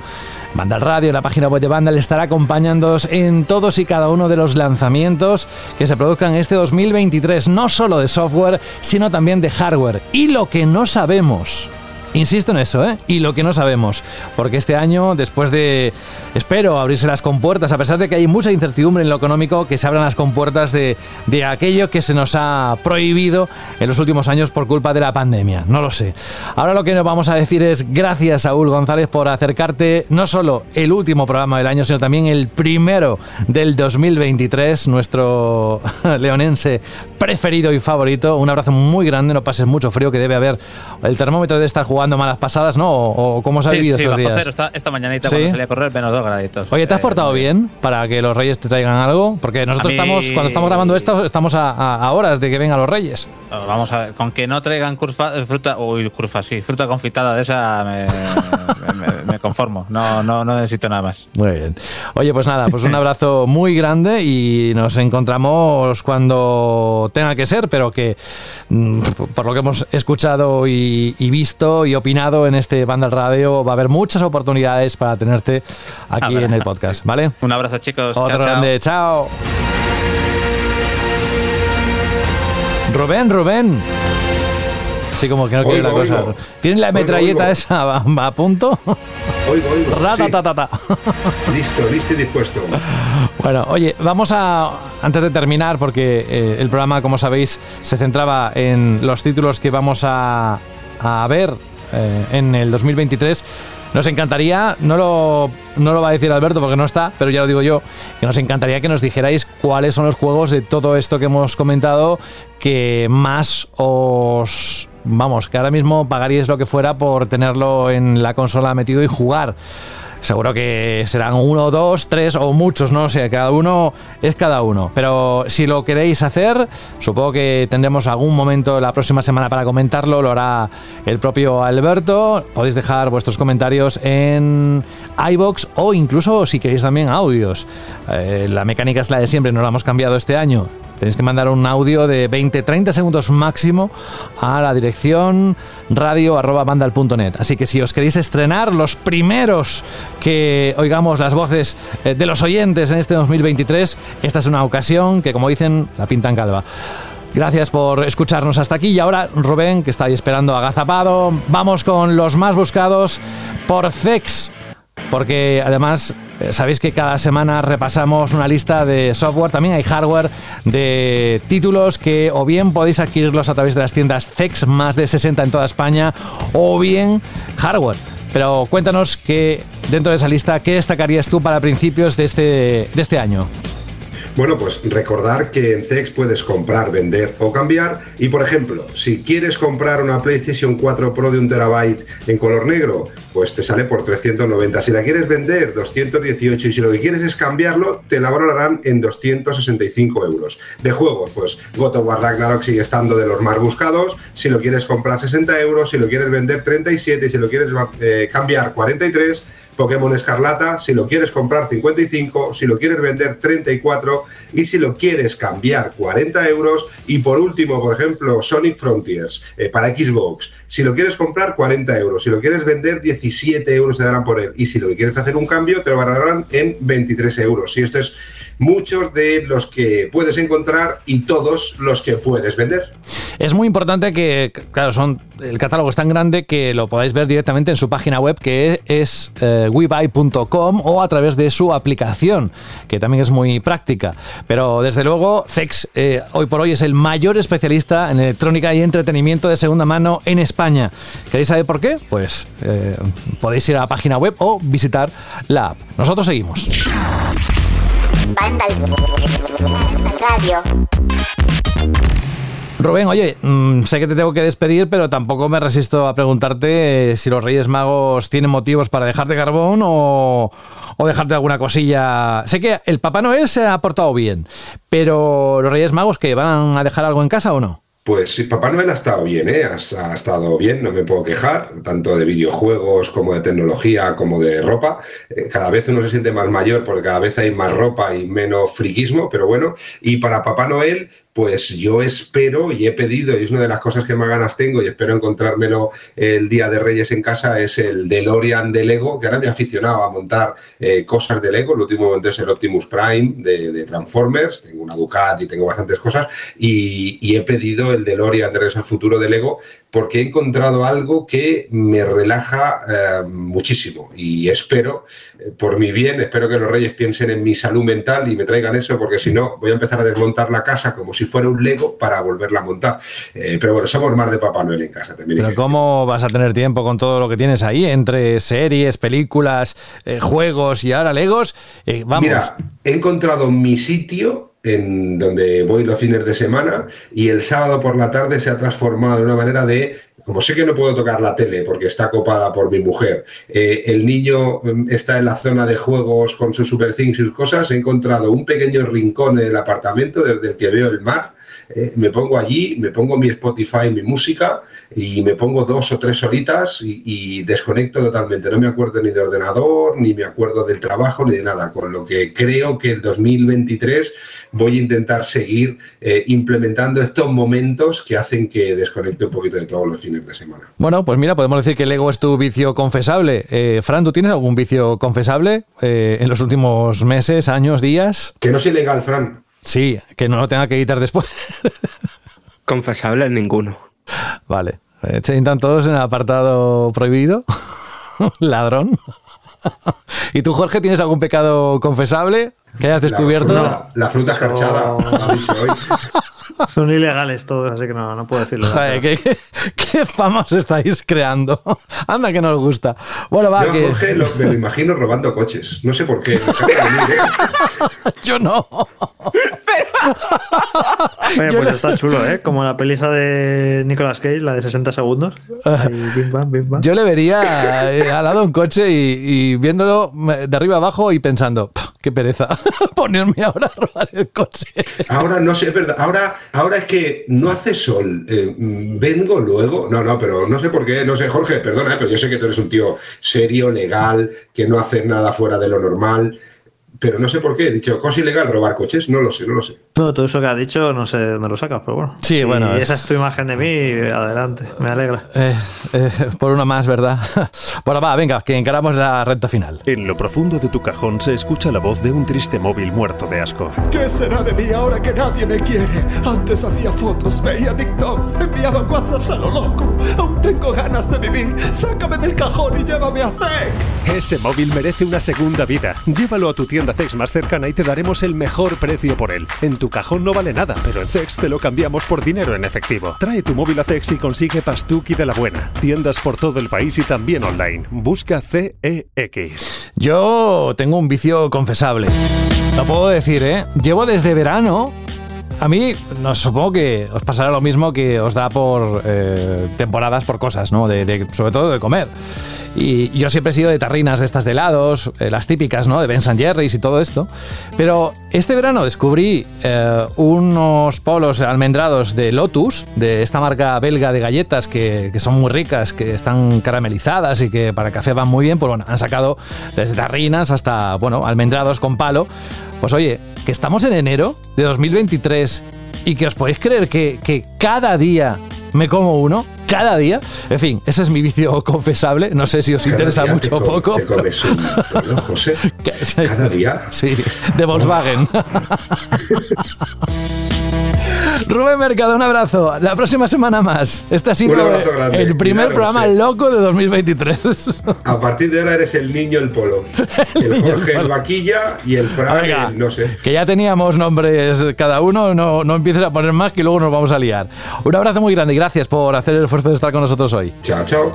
Vandal Radio, la página web de Vandal, estará acompañándoos en todos y cada uno de los lanzamientos que se produzcan este 2023, no solo de software, sino también de hardware. Y lo que no sabemos Insisto en eso, ¿eh? Y lo que no sabemos, porque este año, después de, espero, abrirse las compuertas, a pesar de que hay mucha incertidumbre en lo económico, que se abran las compuertas de, de aquello que se nos ha prohibido en los últimos años por culpa de la pandemia. No lo sé. Ahora lo que nos vamos a decir es gracias, Saúl González, por acercarte no solo el último programa del año, sino también el primero del 2023, nuestro <laughs> leonense preferido y favorito. Un abrazo muy grande, no pases mucho frío, que debe haber el termómetro de estar jugando malas pasadas, ¿no? ¿O, o cómo se ha vivido sí, estos días? Cero, esta, esta mañanita ¿Sí? cuando salí a correr, menos dos graditos. Oye, ¿te has Eh, portado bien para que los reyes te traigan algo? Porque nosotros mí- estamos, cuando estamos grabando esto, estamos a, a- a horas de que vengan los reyes. Vamos a ver, con que no traigan curfa, eh, fruta, uy, curfa, sí, fruta confitada de esa me, me- me conformo. No, no, no necesito nada más. Muy bien. Oye, pues nada, pues un abrazo muy grande y nos encontramos cuando tenga que ser, pero que mm, por lo que hemos escuchado y, y visto y opinado en este Vandal Radio, va a haber muchas oportunidades para tenerte aquí en el podcast, ¿vale? Un abrazo, chicos. Otro Chao, chao. grande, chao. Rubén, Rubén. Sí, como que no quiere la Oigo, cosa. oigo. ¿Tienes la metralleta oigo. esa a, a punto? Oigo, oigo. sí. Ratatatata. Listo, listo y dispuesto. Bueno, oye, vamos a, antes de terminar, porque eh, el programa, como sabéis, se centraba en los títulos que vamos a, a ver eh, en el 2023. Nos encantaría, no lo, no lo va a decir Alberto porque no está, pero ya lo digo yo, que nos encantaría que nos dijerais cuáles son los juegos de todo esto que hemos comentado que más os... Vamos, que ahora mismo pagaríais lo que fuera por tenerlo en la consola metido y jugar. Seguro que serán uno, dos, tres o muchos, no sé, cada uno es cada uno. Pero si lo queréis hacer, supongo que tendremos algún momento la próxima semana para comentarlo, lo hará el propio Alberto. Podéis dejar vuestros comentarios en iBox o incluso si queréis también audios. Eh, la mecánica es la de siempre, no la hemos cambiado este año. Tenéis que mandar un audio de 20-30 segundos máximo a la dirección radio.bandal.net. Así que si os queréis estrenar, los primeros que oigamos las voces eh, de los oyentes en este 2023, esta es una ocasión que, como dicen, la pintan calva. Gracias por escucharnos hasta aquí y ahora Rubén, que está ahí esperando agazapado, vamos con los más buscados por CEX, porque además eh, sabéis que cada semana repasamos una lista de software, también hay hardware de títulos que o bien podéis adquirirlos a través de las tiendas CEX, más de 60 en toda España, o bien hardware. Pero cuéntanos que dentro de esa lista, ¿qué destacarías tú para principios de este, de este año? Bueno, pues recordar que en CEX puedes comprar, vender o cambiar. Y por ejemplo, si quieres comprar una PlayStation 4 Pro de un terabyte en color negro, pues te sale por 390. Si la quieres vender, 218. Y si lo que quieres es cambiarlo, te la valorarán en 265 euros. De juegos, pues God of War Ragnarok sigue estando de los más buscados. Si lo quieres comprar, 60 euros. Si lo quieres vender, 37. Si lo quieres eh, cambiar, 43. Pokémon Escarlata, si lo quieres comprar 55, si lo quieres vender 34 y si lo quieres cambiar 40 euros y por último, por ejemplo, Sonic Frontiers eh, para Xbox, si lo quieres comprar 40 euros, si lo quieres vender 17 euros te darán por él y si lo quieres hacer un cambio te lo valorarán en 23 euros y esto es muchos de los que puedes encontrar y todos los que puedes vender. Es muy importante que, claro, son el catálogo es tan grande que lo podáis ver directamente en su página web que es eh, webuy.com o a través de su aplicación, que también es muy práctica. Pero desde luego, Zex eh, hoy por hoy es el mayor especialista en electrónica y entretenimiento de segunda mano en España. ¿Queréis saber por qué? Pues eh, podéis ir a la página web o visitar la app. Nosotros seguimos. Banda al radio. Rubén, oye, mm, sé que te tengo que despedir, pero tampoco me resisto a preguntarte eh, si los Reyes Magos tienen motivos para dejarte carbón o, o dejarte alguna cosilla. Sé que el Papá Noel se ha portado bien, pero los Reyes Magos, ¿que van a dejar algo en casa o no? Pues Papá Noel ha estado bien, ¿eh? ha, ha, estado bien, no me puedo quejar, tanto de videojuegos como de tecnología, como de ropa. Eh, cada vez uno se siente más mayor porque cada vez hay más ropa y menos friquismo, pero bueno. Y para Papá Noel, pues yo espero y he pedido, y es una de las cosas que más ganas tengo y espero encontrármelo el día de Reyes en casa, es el DeLorean de Lego, que ahora me he aficionado a montar eh, cosas de Lego, el último momento es el Optimus Prime de, Transformers, tengo una Ducati, tengo bastantes cosas, y, y he pedido el DeLorean de Regreso al Futuro de Lego porque he encontrado algo que me relaja eh, muchísimo. Y espero, eh, por mi bien, espero que los reyes piensen en mi salud mental y me traigan eso, porque si no, voy a empezar a desmontar la casa como si fuera un Lego para volverla a montar. Eh, pero bueno, somos más de Papá Noel en casa también. Pero ¿cómo vas a tener tiempo con todo lo que tienes ahí, entre series, películas, eh, juegos y ahora Legos? Eh, vamos. Mira, he encontrado mi sitio en donde voy los fines de semana y el sábado por la tarde se ha transformado de una manera de como sé que no puedo tocar la tele porque está copada por mi mujer, eh, el niño mm, está en la zona de juegos con sus super y sus cosas, he encontrado un pequeño rincón en el apartamento desde el que veo el mar. eh, me pongo allí, me pongo mi Spotify, mi música y me pongo dos o tres horitas y, y desconecto totalmente. No me acuerdo ni de ordenador, ni me acuerdo del trabajo, ni de nada. Con lo que creo que el 2023 voy a intentar seguir eh, implementando estos momentos que hacen que desconecte un poquito de todos los fines de semana. Bueno, pues mira, podemos decir que el ego es tu vicio confesable. Eh, Fran, ¿tú tienes algún vicio confesable eh, en los últimos meses, años, días? Que no sea ilegal, Fran. Sí, que no lo tenga que editar después. <laughs> Confesable ninguno. Vale. Eh, ¿Se entran todos en el apartado prohibido? <laughs> Ladrón. <laughs> ¿Y tú, Jorge, tienes algún pecado confesable que hayas descubierto? La fruta, la fruta escarchada. <laughs> Son ilegales todos, así que no, no puedo decirlo. Joder, ¿qué, qué, qué fama os estáis creando? <laughs> Anda que no os gusta. Bueno, va, Yo que... Jorge lo- me lo imagino robando coches. No sé por qué. ¿eh? <laughs> Yo no. Oye, Yo pues no- está chulo, ¿eh? Como la peli esa de Nicolas Cage, la de 60 segundos. Ahí, bim, bam, bim, bam. Yo le vería eh, al lado un coche y, y viéndolo de arriba abajo y pensando, "Pff, qué pereza, <laughs> ponerme ahora a robar el coche. Ahora no sé, es verdad. Ahora, ahora es que no hace sol. Eh, mm, vengo luego. No, no, pero no sé por qué. No sé, Jorge, perdona, pero yo sé que tú eres un tío serio, legal, que no haces nada fuera de lo normal. Pero no sé por qué. He dicho, cosa ilegal, robar coches. No lo sé, no lo sé. Todo, todo eso que has dicho, no sé de dónde lo sacas, pero bueno. Sí, bueno, es- esa es tu imagen de mí, adelante. Me alegra. Eh, eh, por una más, ¿verdad? <laughs> Bueno, va, venga, que encaramos la recta final. En lo profundo de tu cajón se escucha la voz de un triste móvil muerto de asco. ¿Qué será de mí ahora que nadie me quiere? Antes hacía fotos, veía TikToks, enviaba WhatsApps a lo loco. Aún tengo ganas de vivir. Sácame del cajón y llévame a Zex. Ese móvil merece una segunda vida. Llévalo a tu tienda CEX más cercana y te daremos el mejor precio por él. En tu cajón no vale nada, pero en CEX te lo cambiamos por dinero en efectivo. Trae tu móvil a CEX y consigue Pastuki de la buena. Tiendas por todo el país y también online. Busca CEX. Yo tengo un vicio confesable. Lo puedo decir, ¿eh? Llevo desde verano. A mí, no, supongo que os pasará lo mismo que os da por eh, temporadas, por cosas, ¿no? De, sobre todo de comer. Y yo siempre he sido de tarrinas de estas de helados, eh, las típicas, ¿no? De Ben Jerry's y todo esto. Pero este verano descubrí eh, unos polos almendrados de Lotus, de esta marca belga de galletas que, que son muy ricas, que están caramelizadas y que para café van muy bien. Pues bueno, han sacado desde tarrinas hasta, bueno, almendrados con palo. Pues oye, que estamos en enero de 2023 y que os podéis creer que, que cada día me como uno, cada día. En fin, ese es mi vicio <laughs> confesable. No sé si os Cada interesa mucho o co- poco. te comes un polo, <laughs> José. Cada día. Sí, de Volkswagen. <laughs> Rubén Mercado, un abrazo. La próxima semana más. Este ha sido el primer programa loco de 2023. A partir de ahora eres el niño el polo. El Jorge el vaquilla y el Fran Venga. el no sé. Que ya teníamos nombres cada uno, no, no empieces a poner más que luego nos vamos a liar. Un abrazo muy grande y gracias por hacer el esfuerzo de estar con nosotros hoy. Chao, chao.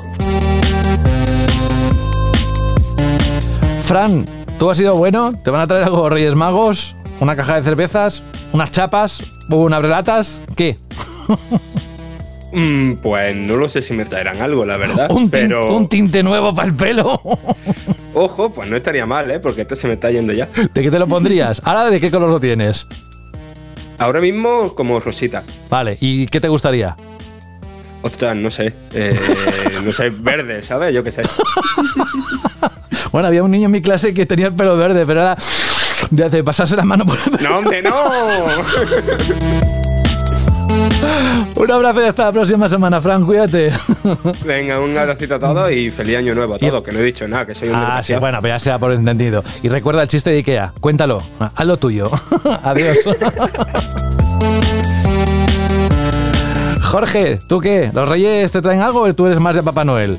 Fran, ¿tú has sido bueno? ¿Te van a traer algo Reyes Magos? ¿Una caja de cervezas? ¿Unas chapas? ¿Unas brelatas? ¿Qué? <laughs> Mm, pues no lo sé si me traerán algo, la verdad. <laughs> ¿Un, tin- pero un tinte nuevo para el pelo? <laughs> ojo, pues no estaría mal, ¿eh? Porque este se me está yendo ya. ¿De qué te lo pondrías? ¿Ahora de qué color lo tienes? Ahora mismo como rosita. Vale, ¿y qué te gustaría? Ostras, no sé. eh, <laughs> no sé, verde, ¿sabes? Yo qué sé. <laughs> Bueno, había un niño en mi clase que tenía el pelo verde, pero era de hace pasarse la mano por el pelo. ¡No, hombre, no! <laughs> Un abrazo y hasta la próxima semana, Fran, cuídate. Venga, un abracito a todos y feliz año nuevo a todos, que no he dicho nada, que soy un Ah, sí, bueno, pues ya sea por entendido. Y recuerda el chiste de Ikea. Cuéntalo. Haz lo tuyo. Adiós. Jorge, ¿tú qué? ¿Los reyes te traen algo o tú eres más de Papá Noel?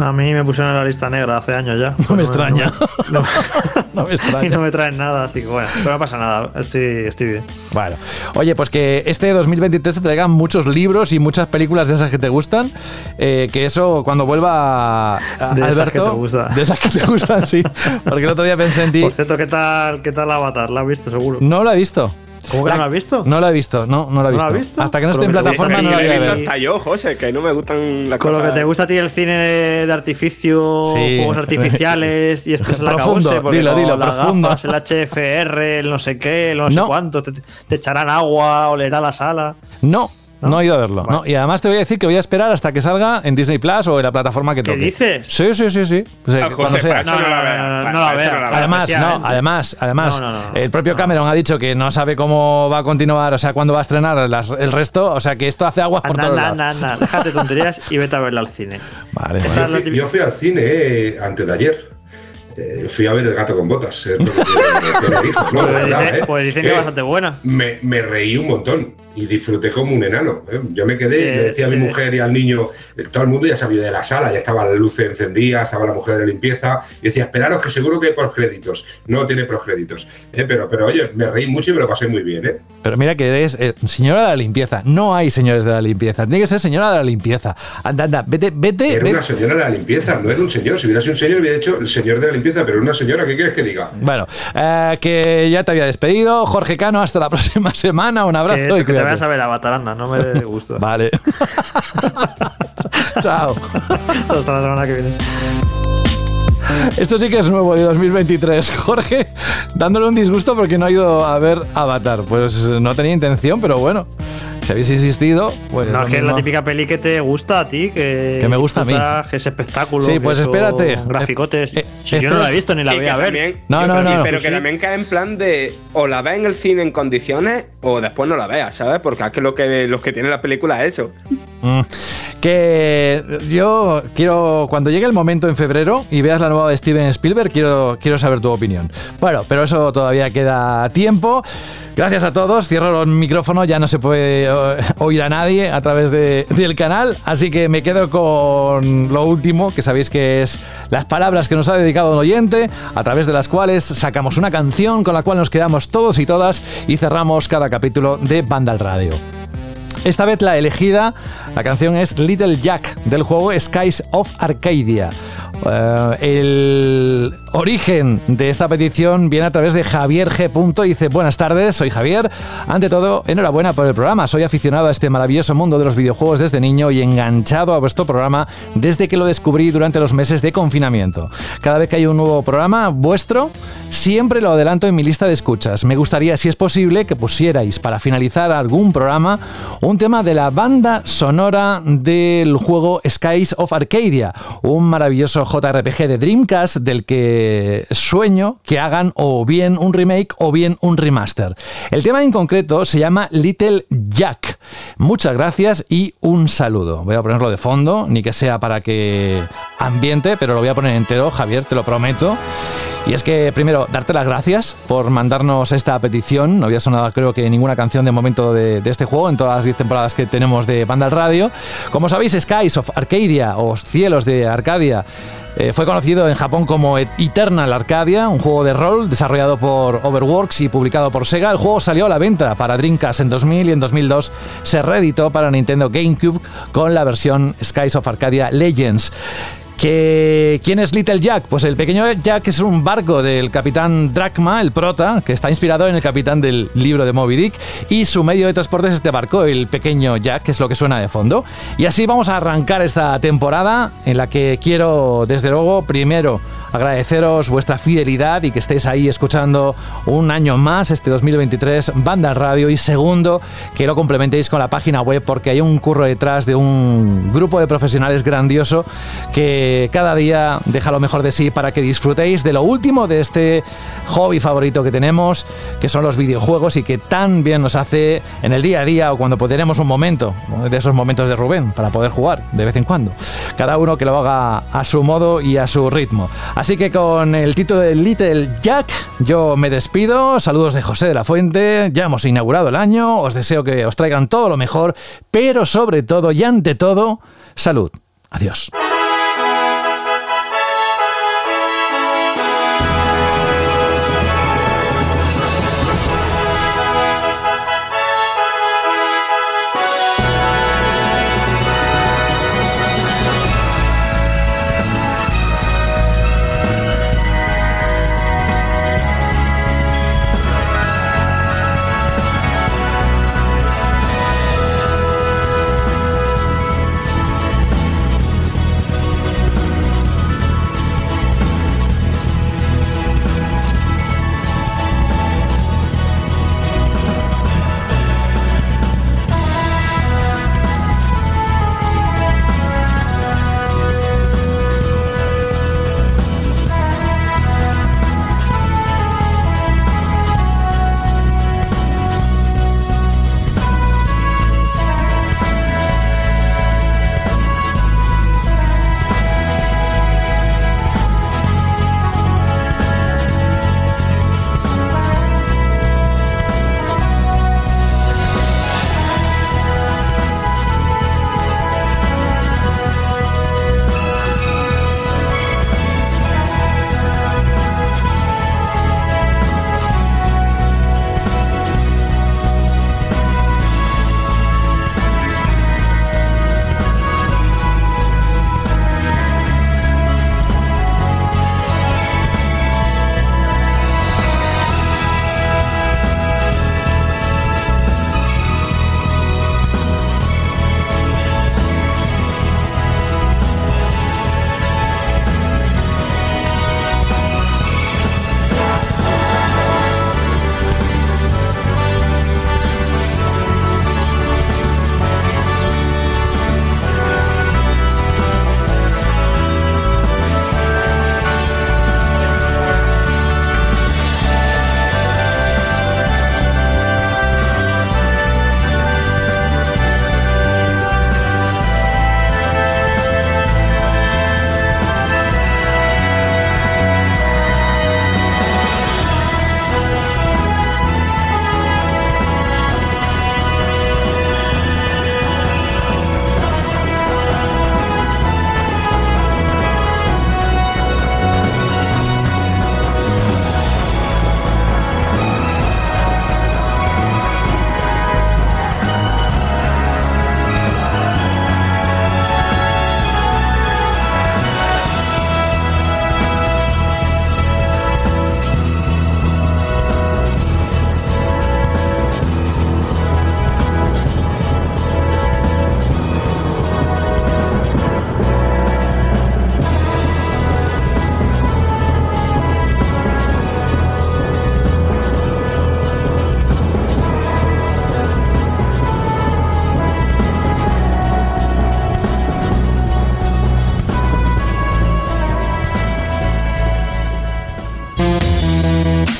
A mí me pusieron en la lista negra hace años ya. <laughs> No me extraña. No, <laughs> No me <laughs> y extraña. no me traen nada, así que bueno, pero no pasa nada, estoy, estoy bien. Bueno, oye, pues que este 2023 te traigan muchos libros y muchas películas de esas que te gustan. eh, que eso, cuando vuelva a- De esas que te gustan. de esas que te gustan, sí. Porque el otro día pensé en ti. Por cierto, ¿qué tal, qué tal Avatar? ¿La has visto seguro? No lo he visto. ¿Cómo que no la has visto? No lo he visto, no, no lo he ¿No visto. la has visto? Hasta que no esté en plataforma no la voy a ver. Hasta yo, José, que no me gustan las Con lo que te gusta a ti el cine de artificio, Sí. fuegos artificiales y esto es la Profundo, porque dilo, dilo, las profundo. gafas, el HFR, el no sé qué, el no, sé No. cuánto, te, te echarán agua, olerá la sala. No, no, he ido a verlo. no. Y además te voy a decir que voy a esperar hasta que salga en Disney Plus o en la plataforma que ¿Qué toque. dices? Sí, sí, sí, sí. O sea, Ah, cuando sea. no, no, no, no. Además, no, además, además, No, no, no. el propio No. Cameron ha dicho que no sabe cómo va a continuar, o sea, cuándo va a estrenar las- el resto, o sea, que esto hace aguas por todos anda, lados. anda, anda, déjate tonterías y vete a verla al cine. Vale, Yo fui, típica- yo fui al cine eh, antes de ayer. Eh, fui a ver El gato con botas. eh. <laughs> No, Pues dicen, eh. pues dicen que Eh, es bastante buena. me, me reí un montón y disfruté como un enano. ¿eh? Yo me quedé le decía a mi mujer y al niño, todo el mundo ya sabía de la sala, ya estaba la luz encendida, estaba la mujer de limpieza, y decía, esperaros que seguro que hay postcréditos. No tiene postcréditos. ¿eh? Pero, pero oye, me reí mucho y me lo pasé muy bien. ¿eh? Pero mira que eres eh, señora de la limpieza. No hay señores de la limpieza. Tiene que ser señora de la limpieza. Anda, anda, vete, vete. Era vete. una señora de la limpieza, no era un señor. Si hubiera sido un señor, hubiera dicho el señor de la limpieza, pero una señora, ¿qué quieres que diga? Bueno, eh, que ya te había despedido. Jorge Cano, hasta la <laughs> próxima semana. Un abrazo. Y. vayas a ver Avatar, anda, no me dé <laughs> gusto. Vale. <laughs> Chao. Hasta la semana que viene. Esto sí que es nuevo de 2023. <laughs> Jorge, dándole un disgusto porque no ha ido a ver Avatar. Pues no tenía intención, pero bueno. Si habéis insistido, pues. No, lo es que es la típica peli que te gusta a ti, que, Que me gusta a mí. Que es espectáculo. Sí, pues espérate. Graficotes. Eh, si yo no la he visto ni la voy a ver. también- No, no, no, no. Pero Sí. que también cae en plan de o la ves en el cine en condiciones o después no la veas, ¿sabes? Porque es que lo que, los que tienen la película es eso. Mm. Que yo quiero, cuando llegue el momento en febrero y veas la nueva de Steven Spielberg, quiero, quiero saber tu opinión. Bueno, pero eso todavía queda tiempo. Gracias a todos. Cierro el micrófono, ya no se puede eh, oír a nadie a través de- del canal. Así que me quedo con lo último, que sabéis que es las palabras que nos ha dedicado un oyente, a través de las cuales sacamos una canción con la cual nos quedamos todos y todas y cerramos cada capítulo de Banda al Radio. Esta vez la elegida, la canción es Little Jack del juego Skies of Arcadia. Eh, el origen de esta petición viene a través de Javier G. Dice, buenas tardes, soy Javier. Ante todo, enhorabuena por el programa. Soy aficionado a este maravilloso mundo de los videojuegos desde niño y enganchado a vuestro programa desde que lo descubrí durante los meses de confinamiento. Cada vez que hay un nuevo programa vuestro, siempre lo adelanto en mi lista de escuchas. Me gustaría, si es posible, que pusierais para finalizar algún programa un tema de la banda sonora del juego Skies of Arcadia, un maravilloso JRPG de Dreamcast del que sueño que hagan o bien un remake o bien un remaster. El tema en concreto se llama Little Jack. Muchas gracias y un saludo. Voy a ponerlo de fondo, ni que sea para que ambiente, pero lo voy a poner entero, Javier, te lo prometo. Y es que, primero, darte las gracias por mandarnos esta petición. No había sonado, creo que, ninguna canción de momento de, este juego en todas las 10 temporadas que tenemos de Banda al Radio. Como sabéis, Skies of Arcadia o Cielos de Arcadia eh, fue conocido en Japón como Eternal Arcadia, un juego de rol desarrollado por Overworks y publicado por Sega. El juego salió a la venta para Dreamcast en 2000 y en 2002 se reeditó para Nintendo GameCube con la versión Skies of Arcadia Legends. Que, ¿Quién es Little Jack? Pues el pequeño Jack es un barco del capitán Drachma, el prota, que está inspirado en el capitán del libro de Moby Dick, y su medio de transporte es este barco, el pequeño Jack, que es lo que suena de fondo. Y así vamos a arrancar esta temporada en la que quiero, desde luego, primero agradeceros vuestra fidelidad y que estéis ahí escuchando un año más, este 2023, Banda Radio, y segundo, que lo complementéis con la página web porque hay un curro detrás de un grupo de profesionales grandioso que cada día deja lo mejor de sí para que disfrutéis de lo último de este hobby favorito que tenemos, que son los videojuegos y que tan bien nos hace en el día a día o cuando tenemos un momento, de esos momentos de Rubén, para poder jugar de vez en cuando. Cada uno que lo haga a su modo y a su ritmo. Así que con el título de Little Jack, yo me despido. Saludos de José de la Fuente. Ya hemos inaugurado el año. Os deseo que os traigan todo lo mejor, pero sobre todo y ante todo, salud. Adiós.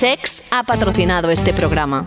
Sex ha patrocinado este programa.